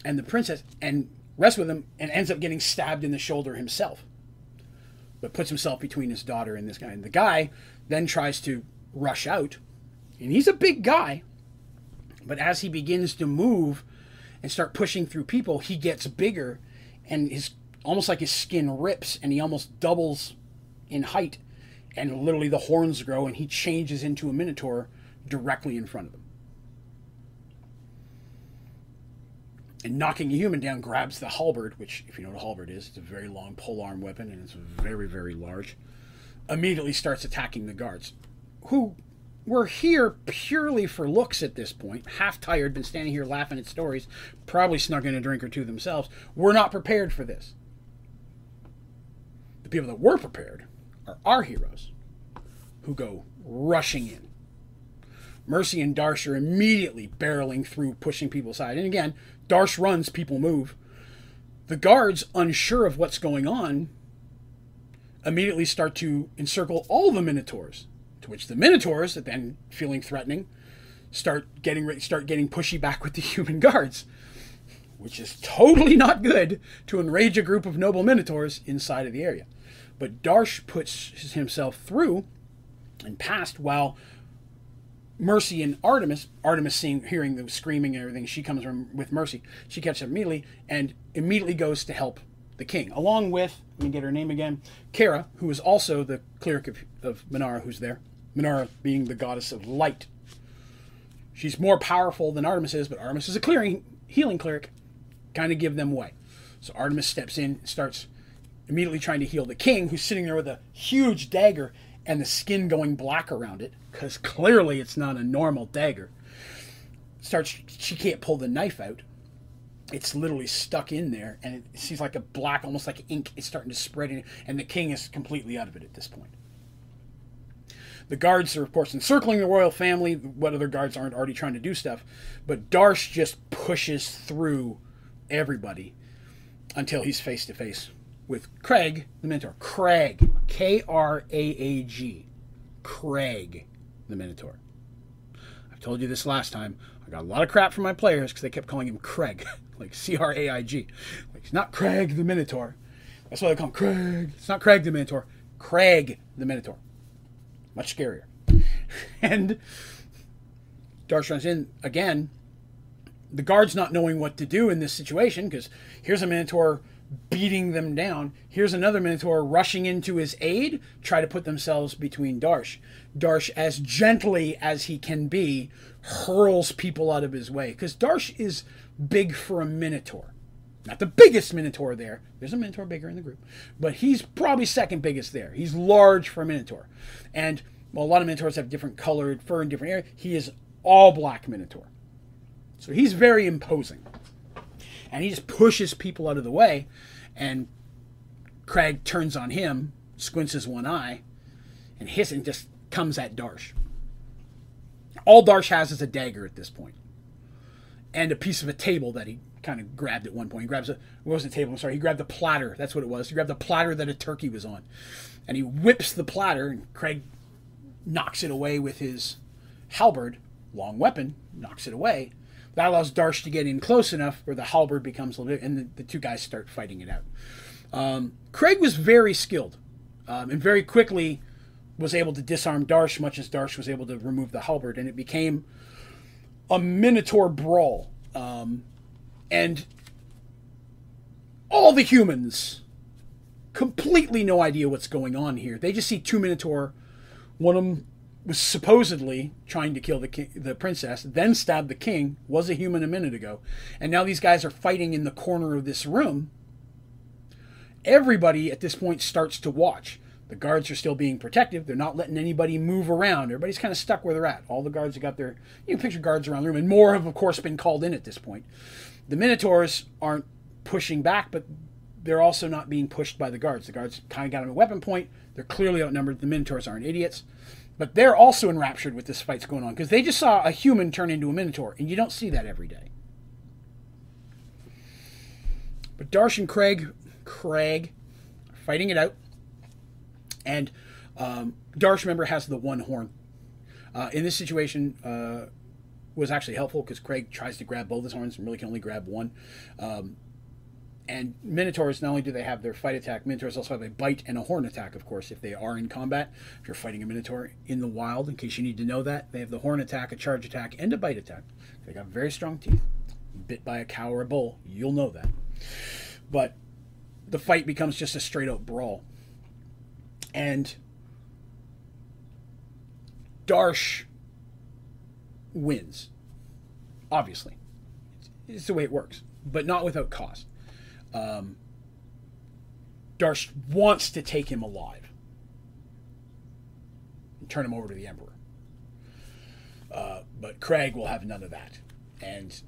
and the princess and rests with him and ends up getting stabbed in the shoulder himself. But puts himself between his daughter and this guy. And the guy then tries to rush out. And he's a big guy. But as he begins to move and start pushing through people, he gets bigger and his almost like his skin rips and he almost doubles in height. And literally the horns grow and he changes into a minotaur directly in front of them. and knocking a human down grabs the halberd, which, if you know what a halberd is, it's a very long polearm weapon and it's very, very large. Immediately starts attacking the guards, who were here purely for looks at this point, half tired, been standing here laughing at stories, probably snuck in a drink or two themselves. We're not prepared for this. The people that were prepared are our heroes, who go rushing in. Mercy and Darsh are immediately barreling through, pushing people aside. And again, Darsh runs, people move. The guards, unsure of what's going on, immediately start to encircle all the Minotaurs. To which the Minotaurs, then feeling threatening, start getting start getting pushy back with the [laughs] human guards, which is totally not good to enrage a group of noble Minotaurs inside of the area. But Darsh puts himself through and past while Mercy and Artemis, Artemis seeing, hearing the screaming and everything, she comes with Mercy. She catches up immediately and immediately goes to help the king, along with, let me get her name again, Kara, who is also the cleric of, of Minara, who's there. Minara being the goddess of light. She's more powerful than Artemis is, but Artemis is a clearing, healing cleric. Kind of give them away. So Artemis steps in, starts immediately trying to heal the king, who's sitting there with a huge dagger and the skin going black around it because clearly it's not a normal dagger. Starts she can't pull the knife out. It's literally stuck in there, and it seems like a black, almost like ink, is starting to spread in, and the king is completely out of it at this point. The guards are, of course, encircling the royal family. What other guards aren't already trying to do stuff? But Darsh just pushes through everybody until he's face to face with Kraag, the Minotaur. Kraag, K R A A G. Kraag, the Minotaur. I've told you this last time. I got a lot of crap from my players because they kept calling him Craig, [laughs] like C R A I G. Like, he's not Craig the Minotaur. That's why they call him Craig. It's not Craig the Minotaur. Kraag the Minotaur. Much scarier. [laughs] and Darsh runs in again. The guard's not knowing what to do in this situation because here's a Minotaur beating them down. Here's another Minotaur rushing into his aid, try to put themselves between Darsh. Darsh, as gently as he can be, hurls people out of his way. Because Darsh is big for a Minotaur. Not the biggest Minotaur there. There's a Minotaur bigger in the group. But he's probably second biggest there. He's large for a Minotaur. And well, a lot of Minotaurs have different colored fur in different areas. He is all black Minotaur. So he's very imposing and he just pushes people out of the way. And Kraag turns on him, squints his one eye, and hissing just comes at Darsh. All Darsh has is a dagger at this and a piece of a table that he kind of grabbed at one point. He grabs a it wasn't a table. I'm sorry. He grabbed the platter. That's what it was. He grabbed the platter that a turkey was on, and he whips the platter. And Kraag knocks it away with his halberd, long weapon, knocks it away. That allows Darsh to get in close enough where the halberd becomes a little bit, and the, the two guys start fighting it out. Um, Kraag was very skilled um, and very quickly was able to disarm Darsh, much as Darsh was able to remove the halberd, and it became a Minotaur brawl. Um, and all the humans completely no idea what's going on here. They just see two Minotaur. One of them was supposedly trying to kill the king, the princess, then stabbed the king. Was a human a minute ago, and now these guys are fighting in the corner of this room. Everybody at this point starts to watch. The guards are still being protective. They're not letting anybody move around. Everybody's kind of stuck where they're at. All the guards have got their, you can picture guards around the room, and more have, of course, been called in at this point. The Minotaurs aren't pushing back, but they're also not being pushed by the guards. The guards kind of got them at weapon point. They're clearly outnumbered. The Minotaurs aren't idiots. But they're also enraptured with this fight's going on because they just saw a human turn into a Minotaur, and you don't see that every day. But Darsh and Kraag, Kraag, fighting it out. And um, Darsh, remember, has the one horn. Uh, in this situation, uh, was actually helpful because Kraag tries to grab both his horns and really can only grab one. Um, and Minotaurs, not only do they have their fight attack, Minotaurs also have a bite and a horn attack, of course, if they are in combat. If you're fighting a Minotaur in the wild, in case you need to know that, they have the horn attack, a charge attack, and a bite attack. They got very strong teeth. Bit by a cow or a bull, you'll know that. But the fight becomes just a straight out brawl. And Darsh wins. Obviously. It's the way it works, but not without cost. Um, Darsh wants to take him alive and turn him over to the Emperor. Uh, but Kraag will have none of that. And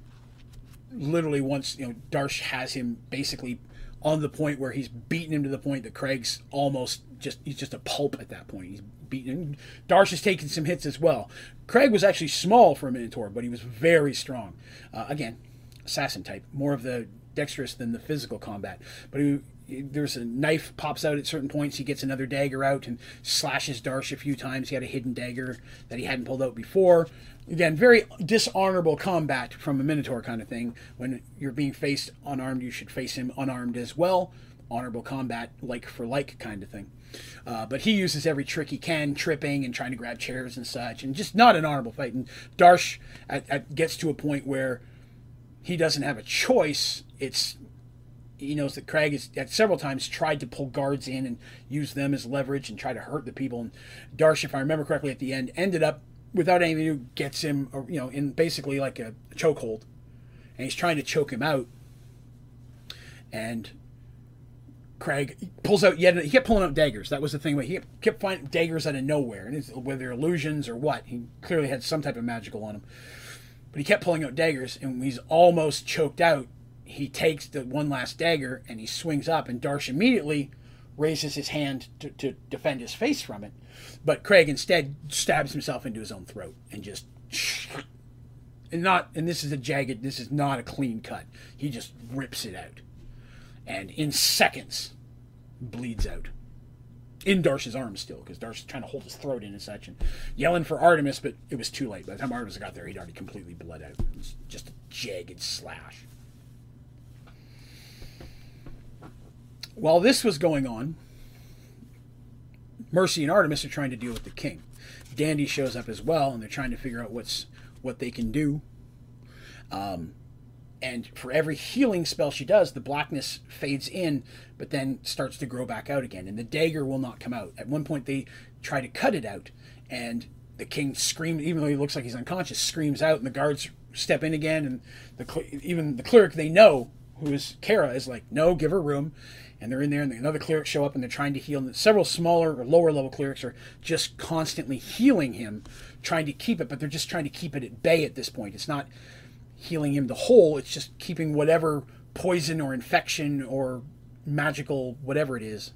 literally, once you know, Darsh has him basically on the point where he's beaten him to the point that Kraag's almost just he's just a pulp at that point. He's beaten. Darsh has taken some hits as well. Kraag was actually small for a Minotaur, but he was very strong. Uh, again, assassin type, more of the dexterous than the physical combat. But he, there's a knife pops out at certain points. He gets another dagger out and slashes Darsh a few times. He had a hidden dagger that he hadn't pulled out before. Again, very dishonorable combat from a Minotaur kind of thing. When you're being faced unarmed, you should face him unarmed as well. Honorable combat, like for like kind of thing. Uh, but he uses every trick he can, tripping and trying to grab chairs and such, and just not an honorable fight. And Darsh at, at, gets to a point where he doesn't have a choice. It's he knows that Kraag has at several times tried to pull guards in and use them as leverage and try to hurt the people. And Darsh, if I remember correctly, at the end ended up without anything to gets him, you know, in basically like a chokehold, and he's trying to choke him out. And Kraag pulls out yet he kept pulling out daggers. That was the thing. He kept finding daggers out of nowhere, and whether illusions or what, he clearly had some type of magical on him. But he kept pulling out daggers, and he's almost choked out, he takes the one last dagger and he swings up, and Darsh immediately raises his hand to, to defend his face from it. But Kraag instead stabs himself into his own throat and just [sniffs] and not and this is a jagged this is not a clean cut. He just rips it out. And in seconds bleeds out. In Darsh's arms still, because Darsh is trying to hold his throat in and such and yelling for Artemis, but it was too late. By the time Artemis got there, he'd already completely bled out. It's just a jagged slash. While this was going on, Mercy and Artemis are trying to deal with the king. Dandy shows up as well, and they're trying to figure out what's what they can do. Um, and for every healing spell she does, the blackness fades in, but then starts to grow back out again, and the dagger will not come out. At one point, they try to cut it out, and the king screams, even though he looks like he's unconscious, screams out, and the guards step in again, and the even the cleric they know, who is Kara, is like, "No, give her room." and they're in there, and another cleric show up, and they're trying to heal. And several smaller or lower level clerics are just constantly healing him, trying to keep it, but they're just trying to keep it at bay at this point. It's not healing him the whole; it's just keeping whatever poison or infection or magical whatever it is.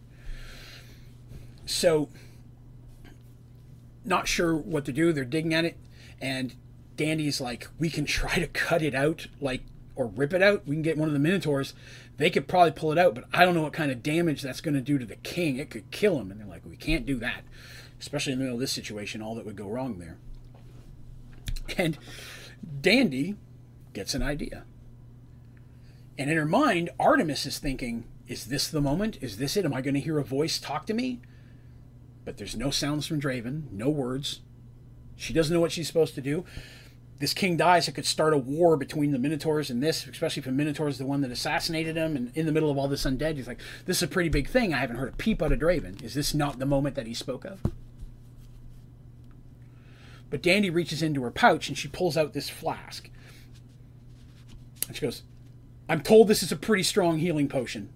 So, not sure what to do. They're digging at it, and Dandy's like, we can try to cut it out, like, or rip it out. We can get one of the Minotaurs. They could probably pull it out, but I don't know what kind of damage that's going to do to the king. It could kill him. And they're like, we can't do that. Especially in the middle of this situation, all that would go wrong there. And Dandy gets an idea. And in her mind, Artemis is thinking, is this the moment? Is this it? Am I going to hear a voice talk to me? But there's no sounds from Draven, no words. She doesn't know what she's supposed to do. This king dies, it could start a war between the Minotaurs and this, especially if the Minotaur is the one that assassinated him. And in the middle of all this undead, he's like, this is a pretty big thing. I haven't heard a peep out of Draven. Is this not the moment that he spoke of? But Dandy reaches into her pouch and she pulls out this flask. And she goes, I'm told this is a pretty strong healing potion.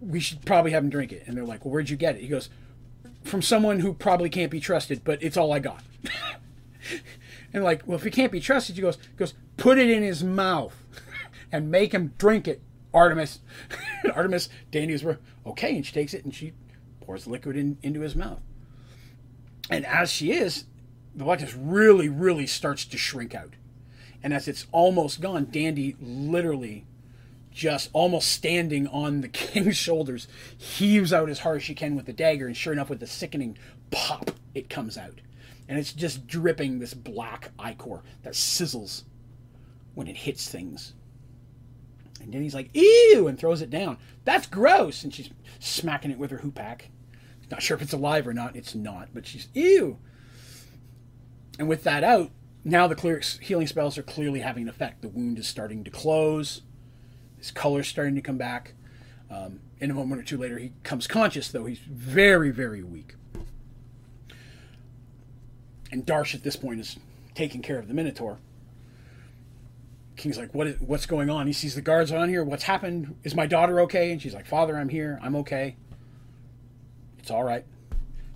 We should probably have him drink it. And they're like, Well, where'd you get it? He goes, From someone who probably can't be trusted, but it's all I got. [laughs] and like, well, if he can't be trusted, he goes, goes, put it in his mouth [laughs] and make him drink it. Artemis, [laughs] Artemis, Dandy's were okay, and she takes it and she pours liquid in, into his mouth. And as she is, the blackness really, really starts to shrink out. And as it's almost gone, Dandy literally just almost standing on the [laughs] king's shoulders, heaves out as hard as she can with the dagger, and sure enough, with a sickening pop, it comes out. And it's just dripping this black ichor that sizzles when it hits things. And he's like, ew, and throws it down. That's gross. And she's smacking it with her hoopak. Not sure if it's alive or not. It's not, but she's, ew. And with that out, now the clear healing spells are clearly having an effect. The wound is starting to close. His color's starting to come back. Um, in a moment or two later, he comes conscious, though he's very, very weak. And Darsh at this point is taking care of the Minotaur. King's like, what is, what's going on? He sees the guards on here. What's happened? Is my daughter okay? And she's like, Father, I'm here. I'm okay. It's all right.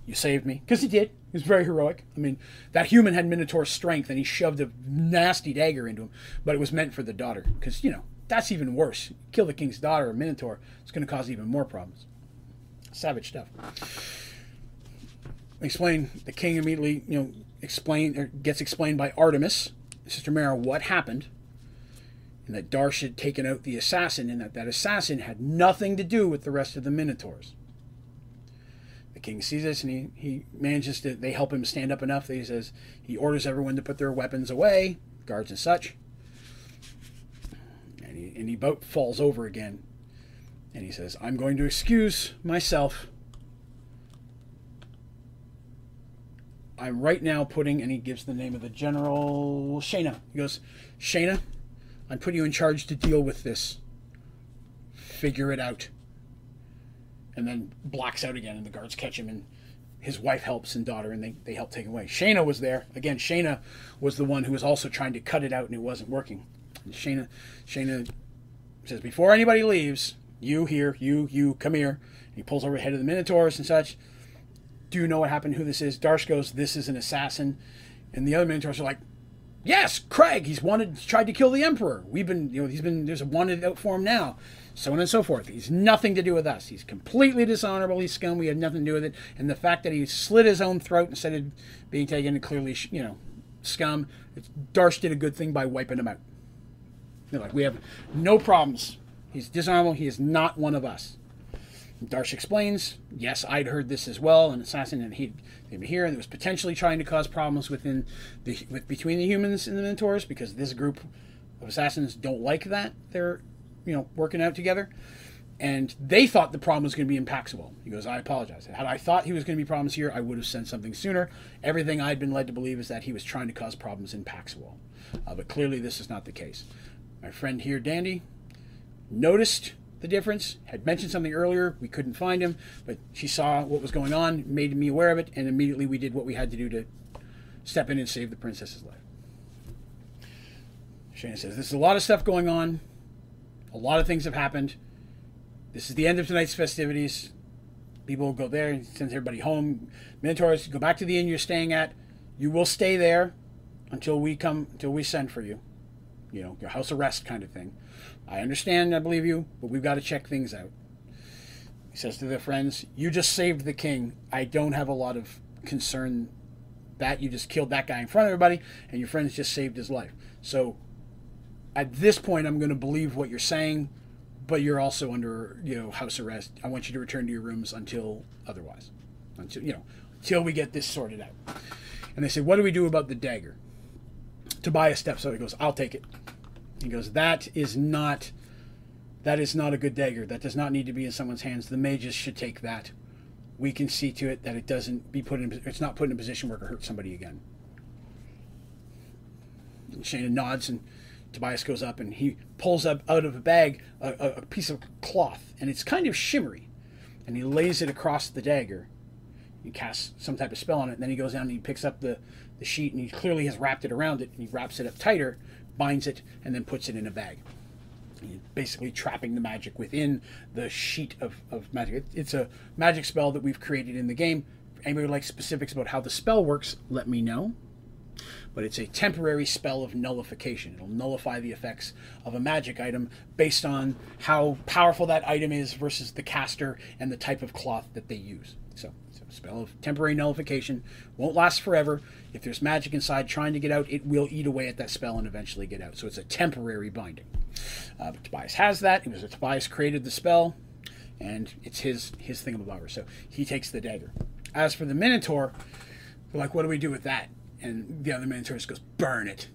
You saved me. Because he did. Was very heroic. I mean, that human had Minotaur strength and he shoved a nasty dagger into him, but it was meant for the daughter. Because, you know, that's even worse. Kill the king's daughter, a Minotaur, it's going to cause even more problems. Savage stuff. Explain, the king immediately, you know, explain, or gets explained by Artemis, Sister Mara, what happened and that Darsh had taken out the assassin, and that that assassin had nothing to do with the rest of the Minotaurs. The king sees this, and he, he manages to. They help him stand up enough that he says he orders everyone to put their weapons away, guards and such. And he and he boat falls over again, and he says, "I'm going to excuse myself." I'm right now putting, and he gives the name of the general, Shayna. He goes, Shayna, I'm putting you in charge to deal with this. Figure it out. And then blacks out again, and the guards catch him, and his wife helps and daughter, and they, they help take him away. Shayna was there. Again, Shayna was the one who was also trying to cut it out, and it wasn't working. And Shayna, Shayna says, Before anybody leaves, you here, you, you, come here. And he pulls over the head of the Minotaurs and such. Do you know what happened, who this is? Darsh goes, This is an assassin. And the other Minotaurs are like, Yes, Kraag. He's wanted, tried to kill the emperor. We've been, you know, he's been. There's a wanted out for him now, so on and so forth. He's nothing to do with us. He's completely dishonorable. He's scum. We had nothing to do with it. And the fact that he slit his own throat instead of being taken, clearly, you know, scum. Darsh did a good thing by wiping him out. They're like, we have no problems. He's dishonorable. He is not one of us. Darsh explains, yes, I'd heard this as well, an assassin, and he'd been here and was potentially trying to cause problems within the with between the humans and the Minotaurs because this group of assassins don't like that they're you know working out together, and they thought the problem was going to be in Paxwell. He goes, I apologize. Had I thought he was going to be problems here, I would have sent something sooner. Everything I'd been led to believe is that he was trying to cause problems in Paxwell, uh, but clearly this is not the case. My friend here, Dandy, noticed the difference. Had mentioned something earlier, we couldn't find him, but she saw what was going on, made me aware of it, and immediately we did what we had to do to step in and save the princess's life. Shayna says, There's a lot of stuff going on. A lot of things have happened. This is the end of tonight's festivities. People go there and send everybody home. Minotaurs, go back to the inn you're staying at. You will stay there until we come, until we send for you. You know, your house arrest kind of thing. I understand, I believe you, but we've got to check things out. He says to their friends, You just saved the king. I don't have a lot of concern that you just killed that guy in front of everybody, and your friends just saved his life. So at this point, I'm going to believe what you're saying, but you're also under you know house arrest. I want you to return to your rooms until otherwise, until you know until we get this sorted out. And they said, what do we do about the dagger? Tobias steps up. He goes, I'll take it. He goes, that is not that is not a good dagger. That does not need to be in someone's hands. The mages should take that. We can see to it that it doesn't be put in. It's not put in a position where it hurt somebody again. And Shayna nods, and Tobias goes up and he pulls up out of a bag a, a, piece of cloth, and it's kind of shimmery, and he lays it across the dagger. He casts some type of spell on it, and then he goes down and he picks up the, the sheet, and he clearly has wrapped it around it, and he wraps it up tighter, binds it, and then puts it in a bag basically trapping the magic within the sheet of, of magic. It's a magic spell that we've created in the game. If anybody would like specifics about how the spell works, let me know. But it's a temporary spell of nullification. It'll nullify the effects of a magic item based on how powerful that item is versus the caster and the type of cloth that they use. So, so spell of temporary nullification won't last forever. If there's magic inside trying to get out, it will eat away at that spell and eventually get out. So it's a temporary binding. Uh, but Tobias has that. It was Tobias created the spell, and it's his his thingamabob. So he takes the dagger. As for the Minotaur, like, what do we do with that? And the other Minotaur just goes, burn it.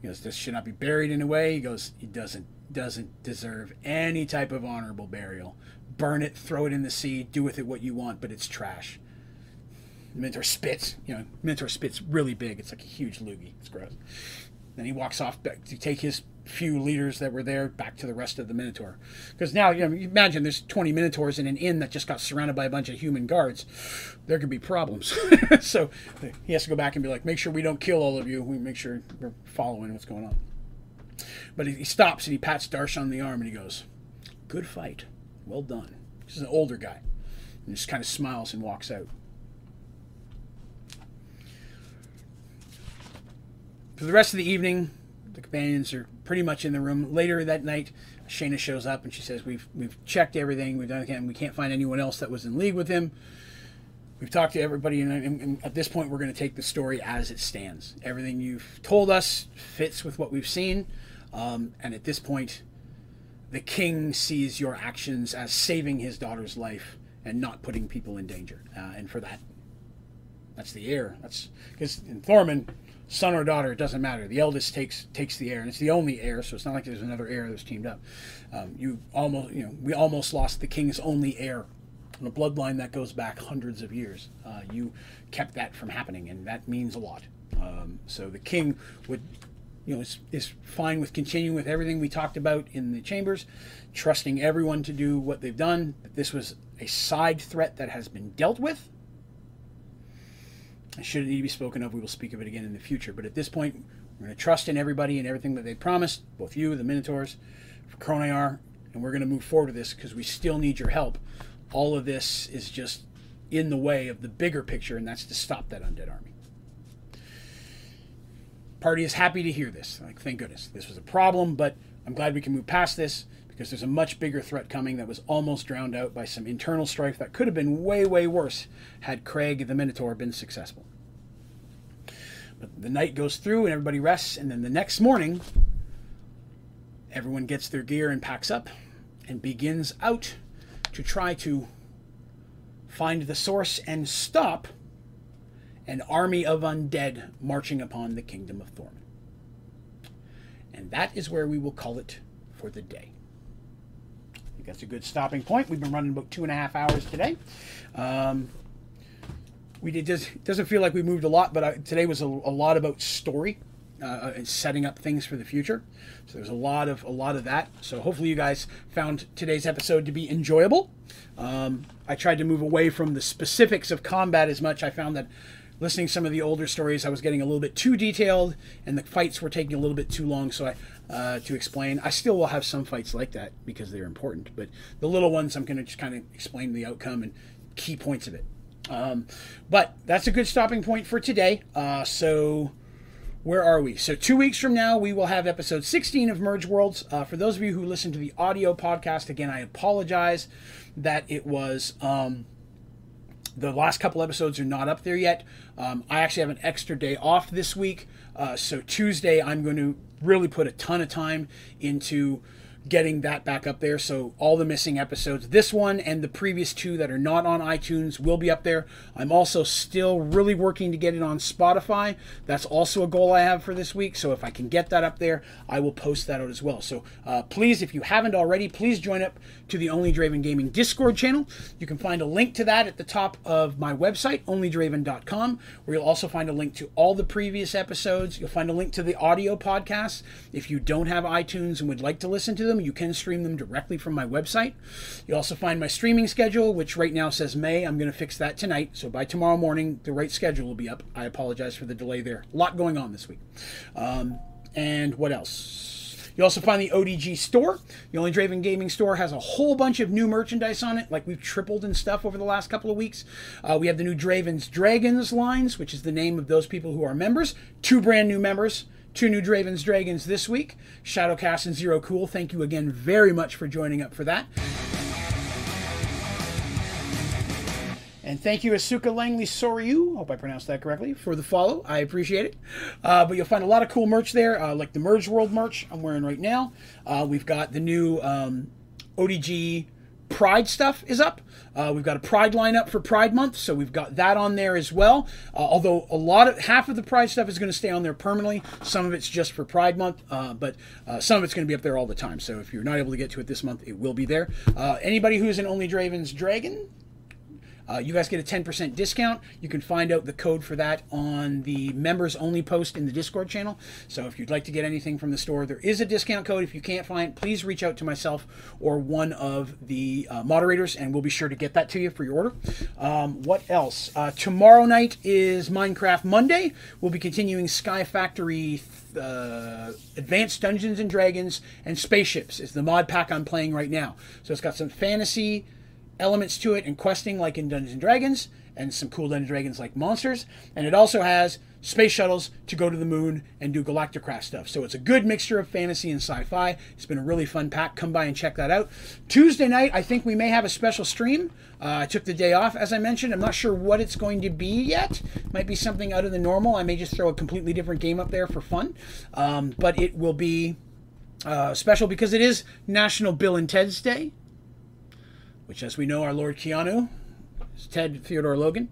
He goes, this should not be buried in a way. He goes, he doesn't doesn't deserve any type of honorable burial. Burn it, throw it in the sea, do with it what you want, but it's trash. The Minotaur spits. You know, Minotaur spits really big. It's like a huge loogie. It's gross. Then he walks off back to take his few leaders that were there back to the rest of the Minotaur. Because now, you know, imagine there's 20 Minotaurs in an inn that just got surrounded by a bunch of human guards. There could be problems. [laughs] so he has to go back and be like, make sure we don't kill all of you. We make sure we're following what's going on. But he stops and he pats Darsh on the arm and he goes, good fight. Well done. This is an older guy. And just kind of smiles and walks out. For the rest of the evening, the companions are pretty much in the room. Later that night, Shayna shows up and she says, "We've we've checked everything. We've done again. We can't find anyone else that was in league with him. We've talked to everybody, and, and, and at this point, we're going to take the story as it stands. Everything you've told us fits with what we've seen, um, and at this point, the king sees your actions as saving his daughter's life and not putting people in danger. Uh, and for that, that's the heir. That's because in Thorman." Son or daughter, it doesn't matter. The eldest takes takes the heir, and it's the only heir, so it's not like there's another heir that's teamed up. Um, you almost, you know, we almost lost the king's only heir in a bloodline that goes back hundreds of years. Uh, you kept that from happening, and that means a lot. Um, so the king would, you know, is, is fine with continuing with everything we talked about in the chambers, trusting everyone to do what they've done. This was a side threat that has been dealt with should it need to be spoken of, we will speak of it again in the future. But at this point, we're going to trust in everybody and everything that they promised, both you, the Minotaurs, Croniar, and we're going to move forward with this because we still need your help. All of this is just in the way of the bigger picture, and that's to stop that undead army. Party is happy to hear this. Like, thank goodness. This was a problem, but I'm glad we can move past this because there's a much bigger threat coming that was almost drowned out by some internal strife that could have been way, way worse had Kraag the Minotaur been successful. But the night goes through and everybody rests, and then the next morning, everyone gets their gear and packs up and begins out to try to find the source and stop an army of undead marching upon the kingdom of Thorman. And that is where we will call it for the day think that's a good stopping point. We've been running about two and a half hours today. Um, we did just doesn't feel like we moved a lot, but I, today was a, a, lot about story uh, and setting up things for the future. So there's a lot of a lot of that. So hopefully you guys found today's episode to be enjoyable. Um, I tried to move away from the specifics of combat as much. I found that listening to some of the older stories, I was getting a little bit too detailed, and the fights were taking a little bit too long. So I, uh, to explain, I still will have some fights like that because they're important. But the little ones, I'm going to just kind of explain the outcome and key points of it. Um, but that's a good stopping point for today. Uh, so where are we? So two weeks from now, we will have episode 16 of Merge Worlds. Uh, for those of you who listen to the audio podcast, again, I apologize that it was. Um, the last couple episodes are not up there yet. Um, I actually have an extra day off this week, uh, so Tuesday I'm going to really put a ton of time into getting that back up there. So all the missing episodes, this one and the previous two that are not on iTunes will be up there. I'm also still really working to get it on Spotify. That's also a goal I have for this week. So if I can get that up there, I will post that out as well. So uh, please, if you haven't already, please join up to the Only Draven Gaming Discord channel. You can find a link to that at the top of my website, onlydraven.com, where you'll also find a link to all the previous episodes. You'll find a link to the audio podcast. If you don't have iTunes and would like to listen to them, them. You can stream them directly from my website. You also find my streaming schedule, which right now says May. I'm going to fix that tonight. So by tomorrow morning, the right schedule will be up. I apologize for the delay there. A lot going on this week. Um, and what else? You also find the ODG store. The Only Draven Gaming store has a whole bunch of new merchandise on it, like we've tripled in stuff over the last couple of weeks. Uh, we have the new Draven's Dragons lines, which is the name of those people who are members. Two brand new members Two new Draven's Dragons this week Shadowcast and Zero Cool. Thank you again very much for joining up for that. And thank you, Asuka Langley Soryu, hope I pronounced that correctly, for the follow. I appreciate it. Uh, but you'll find a lot of cool merch there, uh, like the Merge World merch I'm wearing right now. Uh, we've got the new um, ODG Pride stuff is up. Uh, we've got a Pride lineup for Pride Month, so we've got that on there as well. Uh, although a lot of half of the Pride stuff is going to stay on there permanently. Some of it's just for Pride Month, uh, but uh, some of it's going to be up there all the time. So if you're not able to get to it this month, it will be there. Uh, anybody who's an Only Draven's Dragon uh, you guys get a 10% discount. You can find out the code for that on the members only post in the Discord channel. So if you'd like to get anything from the store, there is a discount code. If you can't find, please reach out to myself or one of the uh, moderators, and we'll be sure to get that to you for your order. Um, what else? Uh, tomorrow night is Minecraft Monday. We'll be continuing Sky Factory. Uh, Advanced Dungeons and Dragons and Spaceships is the mod pack I'm playing right now. So it's got some fantasy, elements to it and questing like in Dungeons and Dragons, and some cool Dungeons and Dragons like monsters. And it also has space shuttles to go to the moon and do Galacticraft stuff. So it's a good mixture of fantasy and sci-fi. It's been a really fun pack. Come by and check that out. Tuesday night, I think we may have a special stream. Uh, I took the day off, as I mentioned. I'm not sure what it's going to be yet. Might be something out of the normal. I may just throw a completely different game up there for fun. Um, but it will be uh, special because it is National Bill and Ted's Day which, as we know, our Lord Keanu is Ted Theodore Logan.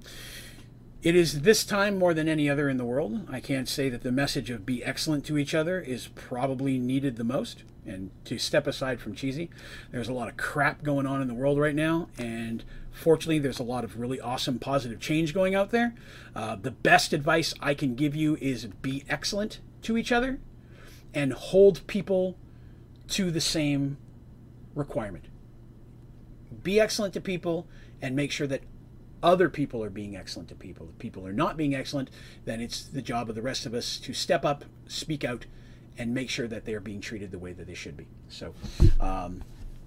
It is this time more than any other in the world. I can't say that the message of be excellent to each other is probably needed the most. And to step aside from cheesy, there's a lot of crap going on in the world right now. And fortunately, there's a lot of really awesome positive change going out there. Uh, the best advice I can give you is be excellent to each other and hold people to the same requirement be excellent to people and make sure that other people are being excellent to people. If people are not being excellent, then it's the job of the rest of us to step up, speak out, and make sure that they are being treated the way that they should be. So, um,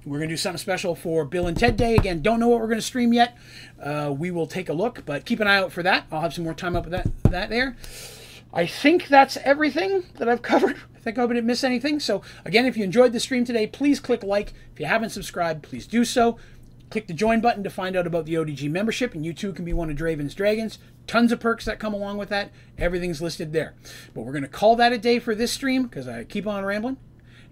we're going to do something special for Bill and Ted Day. Again, don't know what we're going to stream yet. Uh, we will take a look, but keep an eye out for that. I'll have some more time up with that, that there. I think that's everything that I've [laughs] covered. I think I didn't miss anything. So, again, if you enjoyed the stream today, please click like. If you haven't subscribed, please do so. Click the join button to find out about the ODG membership, and you too can be one of Draven's Dragons. Tons of perks that come along with that. Everything's listed there. But we're going to call that a day for this stream because I keep on rambling.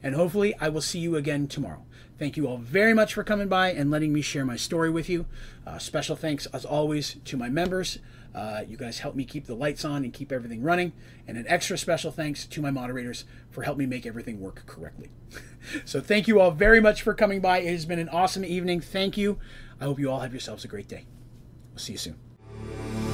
And hopefully, I will see you again tomorrow. Thank you all very much for coming by and letting me share my story with you. Uh, special thanks, as always, to my members. Uh, you guys help me keep the lights on and keep everything running. And an extra special thanks to my moderators for helping me make everything work correctly. [laughs] so thank you all very much for coming by. It has been an awesome evening. Thank you. I hope you all have yourselves a great day. We'll see you soon.